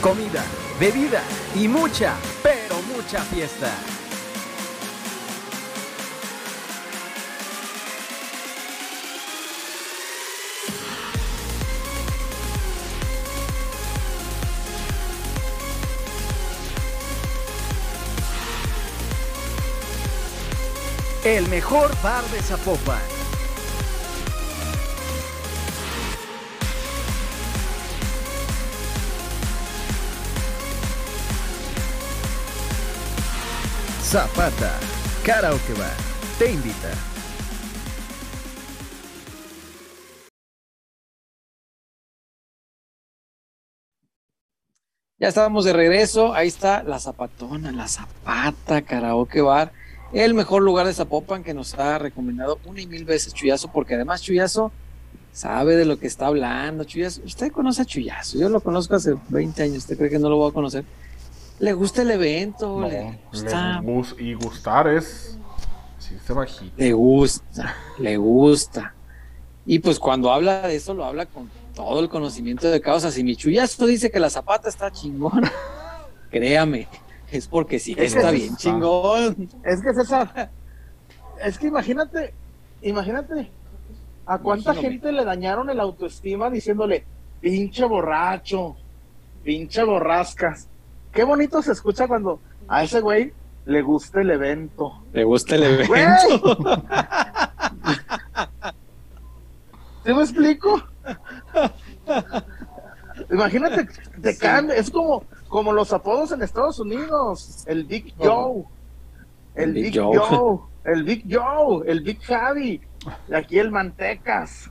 Comida, bebida y mucha, pero mucha fiesta. El mejor bar de Zapopan. Zapata, Karaoke Bar, te invita. Ya estábamos de regreso. Ahí está la Zapatona, la Zapata, Karaoke Bar. El mejor lugar de Zapopan que nos ha recomendado una y mil veces Chuyazo, porque además Chuyazo sabe de lo que está hablando. Chuyazo, usted conoce a Chuyazo. Yo lo conozco hace 20 años. ¿Usted cree que no lo voy a conocer? Le gusta el evento, No, le gusta. le gus- y gustar es. Sí, se bajito. Le gusta, le gusta. Y pues cuando habla de eso, lo habla con todo el conocimiento de causa. Si mi chullazo dice que la zapata está chingón, créame, es porque sí Es está sí bien chingón. Es que César, es que imagínate, imagínate a cuánta Imagíname. gente le dañaron el autoestima diciéndole, pinche borracho, pinche borrascas. Qué bonito se escucha cuando a ese güey le gusta el evento. Le gusta el Güey. evento. ¿Sí me explico? Imagínate, te cambia, es como, como los apodos en Estados Unidos, el Big Joe, el, El Big Big, Joe. Joe. el Big Joe, el Big Javi, y aquí el Mantecas,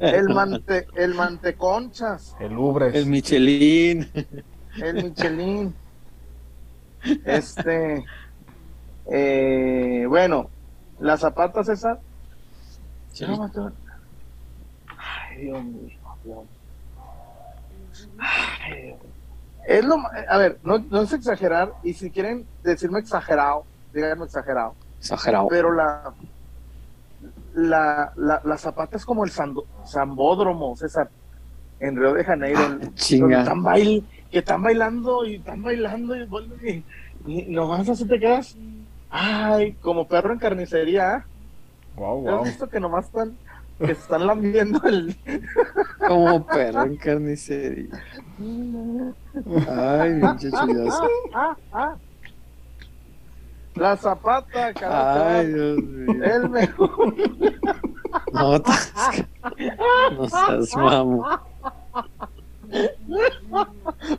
el mante, el Manteconchas, El Ubres. El Michelin. el Michelin, este, eh, bueno, las zapatas esas, Sí. No. Ay, Dios mío, Dios. Ay, Dios. Es lo, ma- a ver, no, no es exagerar, y si quieren decirme exagerado, díganme exagerado, Exagerado. pero la, la, la, la zapata es como el sando- zambódromo, César, en Río de Janeiro, el- donde Ah, Chinga. están bail, que están bailando y están bailando y, y, y nomás así te quedas, ay, como perro en carnicería. Wow, ¿Has wow. visto que nomás están, que están lambiendo el... Como perro en carnicería. Ay, pinche chullazo. Ah, ah. La zapata, Ay, carajo. Dios mío. El mejor. No, no seas mamo.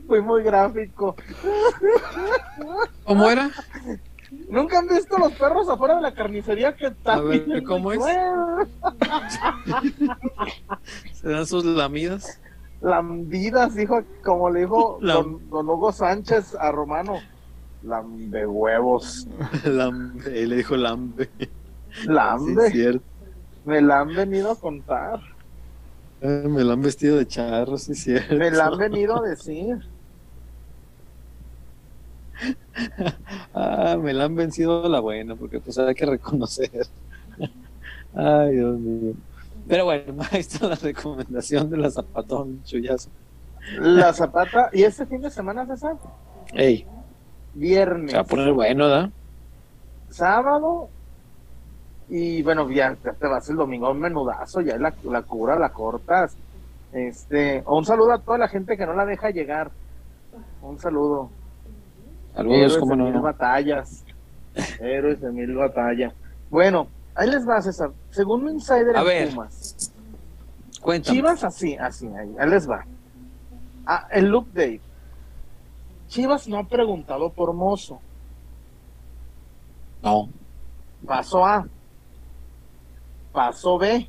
Fui muy gráfico. ¿Cómo era? ¿Nunca han visto los perros afuera de la carnicería que bien ¿cómo es? ¿Se dan sus lamidas? Lambidas, dijo, como le dijo don, don Hugo Sánchez a Romano. Lambe huevos. Lambe, le dijo lambe. Lambe. Sí, cierto. Me la han venido a contar. Ay, me la han vestido de charro, sí, cierto. Me la han venido a decir. Ah, me la han vencido la buena, porque pues hay que reconocer. Ay, Dios mío. Pero bueno, ahí está la recomendación de la zapatón, chullazo. La zapata. ¿Y este fin de semana, César? Ey, Viernes. se va a poner bueno, ¿da? sábado y bueno, ya te vas el domingo un menudazo, ya la, la cura, la cortas. Este, un saludo a toda la gente que no la deja llegar. Un saludo. De no. mil batallas. Héroes de mil batallas. Bueno, ahí les va, César. Según un insider A en ver. Pumas, Cuéntame. Chivas así, así, ahí, ahí les va. Ah, el update. Chivas no ha preguntado por Mozo. No. Paso A. Paso B.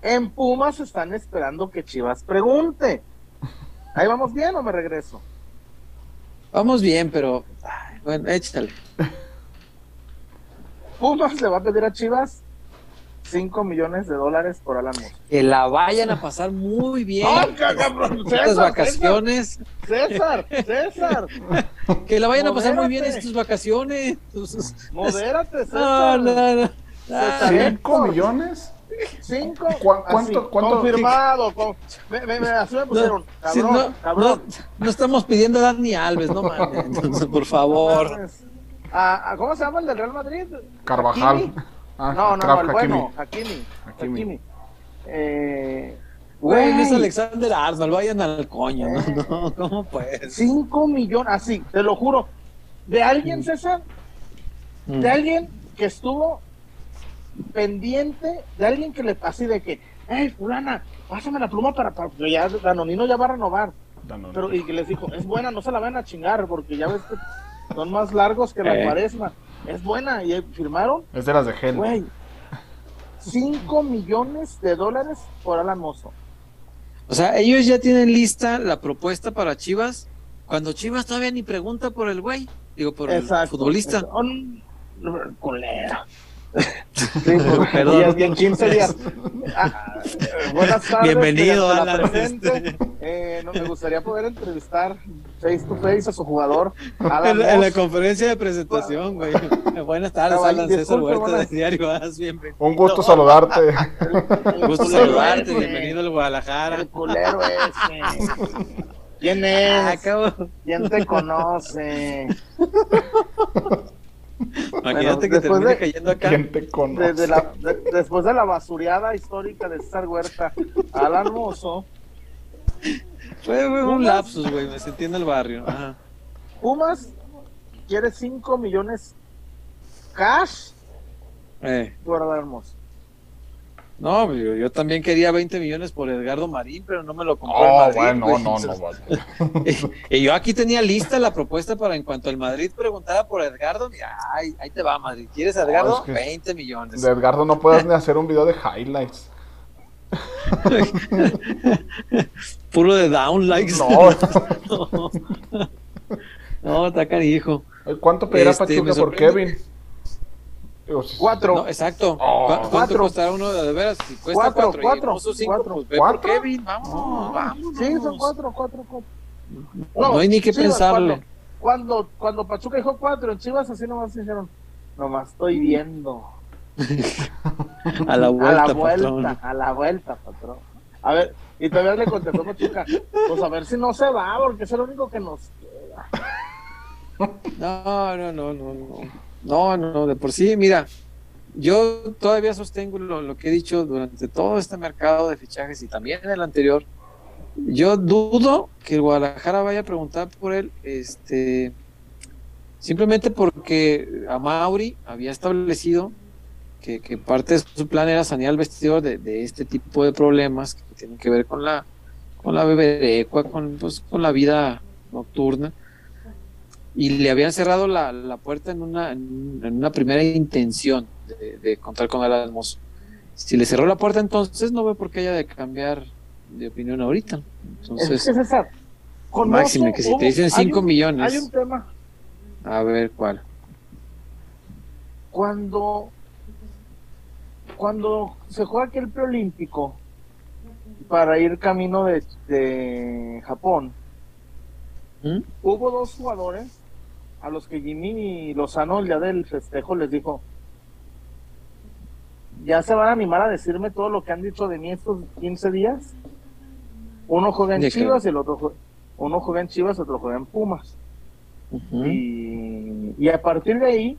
En Pumas están esperando que Chivas pregunte. ¿Ahí vamos bien o me regreso? Vamos bien, pero. ay, bueno, échale. Pumas le va a pedir a Chivas 5 millones de dólares por Alan. Que la vayan a pasar muy bien. ¡Ay, cabrón! Estas César, vacaciones. César, César, Que la vayan a pasar muy bien estas vacaciones. modérate, César. no, no. César, Ay, ¿eh? ¿Cinco millones? Cinco. ¿Cu- así, cuánto- cuánto- confirmado. con- me, me, me- así me pusieron. Sí, Cabrón, no, cabrón. no, no estamos pidiendo a Dani Alves, no mames, entonces, por favor. Ah, ah, ¿Cómo se llama el del Real Madrid? Carvajal. Ah, No, no, el Hakimi. bueno, Hakimi. Hakimi. Hakimi. Eh, Güey, no es Alexander Arnold, vayan al coño, no, no, ¿cómo pues? Cinco millones, así, te lo juro. De alguien, César, Mm. de alguien que estuvo pendiente, de alguien que le así de que, hey, fulana, pásame la pluma para, para que ya Danonino ya va a renovar. Pero, y que les dijo, es buena, no se la van a chingar, porque ya ves que son más largos que la Eh. cuaresma. Es buena, y firmaron, Es de las de gel. güey, 5 millones de dólares por Alan Mozo. O sea, ellos ya tienen lista la propuesta para Chivas, cuando Chivas todavía ni pregunta por el güey, digo, por el futbolista. Culera. Sí, Perdón. y en 15 días. Ah, buenas tardes. Bienvenido, mediante la Alan, presente, este. eh, no, me gustaría poder entrevistar face to face a su jugador. Alan En, la- en la conferencia de presentación, güey. Buenas tardes, Caballero, Alan César Huerta buenas- de Diario As, bienvenido. Un gusto saludarte. El Gusto saludarte, bienvenido al Guadalajara. El culero ese. ¿Quién Ah, es? cabrón. ¿Quién te conoce? Imagínate que después termine de- cayendo acá. ¿Quién te conoce? Desde la- de- después de la basureada histórica de César Huerta, Alan Mozo, Fue, fue un Pumas. lapsus, güey, me sentí en el barrio. Ajá. Pumas quiere 5 millones cash Eh, por Mozo. No, yo, yo también quería 20 millones por Edgardo Marín, pero no me lo compró el Oh, Madrid. bueno, no, no, no. Y, y yo aquí tenía lista la propuesta para en cuanto el Madrid preguntara por Edgardo, ay, ahí te va Madrid, ¿quieres a Edgardo? es que- 20 millones. De Edgardo no puedes ni hacer un video de highlights. Puro de down likes. No. no, no, está canijo. ¿Cuánto pedirá Este, Pachuca por. Kevin? Cuatro. No, exacto. Oh. ¿Cu- ¿Cuánto Cuatro. costará uno de veras? Si cuesta Cuatro, cuatro, cuatro, y Mozo cinco, cuatro. pues ve ¿Cuatro? por Kevin, vamos, vamos. Sí, son cuatro, cuatro, cuatro. No, hay ni que Chivas, pensarle. Cuando, cuando, cuando Pachuca dijo cuatro, en Chivas así nomás dijeron, nomás estoy viendo. A la vuelta, a la vuelta, patrón. a la vuelta, patrón. A ver, y todavía le contestó Pachuca, pues a ver si no se va, porque es el único que nos queda. No, no, no, no, no. No, no, de por sí, mira, yo todavía sostengo lo, que he dicho durante todo este mercado de fichajes y también el anterior. Yo dudo que Guadalajara vaya a preguntar por él, este, simplemente porque a Mauri había establecido que, parte de su plan era sanear el vestidor de, de este tipo de problemas que tienen que ver con la, con la beberecua, con, pues, con la vida nocturna y le habían cerrado la, la puerta en una, en, en una primera intención de, de contar con Almozo. Si le cerró la puerta entonces, no veo por qué haya de cambiar de opinión ahorita. Es Entonces, que César, con máxime que si te dicen hay 5 un- millones, Hay un tema, a ver cuál. cuando, cuando se juega aquel preolímpico para ir camino de, de Japón, ¿Mm? hubo dos jugadores a los que Jimmy Lozano el día del festejo les dijo ya se van a animar a decirme todo lo que han dicho de mí estos 15 días. Uno juega en. Chivas y el otro jue- uno juega en Chivas otro juega en Pumas y, y a partir de ahí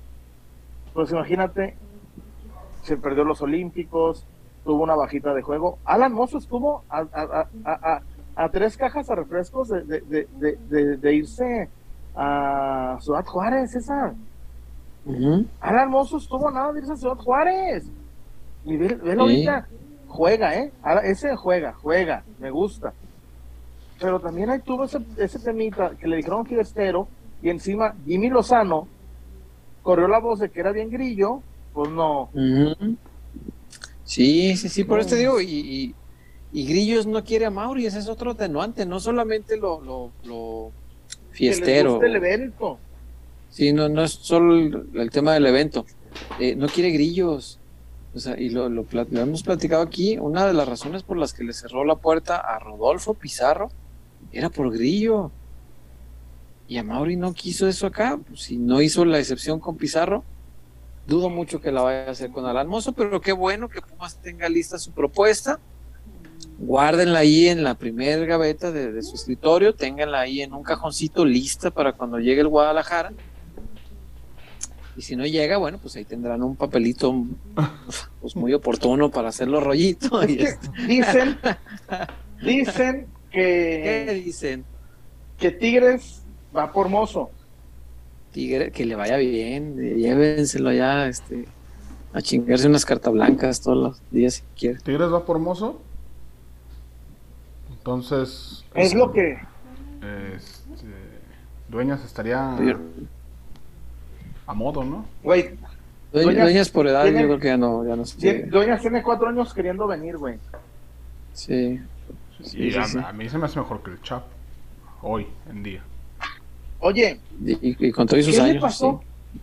pues imagínate se perdió los Olímpicos tuvo una bajita de juego. Alan Mozo estuvo a, a- a- a- a tres cajas a refrescos de, de- de- de irse a Ciudad Juárez, César. Ujú. Alan Mozo estuvo nada de irse a Ciudad Juárez. Y ve, ve Sí. ahorita, juega, ¿eh? Ahora, ese juega, juega, me gusta. Pero también ahí tuvo ese, ese temita que le dijeron fiestero y encima Jimmy Lozano corrió la voz de que era bien grillo, pues no. Sí, sí, sí, por eso te digo, y, y, y Grillos no quiere a Mauri, ese es otro atenuante, no solamente lo, lo, lo Que les fiestero. guste el evento. Sí, no, no es solo el, el tema del evento. Eh, no quiere grillos. O sea, y lo, lo hemos platicado aquí. Una de las razones por las que le cerró la puerta a Rodolfo Pizarro era por grillo. Y a Mauri no quiso eso acá. Pues, si no hizo la excepción con Pizarro, Dudo mucho que la vaya a hacer con Alan Mozo, pero qué bueno que Pumas tenga lista su propuesta. Guárdenla ahí en la primer gaveta de, de su escritorio, ténganla ahí en un cajoncito lista para cuando llegue el Guadalajara. Y si no llega, bueno, pues ahí tendrán un papelito pues muy oportuno para hacerlo rollito. Y este, Dicen, dicen ¿Qué que, dicen? que Tigres va por mozo. Tigre, que le vaya bien, llévenselo ya, este, a chingarse unas cartas blancas todos los días si quiere. ¿Tigres va por mozo? Entonces. Es lo que. Este, Dueñas estaría a modo, ¿no? Güey, Due- Dueñas Dueñas por edad, tiene- yo creo que ya no, ya no. Dueñas tiene cuatro años queriendo venir, güey. Sí. Sí, y sí, a, sí. a mí se me hace mejor que el Chap. Hoy en día. Oye, Y, y con todos sus ¿qué le años, pasó? sí.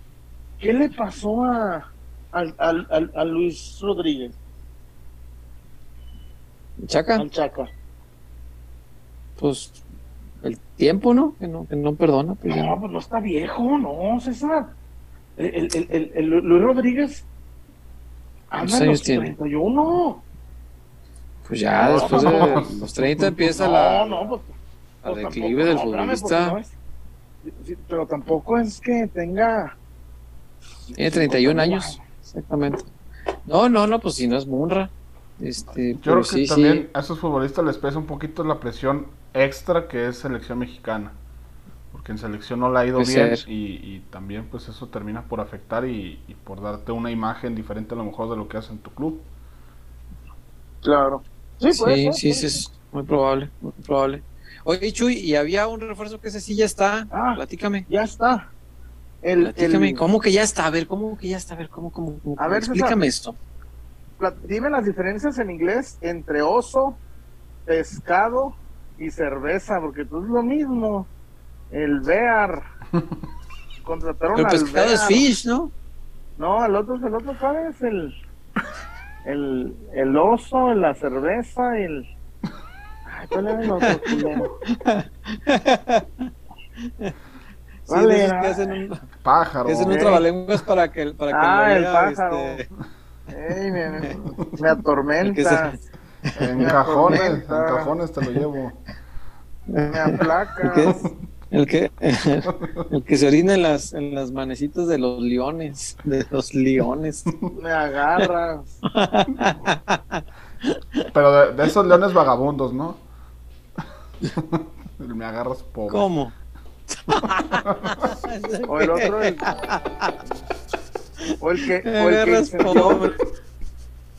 ¿Qué le pasó a, al- al- al- a Luis Rodríguez, Chaca, al Chaca? Pues el tiempo, ¿no? Que no, que no perdona, pues ya. No, pues no está viejo, no, César. El, el, el, el- el Luis Rodríguez anda ¿Cuántos en años los tiene? 31. Pues ya después de los 30 empieza no, la, no, pues, el pues declive del futbolista. es- pero tampoco es que tenga. Tiene 31 años, exactamente. No, no, no, pues si no es Munra. Este, Yo creo que sí, también sí. a esos futbolistas les pesa un poquito la presión extra que es selección mexicana. Porque en selección no le ha ido bien y, y también pues eso termina por afectar y, y por darte una imagen diferente a lo mejor de lo que hace en tu club. Claro. Sí, Sí, ser, sí, sí, es muy probable, muy probable. Oye, Chuy, y había un refuerzo que ese sí ya está. Ah. Platícame. Ya está. El, Platícame, el- ¿cómo que ya está? A ver, ¿cómo que ya está? A ver, ¿cómo, cómo, cómo? A ver, César. explícame esto. dime las diferencias en inglés entre oso, pescado y cerveza, porque pues es lo mismo. El bear. Contrataron Pero al pescado es fish, ¿no? No, el otro, el otro, ¿cuál es? El, el, el oso, la cerveza, el... Ay, ¿cuál era el otro? que hacen un, Pájaro. que hacen un trabalenguas para que, para que Ah, lo el pájaro. este, Ey, me- me atormenta, En cajones, en cajones te lo llevo. me aplaca. ¿Qué? El que, el que se orina en las, en las manecitas de los leones, de los leones. Me agarras. Pero de, de esos leones vagabundos, ¿no? Me agarras pobre. ¿Cómo? O el otro, el, o el que, Me o el que agarras incendió, pobre.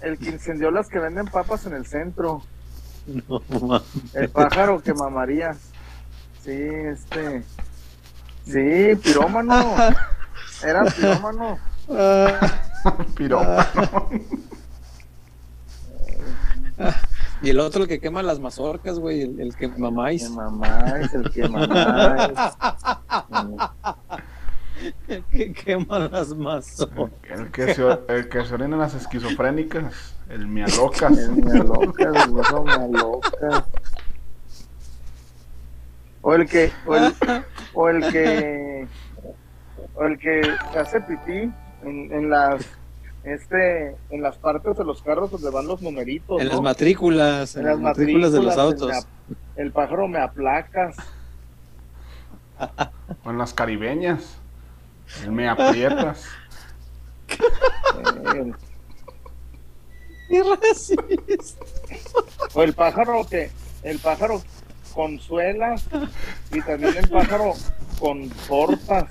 El que incendió las que venden papas en el centro. No, mames. El pájaro que mamaría. Sí, este. Sí, pirómano. Era pirómano. Pirómano. Y el otro, el que quema las mazorcas, güey, el, el que mamáis. Que mamáis, el que mamáis. El que quema las mazorcas. El que, se, el que se orina en las esquizofrénicas. El mialocas. El mialocas, el mialocas. O el que, o el, o el que, o el que hace pipí en, en las, este, en las partes de los carros donde van los numeritos. En ¿no? las matrículas, en las matrículas de los autos. El, pájaro me aplacas. O en las caribeñas. Me aprietas. eh, ¡Qué racista! o el pájaro que, el pájaro consuela y también el pájaro confortas.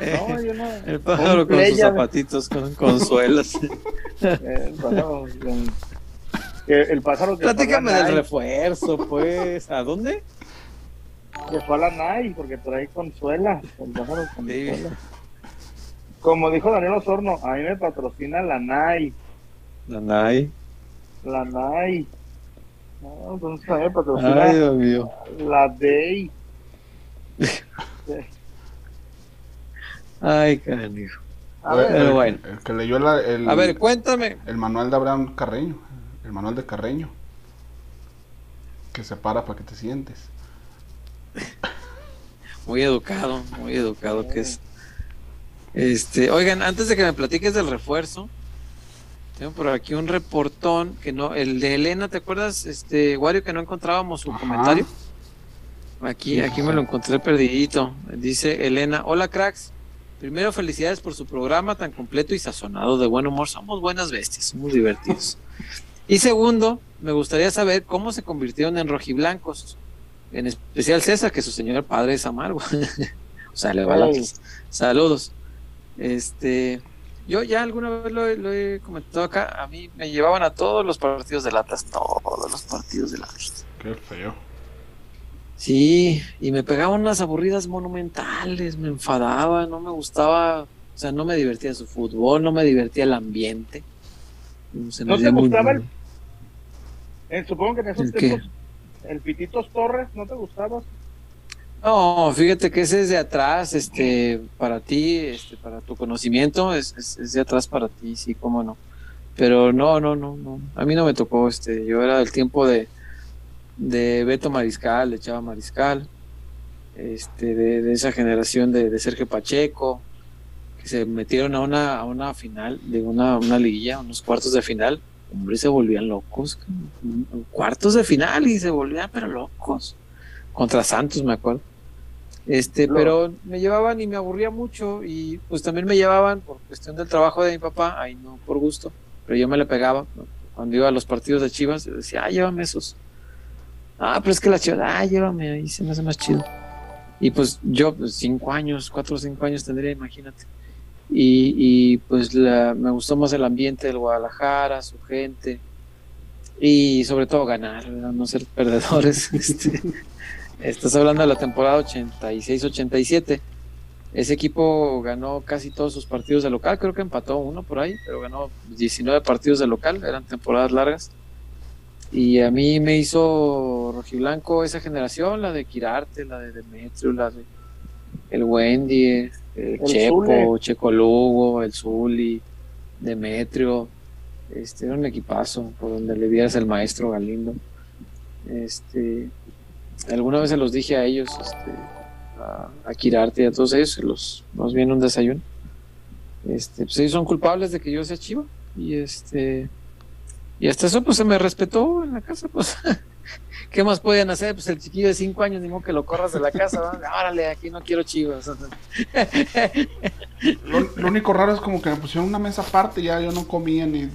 No, yo no. El pájaro con sus zapatitos, con, con suelas. El pájaro, con- el pájaro que Platícame del refuerzo, pues. ¿A dónde? Que fue a la NAI porque trae consuela. El pájaro Sí. consuela. Como dijo Daniel Osorno, a mí me patrocina la NAI. Nanay. La NAI. No, entonces a mí me patrocina Ay, Dios mío. la DEI. Ay, canijo. A ver, Pero el, bueno. el que leyó la- el, A ver, cuéntame. el manual de Abraham Carreño. El manual de Carreño. Que se para para que te sientes. Muy educado, muy educado que es. Este, oigan, antes de que me platiques del refuerzo, tengo por aquí un reportón que no, el de Elena, ¿te acuerdas, este, Wario, que no encontrábamos su Ajá. comentario? Aquí, aquí me lo encontré perdidito. Dice Elena, hola cracks. Primero, felicidades por su programa tan completo y sazonado de buen humor. Somos buenas bestias, somos divertidos. Y segundo, me gustaría saber cómo se convirtieron en rojiblancos. En especial César, que su señor padre es amargo. o sea, le va la. Saludos. Este, yo ya alguna vez lo, he- lo he comentado acá. A mí me llevaban a todos los partidos de latas, todos los partidos de latas. Qué feo. Sí, y me pegaban unas aburridas monumentales, me enfadaba, no me gustaba, o sea, no me divertía su fútbol, no me divertía el ambiente. Se me ¿No te muy- gustaba el- Eh, supongo que en esos tiempos, el Pititos Torres, ¿no te gustaba? No, fíjate que ese es de atrás, este, para ti, este, para tu conocimiento, es, es, de atrás para ti, sí, cómo no. Pero no, no, no, no, a mí no me tocó, este, yo era del tiempo de, de Beto Mariscal, de Chava Mariscal, este, de, de esa generación de, de Sergio Pacheco, que se metieron a una, a una final, de una, una liguilla, unos cuartos de final, hombre, se volvían locos, cuartos de final y se volvían pero locos, contra Santos me acuerdo. Este, No. pero me llevaban y me aburría mucho y pues también me llevaban por cuestión del trabajo de mi papá, ahí no por gusto, pero yo me le pegaba, ¿no? cuando iba a los partidos de Chivas, yo decía, ah, llévame esos. Ah, pero es que la Chivas, ah, llévame, ahí se me hace más chido. Y pues yo, pues, cinco años, cuatro o cinco años tendría, imagínate. Y, pues me gustó más el ambiente del Guadalajara, su gente, y sobre todo ganar, no ser perdedores. Este, estás hablando de la temporada 86-87. Ese equipo ganó casi todos sus partidos de local, creo que empató uno por ahí, pero ganó 19 partidos de local, eran temporadas largas. Y a mí me hizo rojiblanco esa generación, la de Quirarte, la de Demetrio, la de el Wendy, El Chepo. Checo Lugo, el Zuli, Demetrio. Este era un equipazo por donde le vieras el maestro Galindo. Este, alguna vez se los dije a ellos, este, a, a Quirarte y a todos ellos, se los nos viene un desayuno. Este, pues ellos son culpables de que yo sea chivo y este y hasta eso pues se me respetó en la casa, pues ¿qué más podían hacer? Pues el chiquillo de cinco años, ni modo que lo corras de la casa, ¿no? órale, aquí no quiero chivas. Lo, lo único raro es como que me pusieron una mesa aparte y ya yo no comía ni.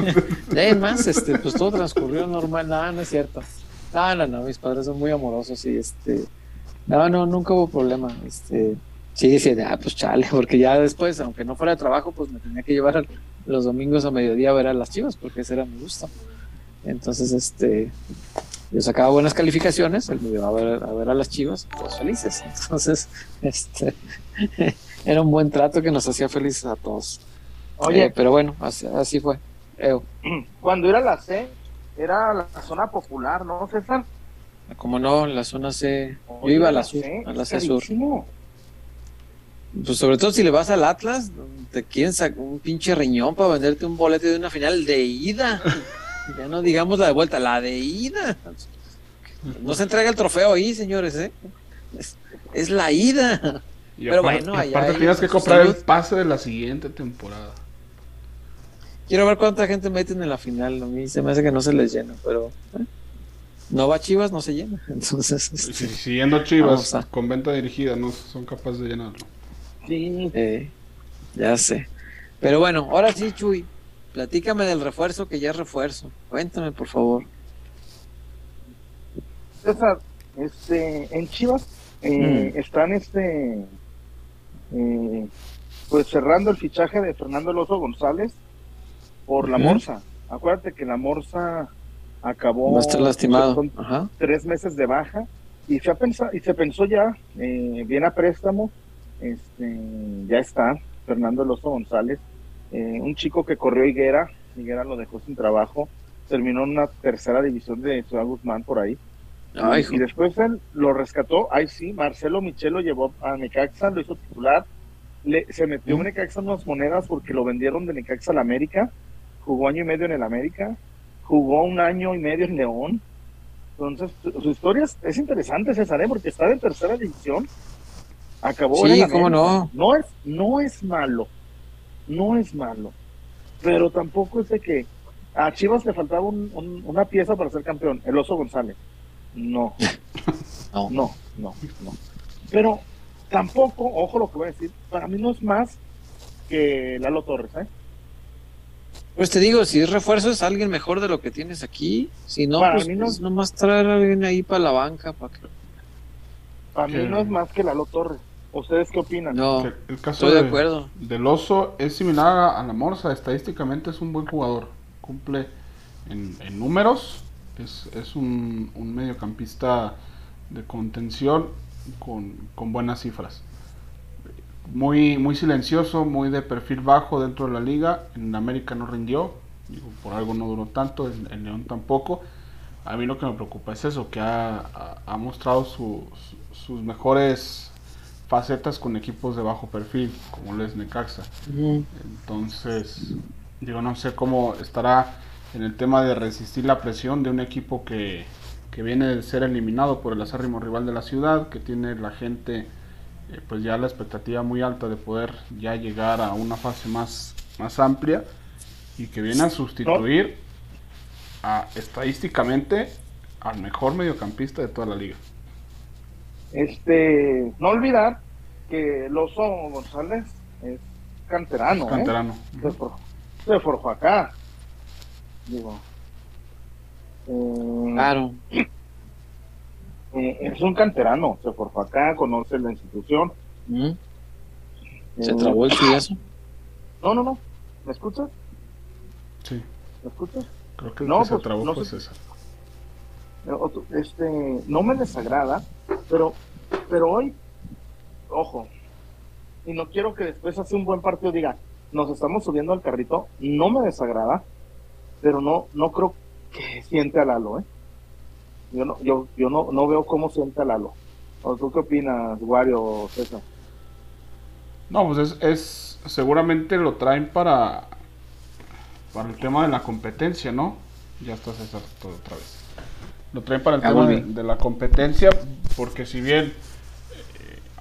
Además, este, pues todo transcurrió normal, nada, no es cierto. No, no, no, mis padres son muy amorosos y este, no, no, nunca hubo problema. Este, sí, decía, ah, pues chale, porque ya después, aunque no fuera de trabajo, pues me tenía que llevar los domingos a mediodía a ver a las chivas, porque ese era mi gusto. Entonces, este, yo sacaba buenas calificaciones, él me llevaba a ver a, ver a las chivas, todos felices. Entonces, este, era un buen trato que nos hacía felices a todos. Oye, Eh, pero bueno, así, así fue. Eo. cuando era la C, era la zona popular, ¿no, César? Como no, la zona C. Yo iba a la sur, C, a la C sur. Pues sobre todo si le vas al Atlas, te quieren sacar un pinche riñón para venderte un boleto de una final de ida. Ya no digamos la de vuelta, la de ida. No se entrega el trofeo ahí, señores, ¿eh? Es, es la ida. Y Pero aparte, bueno, allá aparte tienes que comprar el pase de la siguiente temporada. Quiero ver cuánta gente meten en la final. A mí se me hace que no se les llena, pero ¿eh? no va Chivas, no se llena. Entonces, este, Siguiendo Chivas a- con venta dirigida, no son capaces de llenarlo. Sí, Eh, ya sé. Pero bueno, ahora sí, Chuy, platícame del refuerzo que ya es refuerzo. Cuéntame, por favor. César, este, en Chivas eh, Mm. están este, eh, pues cerrando el fichaje de Fernando Alonso González por la. Morsa. Acuérdate que la Morsa acabó estar lastimado. Ajá. tres meses de baja y se ha pensado y se pensó ya eh, bien a préstamo este ya está Fernando Alonso González eh, un chico que corrió Higuera Higuera lo dejó sin trabajo terminó en una tercera división de Ciudad Guzmán por ahí Ay, y después él lo rescató, ahí sí, Marcelo Michelo llevó a Necaxa, lo hijo titular, le, se metió en Necaxa unas monedas porque lo vendieron de Necaxa al América, jugó año y medio en el América, jugó un año y medio en León, entonces su, su historia es, es interesante César, ¿eh? porque está en tercera división Acabó Sí, en cómo América. no. No es, no es malo, no es malo, pero tampoco es de que a Chivas le faltaba un- un- una pieza para ser campeón, el Oso González. No, No. no, no, no. Pero tampoco, ojo lo que voy a decir, para mí no es más que Lalo Torres, ¿eh? Pues te digo, si es refuerzo es alguien mejor de lo que tienes aquí. Si no, Para pues, mí no. es nomás traer a alguien ahí para la banca. Para que... Para mí no es más que Lalo Torres. ¿Ustedes qué opinan? No, el caso estoy de acuerdo. Del oso es similar a, a la Morsa, estadísticamente es un buen jugador, cumple en, en números, es, es un, un mediocampista de contención con, con buenas cifras. Muy, muy silencioso, muy de perfil bajo dentro de la liga, en América no rindió, digo, por algo no duró tanto, en, en León tampoco. A mí lo que me preocupa es eso, que ha, ha- ha mostrado su- su- sus mejores facetas con equipos de bajo perfil, como lo es Necaxa. Entonces, digo, no sé cómo estará en el tema de resistir la presión de un equipo que, que viene de ser eliminado por el acérrimo rival de la ciudad, que tiene la gente, eh, pues ya la expectativa muy alta de poder ya llegar a una fase más, más amplia y que viene a sustituir a, estadísticamente al mejor mediocampista de toda la liga. Este, no olvidar que el Oso González es canterano, ¿eh? Canterano. Se, for- se forjó acá. Digo. eh, Claro. eh, es un canterano, se forjó acá, conoce la institución. Se Eh, trabó el chullazo. No, no, no. ¿Me escuchas? Sí, ¿Me escuchas? creo que el No, que se pues, trabó no fue sé. César. Este, no me desagrada, pero, pero hoy, ojo, y no quiero que después hace un buen partido diga, nos estamos subiendo al carrito, no me desagrada, pero no, no creo que siente a Lalo, ¿eh? Yo no, yo, yo no, no veo cómo siente a Lalo. ¿O tú qué opinas, Wario, César? No, pues es, es- seguramente lo traen para para el tema de la competencia, ¿no? Ya está César todo otra vez. Lo traen para el Ya tema de, la competencia, porque si bien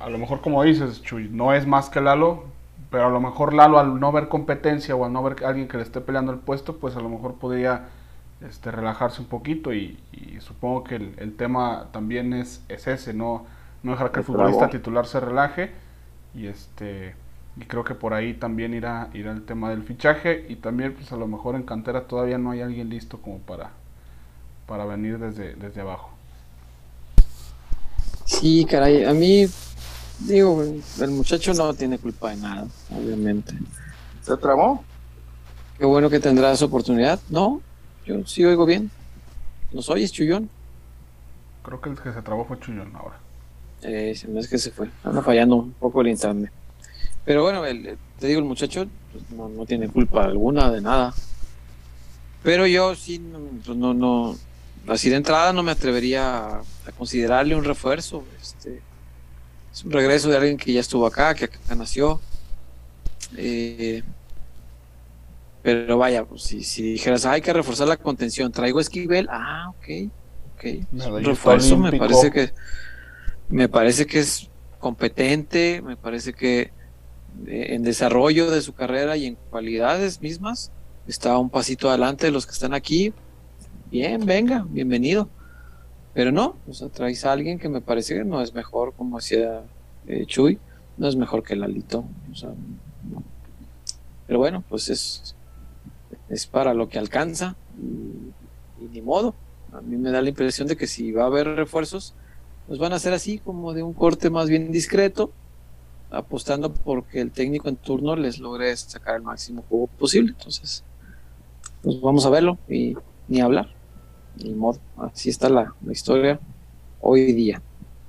a lo mejor como dices, Chuy, no es más que Lalo, pero a lo mejor Lalo al no ver competencia o al no ver a alguien que le esté peleando el puesto, pues a lo mejor podría este, relajarse un poquito y, y supongo que el, el tema también es, es ese, no, no dejar que el Es futbolista titular se relaje y este y creo que por ahí también irá, irá el tema del fichaje y también pues a lo mejor en cantera todavía no hay alguien listo como para, para venir desde, desde abajo. Sí, caray. A mí, digo, el muchacho no tiene culpa de nada, obviamente. ¿Se trabó? Qué bueno que tendrá esa oportunidad. No, yo sí oigo bien. ¿Nos oyes, Chullón? Creo que el que se trabó fue Chuñón ahora. Eh, se me hace que se fue. Anda fallando un poco el internet. Pero bueno, el- el- te digo, el muchacho pues, no, no tiene culpa alguna de nada. Pero yo sí, no, pues, no, no, así de entrada no me atrevería a, a considerarle un refuerzo. Este, es un regreso de alguien que ya estuvo acá, que acá nació. Eh, pero vaya, pues, si, si dijeras, "Ah, hay que reforzar la contención, traigo Esquivel, ah, ok, ok. Medallista refuerzo, me parece que me parece que es competente, me parece que eh, en desarrollo de su carrera y en cualidades mismas está un pasito adelante de los que están aquí. Bien, venga, bienvenido. Pero no, o sea, traes a alguien que me parece que no es mejor, como hacía eh, Chuy, no es mejor que Lalito. O sea. Pero bueno, pues es, es para lo que alcanza y, ni modo. A mí me da la impresión de que si va a haber refuerzos, pues van a ser así, como de un corte más bien discreto, apostando porque el técnico en turno les logre sacar el máximo juego posible. Entonces, pues vamos a verlo y ni hablar. Ni modo, así está la, la historia hoy día.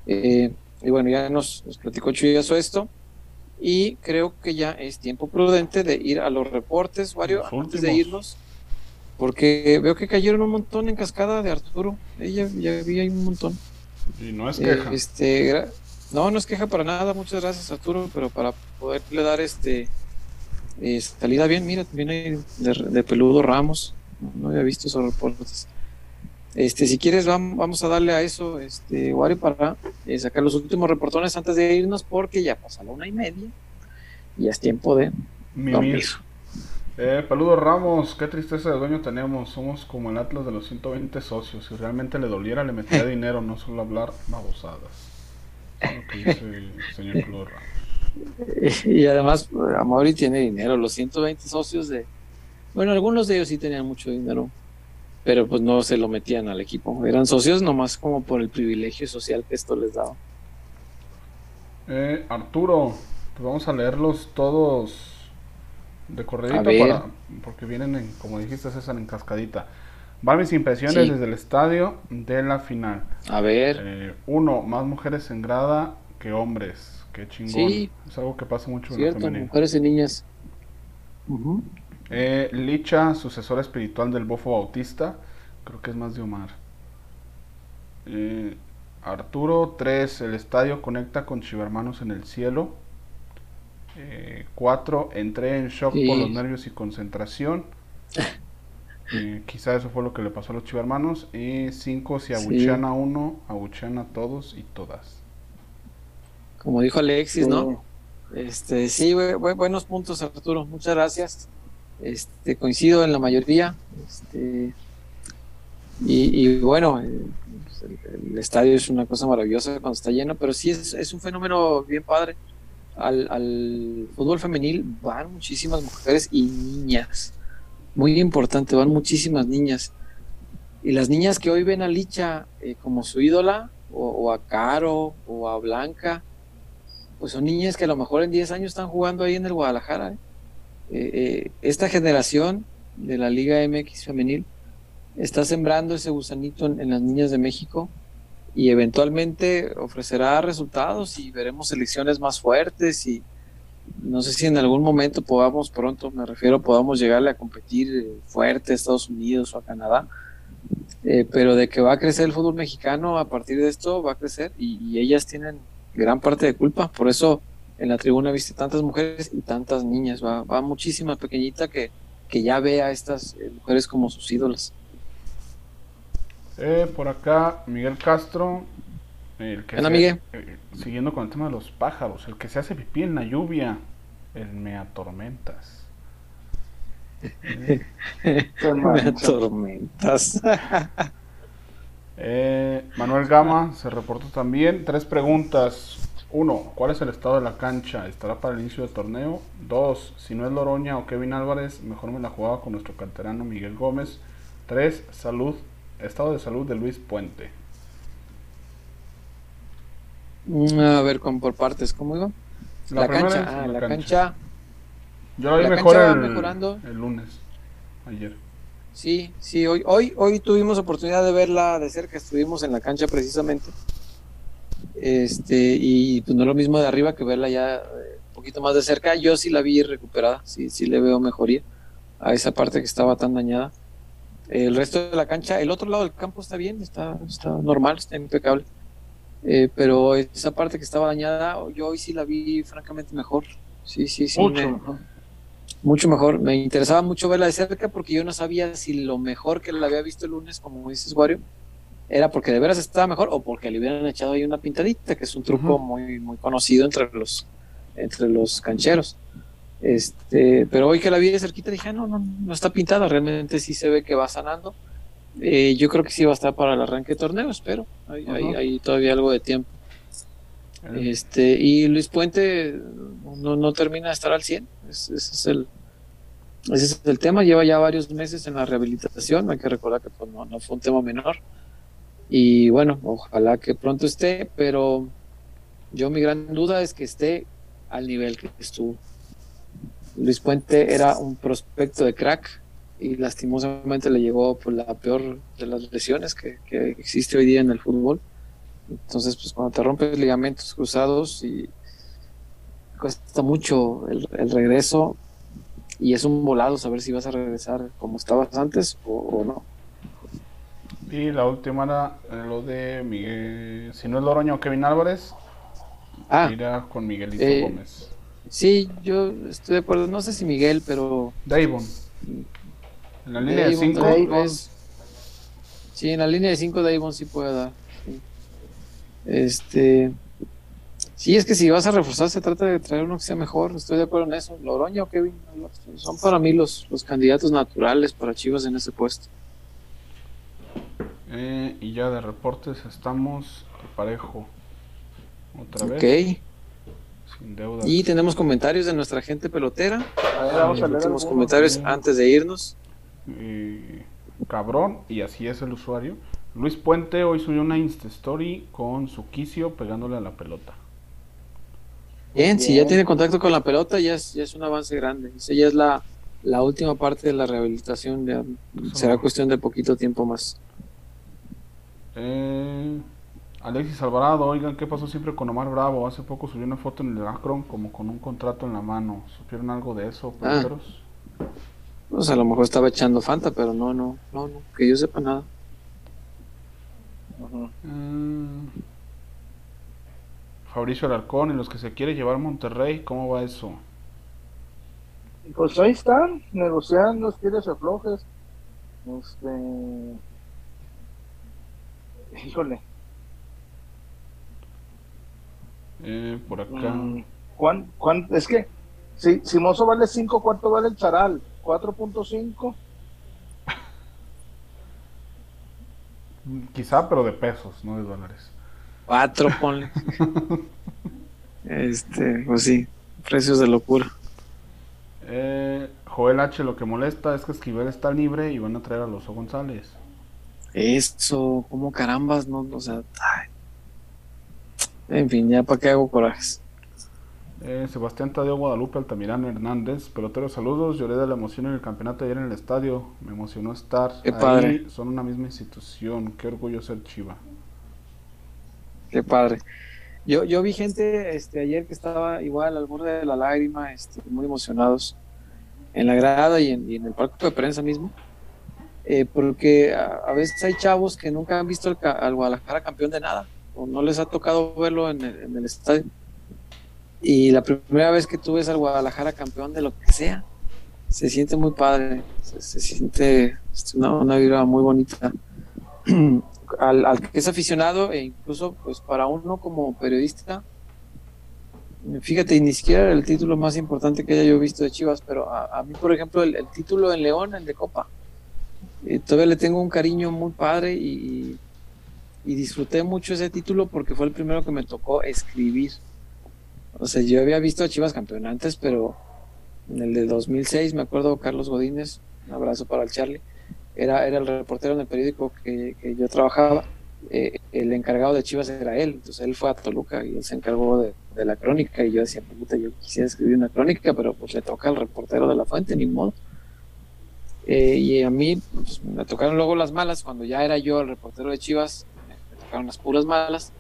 Eh, y bueno, ya nos, nos platicó Chuyazo esto. Y creo que ya es tiempo prudente de ir a los reportes, Wario, Los antes de irnos. Porque veo que cayeron un montón en cascada de Arturo. Ella ya vi ahí un montón. Y no es Eh, queja. este, gra- no, no es queja para nada. Muchas gracias, Arturo. Pero para poderle dar este eh, salida bien, mira, viene de, de peludo Ramos. No había visto esos reportes. Este, si quieres, vam- vamos a darle a eso, este, Wario, para eh, sacar los últimos reportones antes de irnos, porque ya pasa la una y media y ya es tiempo de dormir. Eh, Peludo Ramos, qué tristeza de dueño tenemos. Somos como el Atlas de los 120 socios. Si realmente le doliera, le metería dinero, no solo hablar babosadas. Lo que dice el señor Peludo Ramos. Y además, Amaury tiene dinero, los 120 socios de... Bueno, algunos de ellos sí tenían mucho dinero, pero pues no se lo metían al equipo. Eran socios nomás como por el privilegio social que esto les daba. Eh, Arturo, pues vamos a leerlos todos de A corredito ver. para, porque vienen, en, como dijiste César, en cascadita. Van mis impresiones Sí. desde el estadio de la final. A ver, Eh, uno, más mujeres en grada que hombres. Qué chingón. Sí. Es algo que pasa mucho en la cierto, mujeres y niñas. Ujú. Eh, Licha, sucesor espiritual del Bofo Bautista. Creo que es más de Omar. Eh, Arturo 3. El estadio conecta con Chivermanos en el cielo. 4. entré en shock Sí. por los nervios y concentración. Eh, quizá eso fue lo que le pasó a los Chivermanos. Y 5. Si Sí. abuchean a uno, abuchean a todos y todas. Como dijo Alexis, ¿no? Este, sí, bu- bu- buenos puntos, Arturo. Muchas gracias. Este, coincido en la mayoría. Este, y, bueno, eh, pues el, estadio es una cosa maravillosa cuando está lleno, pero sí es, un fenómeno bien padre. Al, al fútbol femenil van muchísimas mujeres y niñas. Muy importante, van muchísimas niñas. Y las niñas que hoy ven a Licha eh, como su ídola, o, o a Caro, o a Blanca, pues son niñas que a lo mejor en 10 años están jugando ahí en el Guadalajara. ¿eh? Eh, eh, esta generación de la Liga MX femenil está sembrando ese gusanito en, las niñas de México y eventualmente ofrecerá resultados y veremos selecciones más fuertes y no sé si en algún momento podamos pronto, me refiero, podamos llegarle a competir eh, fuerte a Estados Unidos o a Canadá. Pero de que va a crecer el fútbol mexicano a partir de esto va a crecer y ellas tienen gran parte de culpa. Por eso en la tribuna viste tantas mujeres y tantas niñas. Va, va muchísima pequeñita que, que ya ve a estas eh, mujeres como sus ídolas. Eh, por acá, Miguel Castro. El que Hola, se- Miguel. eh, siguiendo con el tema de los pájaros. El que se hace pipí en la lluvia. El me atormentas. Me atormentas. Eh, Manuel Gama se reportó también. Tres preguntas. Uno, ¿cuál es el estado de la cancha? ¿Estará para el inicio del torneo? Dos, si no es Loroña o Kevin Álvarez, mejor me la jugaba con nuestro canterano Miguel Gómez. Tres, salud, estado de salud de Luis Puente. Mm, a ver, con por partes, ¿cómo iba? La La, cancha, es ah, la cancha. cancha. Yo la vi La mejor el, mejorando. el lunes, ayer. Sí, sí, hoy, hoy, hoy tuvimos oportunidad de verla de cerca, estuvimos en la cancha precisamente. Este, y pues no es lo mismo de arriba que verla ya eh, un poquito más de cerca. Yo sí la vi recuperada, sí, sí le veo mejoría a esa parte que estaba tan dañada. El resto de la cancha, el otro lado del campo está bien, está, está normal, está impecable. Eh, pero esa parte que estaba dañada, yo hoy sí la vi francamente mejor. Sí, sí, sí. Mucho me- mucho mejor. Me interesaba mucho verla de cerca porque yo no sabía si lo mejor que la había visto el lunes, como dices, Wario, era porque de veras estaba mejor o porque le hubieran echado ahí una pintadita, que es un truco Ujú. muy, muy conocido entre los, entre los cancheros. Este, pero hoy que la vi de cerquita dije, ah, no, no, no está pintada, realmente sí se ve que va sanando. Eh, yo creo que sí va a estar para el arranque de torneo, espero. Hay, hay- Ujú. hay todavía algo de tiempo. Eh, Este, y Luis Puente no, no termina de estar al 100. Es- Ese es el, ese es el tema. Lleva ya varios meses en la rehabilitación. Hay que recordar que pues, no, no fue un tema menor. Y bueno, ojalá que pronto esté, pero yo mi gran duda es que esté al nivel que estuvo. Luis Puente era un prospecto de crack y lastimosamente le llegó pues, la peor de las lesiones que, que existe hoy día en el fútbol. Entonces, pues cuando te rompes ligamentos cruzados y cuesta mucho el, el regreso y es un volado saber si vas a regresar como estabas antes o no. Y la última era lo de Miguel. Si no es Loroña o Kevin Álvarez, Ah, irá con Miguelito eh, Gómez. sí, yo estoy de acuerdo. No sé si Miguel, pero Davon. En la línea de Davon 5. tal vez. Sí, en la línea de 5 Davon sí puede dar. sí. Este. Sí, es que si vas a reforzar, se trata de traer uno que sea mejor. Estoy de acuerdo en eso. Loroña o Kevin son para mí los, los candidatos naturales para Chivas en ese puesto. Eh, y ya de reportes estamos al parejo. Otra vez. Ok. Sin deuda. Y tenemos comentarios de nuestra gente pelotera. A ver, vamos a leer Últimos algunos. comentarios antes de irnos. Eh, cabrón, y así es el usuario. Luis Puente hoy subió una Insta Story con su quicio pegándole a la pelota. Bien, si ya tiene contacto con la pelota, ya es, ya es un avance grande. Esa ya es la, la última parte de la rehabilitación. Ya será cuestión de poquito tiempo más. Eh, Alexis Alvarado, oigan, ¿qué pasó siempre con Omar Bravo? Hace poco subió una foto en el Akron como con un contrato en la mano. ¿Supieron algo de eso, Ah. Pues a lo mejor estaba echando Fanta, pero no, no, no, no, que yo sepa nada. Mm. Fabricio Alarcón, y los que se quiere llevar Monterrey, ¿cómo va eso? Pues ahí están, negociando, tires aflojes. Este. Híjole. Eh, por acá. mm, ¿cuán- cuán- es que si, si Mozo vale 5, ¿cuánto vale el Charal? 4.5. Quizá, pero de pesos, no de dólares. Cuatro, ponle. este, pues sí, precios de locura. Eh, Joel H. Lo que molesta es que Esquivel está libre y van a traer a Loso González. Eso, como carambas, no, o sea, ay. en fin, ya para qué hago corajes. Eh, Sebastián Tadeo Guadalupe Altamirano Hernández, pelotero saludos, lloré de la emoción en el campeonato ayer en el estadio, me emocionó estar Qué ahí, padre. son una misma institución, qué orgullo ser Chiva. Qué padre. Yo, yo vi gente este, ayer que estaba igual al borde de la lágrima, este, muy emocionados en la grada y en, y en el palco de prensa mismo, eh, porque a, veces hay chavos que nunca han visto ca- al Guadalajara campeón de nada, o no les ha tocado verlo en el, el estadio. Y la primera vez que tú ves al Guadalajara campeón de lo que sea, se siente muy padre, se, siente una, una vibra muy bonita. al, que es aficionado e incluso pues para uno como periodista fíjate ni siquiera era el título más importante que haya yo visto de Chivas pero a, a mí por ejemplo el, el título en León el de Copa todavía le tengo un cariño muy padre y, y disfruté mucho ese título porque fue el primero que me tocó escribir o sea yo había visto a Chivas campeón antes pero en el de 2006 me acuerdo Carlos Godínez un abrazo para el Charlie era, era el reportero en el periódico que, que yo trabajaba, eh, el encargado de Chivas era él, entonces él fue a Toluca y él se encargó de, de la crónica y yo decía, puta, yo quisiera escribir una crónica, pero pues le toca al reportero de la fuente, ni modo. Eh, y a mí pues, me tocaron luego las malas, cuando ya era yo el reportero de Chivas, me, tocaron las puras malas,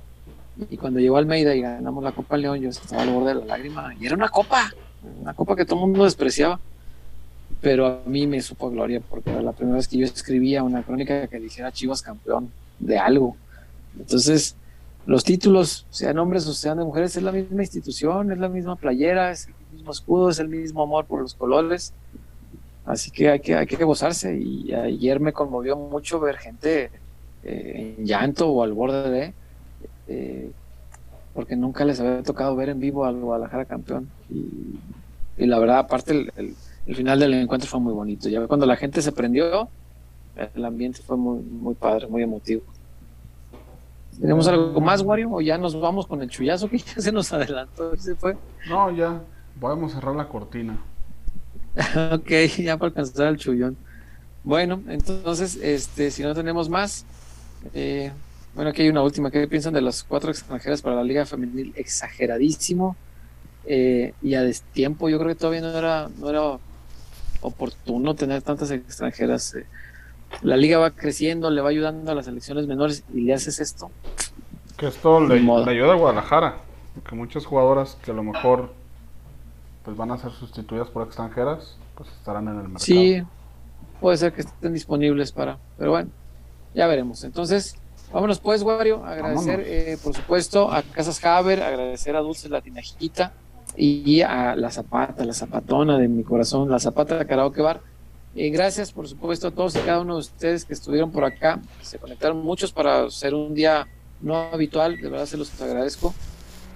y cuando llegó Almeida y ganamos la Copa León, yo estaba al borde de la lágrima, y era una copa, una copa que todo el mundo despreciaba pero a mí me supo gloria porque era la primera vez que yo escribía una crónica que dijera Chivas campeón de algo. Entonces, los títulos, sean hombres o sean de mujeres, es la misma institución, es la misma playera, es el mismo escudo, es el mismo amor por los colores. Así que hay que, hay que gozarse. Y ayer me conmovió mucho ver gente eh, en llanto o al borde de, eh, porque nunca les había tocado ver en vivo al Guadalajara campeón. Y, y la verdad, aparte, el, el el final del encuentro fue muy bonito. Ya cuando la gente se prendió, el ambiente fue muy, muy padre, muy emotivo. ¿Tenemos algo más, Wario? ¿O ya nos vamos con el chullazo que ya se nos adelantó? ¿Se fue? No, ya, podemos cerrar la cortina. ok, ya para alcanzar el chullón. Bueno, entonces, este, si no tenemos más, eh, bueno, aquí hay una última. ¿Qué piensan de las cuatro extranjeras para la Liga Femenil? Exageradísimo. Eh, y a destiempo, yo creo que todavía no era, no era oportuno tener tantas extranjeras. Eh, la liga va creciendo, le va ayudando a las selecciones menores y le haces esto. Que esto le, le ayuda a Guadalajara, que muchas jugadoras que a lo mejor pues van a ser sustituidas por extranjeras, pues estarán en el mercado. Sí, puede ser que estén disponibles para, pero bueno, ya veremos. Entonces, vámonos pues, Wario, agradecer eh, por supuesto a Casas Haber, agradecer a Dulce La Tinajita y a la Zapata, la Zapatona de mi corazón, la Zapata de Karaoke Bar, Y gracias, por supuesto, a todos y cada uno de ustedes que estuvieron por acá. Se conectaron muchos para ser un día no habitual. De verdad se los agradezco.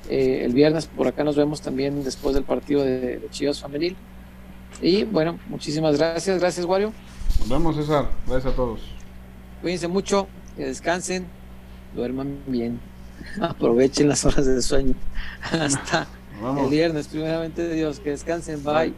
Eh, el viernes por acá nos vemos también después del partido de, de Chivas Femenil. Y bueno, muchísimas gracias. Gracias, Wario. Nos vemos, César. Gracias a todos. Cuídense mucho, que descansen, duerman bien, aprovechen las horas de sueño. Hasta el viernes, primeramente Dios, que descansen, bye.